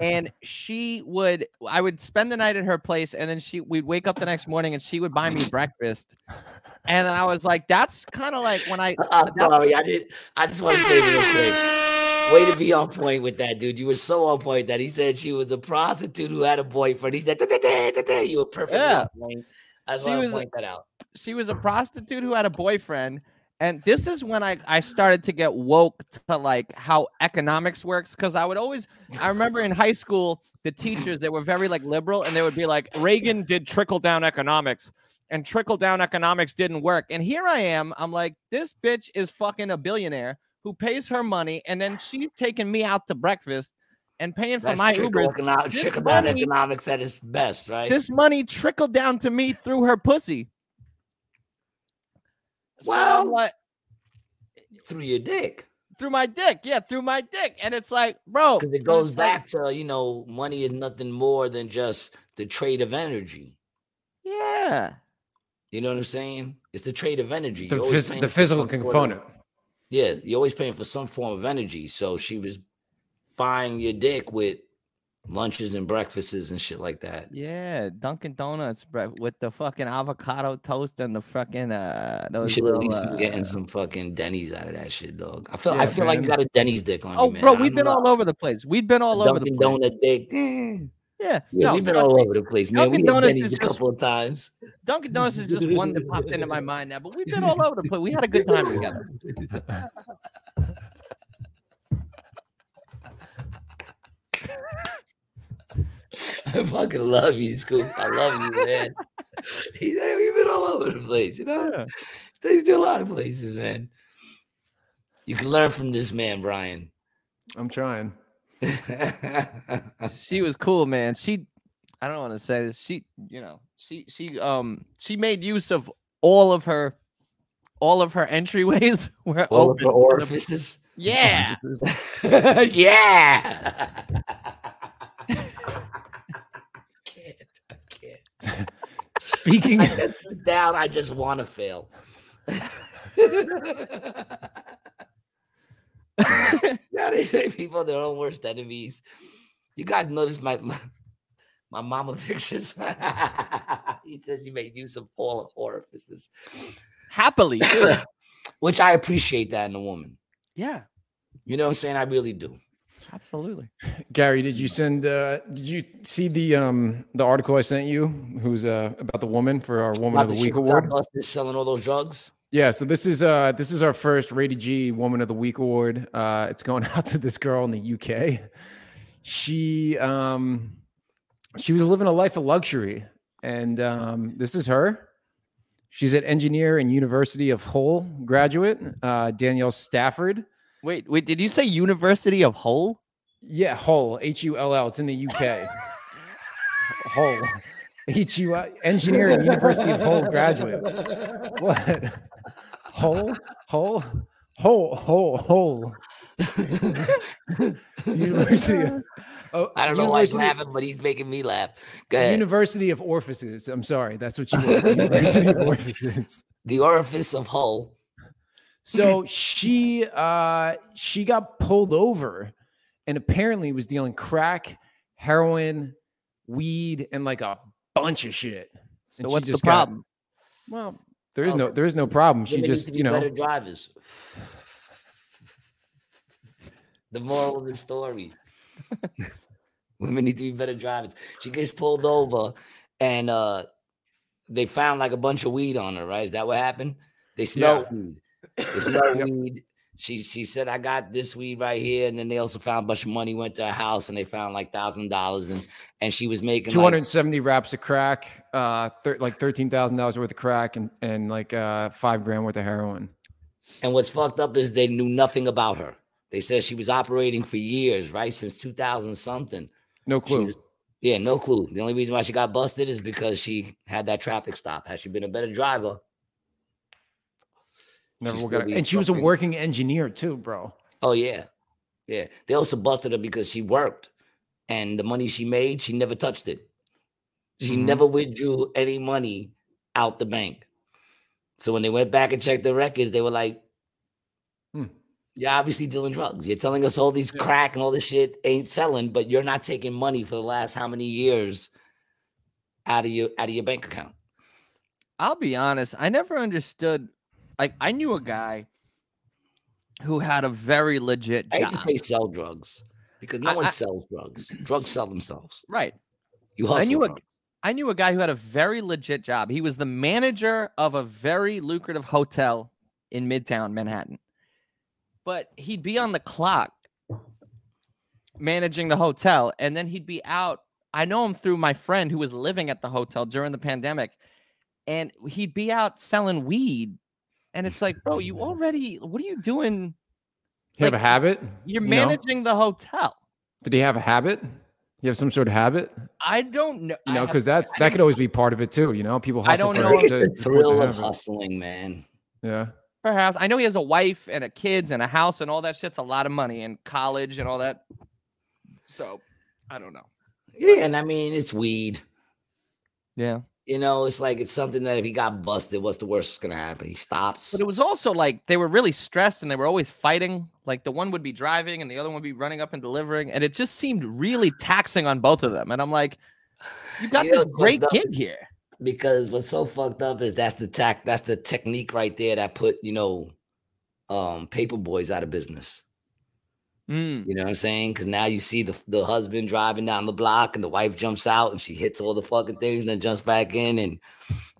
and she would i would spend the night at her place and then she we'd wake up the next morning and she would buy me breakfast and then i was like that's kind of like when i I'm that's- sorry, I did. I just want to say real quick. Way to be on point with that, dude. You were so on point that he said she was a prostitute who had a boyfriend. He said, "Da, da, da, da, da." "You were perfectly Yeah. on point." I just She want was- to point that out. she was a prostitute who had a boyfriend and this is when I, I started to get woke to like how economics works because i would always i remember in high school the teachers they were very like liberal and they would be like reagan did trickle down economics and trickle down economics didn't work. And here i am i'm like this bitch is fucking a billionaire who pays her money and then she's taking me out to breakfast and paying for That's my trickle, ubers. Econo- This trickle down economics at its best, right? this money trickled down to me through her pussy So Well- like through your dick. through my dick. Yeah, through my dick. And it's like, bro, Because it goes it's like, back to, you know, money is nothing more than just the trade of energy. yeah. You know what I'm saying? It's the trade of energy. the, phys- the physical some sort of- component. yeah, you're always paying for some form of energy. So she was buying your dick with lunches and breakfasts and shit like that. Yeah. Dunkin' Donuts bro, with the fucking avocado toast and the fucking uh You those should at little, least be getting uh, some fucking Denny's out of that shit, dog. I feel Yeah, I feel like you got a Denny's dick on Oh, you, man. bro, we've been all over the place. We've been all over the Dunkin' place. Donut dick. Yeah. Yeah, no, we've been all over the place, man. Dunkin' we had Donuts Denny's is a just- couple of times. Dunkin' Donuts is just one that popped into my mind now, but we've been all over the place. We had a good time together. I fucking love you, Scoop. I love you, man. He said we've been all over the place, you know. Yeah. They do a lot of places, man. You can learn from this man, Brian. I'm trying. She was cool, man. She I don't want to say this. She, you know, she she um she made use of all of her all of her entryways were all of open. the to the- orifices. yeah. yeah. I can't. I can't. Speaking down. I just want to fail. now they say people are their own worst enemies. You guys notice my my, my mama pictures. he says you made use of all orifices, Happily. which I appreciate that in a woman. yeah. You know what I'm saying? I really do. Absolutely. Gary, did you send? Uh, did you see the um the article I sent you? Who's uh about the woman for our Woman About of the the Week chick who got award? busted selling all those drugs. Yeah, so this is uh this is our first Rated G Woman of the Week award. Uh, it's going out to this girl in the UK. She um she was living a life of luxury, and um this is her. She's an engineer and University of Hull graduate. Uh, Danielle Stafford. Wait, wait, did you say University of Hull? Yeah, Hull, H U L L. It's in the UK. Hull, H U L. Engineer and University of Hull graduate. What? Hull, Hull, Hull, Hull, Hull. University. Of, oh, I don't know why he's laughing, but he's making me laugh. Go ahead. University of Orifices. I'm sorry, that's what you was. University of Orifices. the orifice of Hull. So she uh she got pulled over and apparently was dealing crack, heroin, weed, and like a bunch of shit. So And what's the just got- problem? well, there is Oh, no there is no problem. She Women just, you know, better drivers. the moral of the story. Women need to be better drivers. She gets pulled over and uh they found like a bunch of weed on her, right? Is that what happened? They smelled weed. They smelled weed. She she said, I got this weed right here. And then they also found a bunch of money, went to her house and they found like thousand dollars and and she was making like, 270 wraps of crack, uh thir- like $13,000 worth of crack and and like uh 5 grand worth of heroin. And what's fucked up is they knew nothing about her. They said she was operating for years, right? Since 2000 something. No clue. was- yeah, no clue. The only reason why she got busted is because she had that traffic stop. Had she been a better driver, Never will get it. And she was a working engineer too, bro. oh yeah, yeah. They also busted her because she worked, and the money she made, she never touched it. She Mhm. never withdrew any money out the bank. So when they went back and checked the records, they were like, Hmm. "You're obviously dealing drugs. You're telling us all these Yeah. crack and all this shit ain't selling, but you're not taking money for the last how many years out of your out of your bank account." I'll be honest, I never understood. Like, I knew a guy who had a very legit Job. I hate to say sell drugs because no I- one I- sells drugs. Drugs sell themselves. Right. You I knew a-. I knew a guy who had a very legit job. He was the manager of a very lucrative hotel in Midtown Manhattan. But he'd be on the clock managing the hotel and then he'd be out. I know him through my friend who was living at the hotel during the pandemic and he'd be out selling weed and it's like, "Bro, you already what are you doing? You have a habit? You're You know? managing the hotel." Did he have a habit? You have some sort of habit? I don't know. You know, because that's I that could always be part of it too. You know, people I don't know. I think to it's the support their thrill of hustling, man. Yeah. Perhaps I know he has a wife and a kids and a house and all that shit's a lot of money and college and all that. So I don't know. Yeah, and I mean it's weed. Yeah. You know, it's like it's something that if he got busted, what's the worst that's gonna happen? He stops. But it was also like they were really stressed and they were always fighting. Like the one would be driving and the other one would be running up and delivering. And it just seemed really taxing on both of them. And I'm like, you got You this what's great gig here. because what's so fucked up is that's the tack, that's the technique right there that put you know, um, paper boys out of business. Mm. You know what I'm saying? Because now you see the the husband driving down the block and the wife jumps out and she hits all the fucking things and then jumps back in. And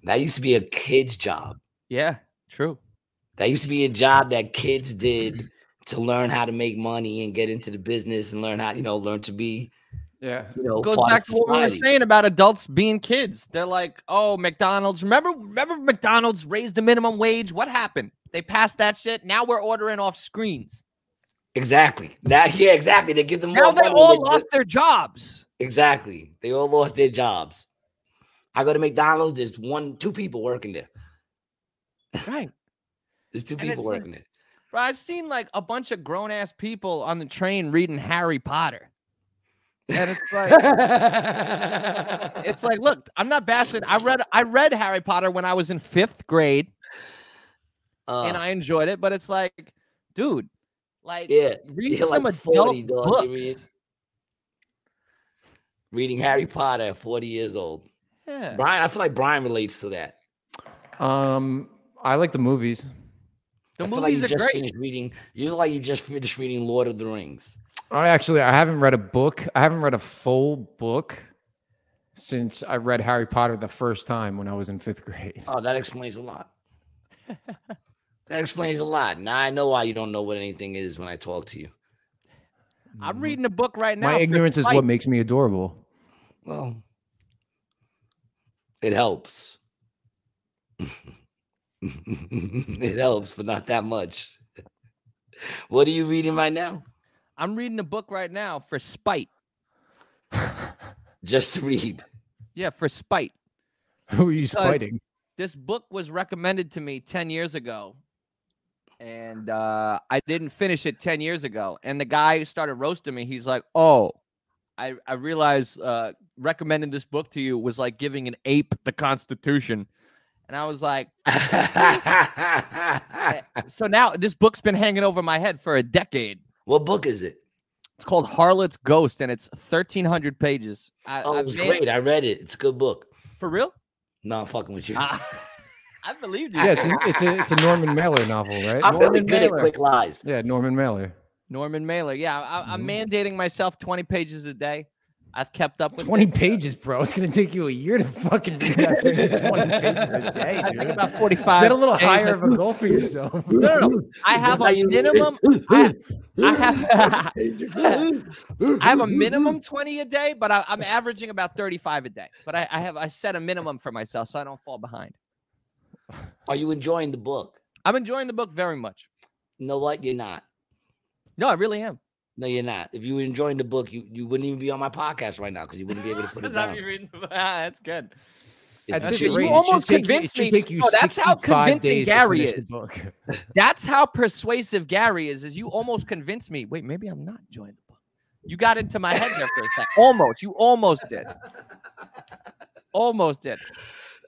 that used to be a kid's job. Yeah, true. That used to be a job that kids did to learn how to make money and get into the business and learn how, you know, learn to be, Yeah. you know, goes back to what we were saying about adults being kids. They're like, oh, McDonald's. Remember, remember McDonald's raised the minimum wage. What happened? They passed that shit. Now we're ordering off screens. Exactly. Now, yeah, exactly. They give them Now they all they just- lost their jobs. Exactly. They all lost their jobs. I go to McDonald's. There's one, two people working there. Right. There's two And people working there. Bro, I've seen like a bunch of grown ass people on the train reading Harry Potter. And it's like it's like, look, I'm not bashing. I read I read Harry Potter when I was in fifth grade uh, and I enjoyed it, but it's like, dude, like yeah, read you're some like adult 40, dog. You read- books. reading Harry Potter at 40 years old. Yeah. Brian, I feel like Brian relates to that. Um, I like the movies. The I feel like movies you are just great. finished reading. You look like you just finished reading Lord of the Rings. I actually I haven't read a book. I haven't read a full book since I read Harry Potter the first time when I was in fifth grade. Oh, that explains a lot. that explains a lot. Now I know why you don't know what anything is when I talk to you. I'm mm-hmm. reading a book right now. My ignorance is what makes me adorable. Well, it helps. it helps, but not that much. What are you reading right now? I'm reading a book right now for spite. Just read. Yeah, for spite. Who are you spiting? This book was recommended to me 10 years ago. And uh, I didn't finish it 10 years ago. And the guy started roasting me. He's like, Oh, I, I realized uh, recommending this book to you was like giving an ape the Constitution. And I was like, eh, So now this book's been hanging over my head for a decade. what book is it? It's called Harlot's Ghost and it's 1,300 pages. I, Oh, it was great. I read it. It's a good book. For real? No, I'm fucking with you. Ah, I believed you. Yeah, it's a, it's a it's a Norman Mailer novel, right? I'm really Norman good Mailer. at quick lies. yeah, Norman Mailer. Norman Mailer. Yeah, I, I'm Mhm. mandating myself 20 pages a day. I've kept up with Twenty it. pages, bro. It's gonna take you a year to fucking read that twenty pages a day, I dude. think about 45. Set a little higher of a goal for yourself. No, no, no. I have a minimum. I, I have. I have a minimum 20 a day, but I, I'm averaging about 35 a day. But I, I have I set a minimum for myself so I don't fall behind. Are you enjoying the book? I'm enjoying the book very much. You know what? You're not. No, I really am. No, you're not. If you were enjoying the book, you, you wouldn't even be on my podcast right now because you wouldn't be able to put it that down. you reading the book? Ah, that's good. It's At the this shit you it should almost take you, it should me- take you No, that's how convincing days Gary to finish is. the book. That's how persuasive Gary is. Is you almost convinced me. Wait, maybe I'm not enjoying the book. You got into my head there for a second. Almost. You almost did. Almost did.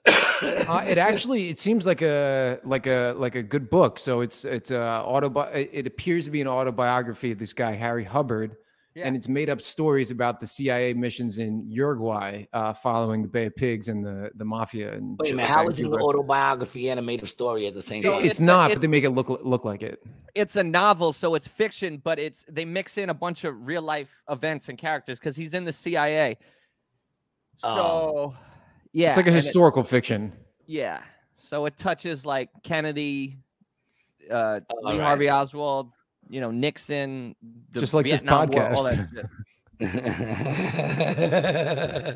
Uh, it actually it seems like a like a like a good book. So it's it's a autobi- it it appears to be an autobiography of this guy Harry Hubbard, Yeah. and it's made up stories about the CIA missions in Uruguay, uh, following the Bay of Pigs and the the mafia. And Wait a minute. like How that is it an autobiography and a made up story at the same So time? It's, it's a- not, it- but they make it look look like it. It's a novel, so it's fiction, but it's they mix in a bunch of real life events and characters because he's in the CIA. So Oh. Yeah, It's like a and it- historical fiction. yeah. So it touches like Kennedy, uh, All Lee right. Harvey Oswald, you know, Nixon, the Just like this Vietnam War, all podcast. that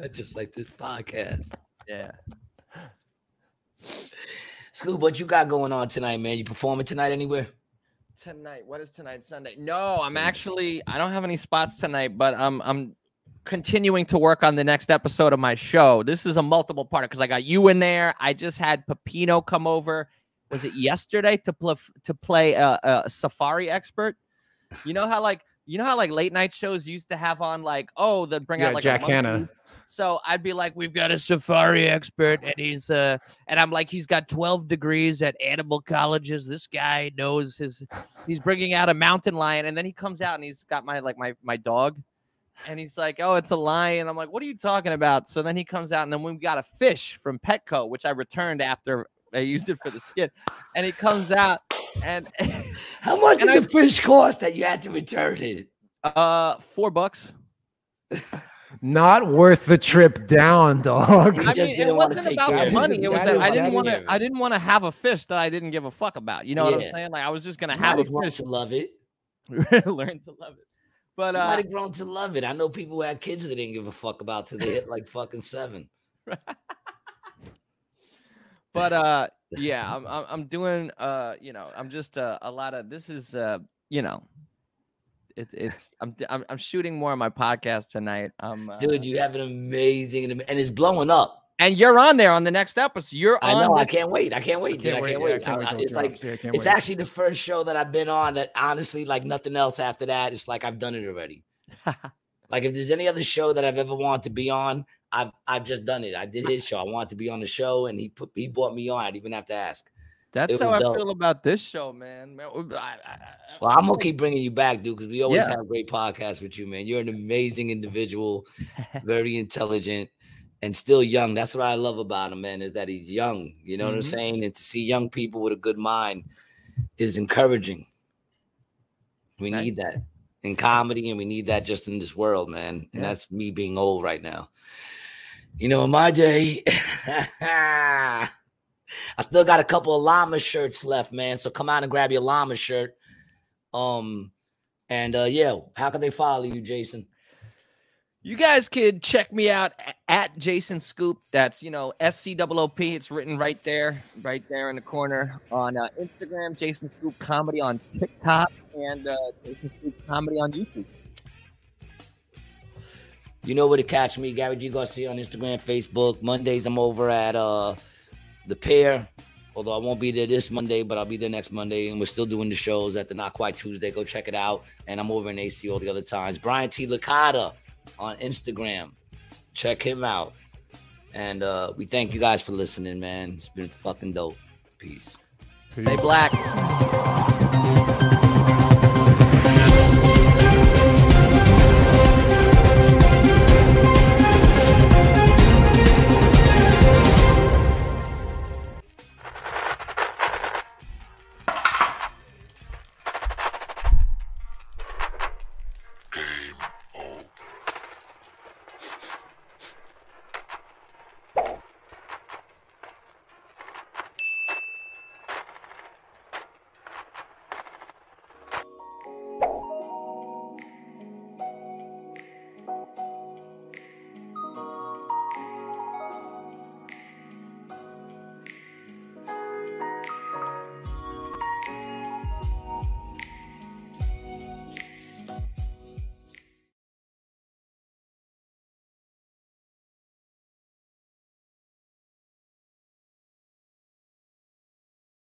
shit. Just like this podcast. Yeah. Scoop, what you got going on tonight, man? You performing tonight anywhere? Tonight, what is tonight? Sunday? No, I'm Sunday. actually I don't have any spots tonight, but I'm I'm continuing to work on the next episode of my show. This is a multiple part because I got you in there. I just had Pepino come over. Was it yesterday to play to play a, a safari expert? You know how like you know how like late night shows used to have on like oh they bring Yeah, out like Jack? Hanna. So I'd be like, we've got a safari expert, and he's uh, and I'm like, he's got 12 degrees at animal colleges. This guy knows his. He's bringing out a mountain lion, and then he comes out and he's got my like my my dog, and he's like, oh, it's a lion. I'm like, what are you talking about? So then he comes out, and then we got a fish from Petco, which I returned after I used it for the skit, and he comes out, and How much And did I- the fish cost that you had to return it? uh, four bucks. Not worth the trip down, dog. I just mean, it didn't wanna wasn't take about the money. It was That that is- I didn't want to. I didn't want to have a fish that I didn't give a fuck about. You know what I'm saying? Like I was just gonna You have might a have grown fish. to love it. Learn to love it. But uh, have grown to love it. I know people who had kids that didn't give a fuck about till they hit like fucking seven. but uh, yeah, I'm I'm, I'm doing uh, you know, I'm just uh, a lot of this is uh, you know, it, it's I'm, I'm I'm shooting more on my podcast tonight. Um, uh, Dude, you have an amazing and it's blowing up. And you're on there on the next episode. You're I know. I can't wait. I can't wait. dude. I can't wait. yeah, I I- I- till it's like I can't it's wait. actually the first show that I've been on that honestly, like nothing else after that. It's like I've done it already. like if there's any other show that I've ever wanted to be on, I've I've just done it. I did his show. I wanted to be on the show, and he put he brought me on. I didn't even have to ask. That's it how I dope. feel about this show, man. man I, I, I, Well, I'm gonna keep bringing you back, dude, because we always Yeah. have great podcasts with you, man. You're an amazing individual, very intelligent, and still young. That's what I love about him, man. Is that he's young. You know what I'm Mhm. saying? And to see young people with a good mind is encouraging. We Nice. need that in comedy, and we need that just in this world, man. And Yeah. that's me being old right now. You know, in my day, I still got a couple of llama shirts left, man. So come out and grab your llama shirt. Um, and uh, yeah, how can they follow you, Jason? You guys could check me out at Jason Scoppa. That's you know S C O O P. It's written right there, right there in the corner on uh, Instagram. Jason Scoppa Comedy on TikTok and uh, Jason Scoppa Comedy on YouTube. You know where to catch me, Gary G Garcia on Instagram, Facebook. Mondays I'm over at uh the pair. Although I won't be there this Monday, but I'll be there next Monday, and we're still doing the shows at the Not Quite Tuesday. Go check it out. And I'm over in AC all the other times. Brian T. Licata on Instagram. Check him out. And uh we thank you guys for listening, man. It's been fucking dope. Peace. Stay black.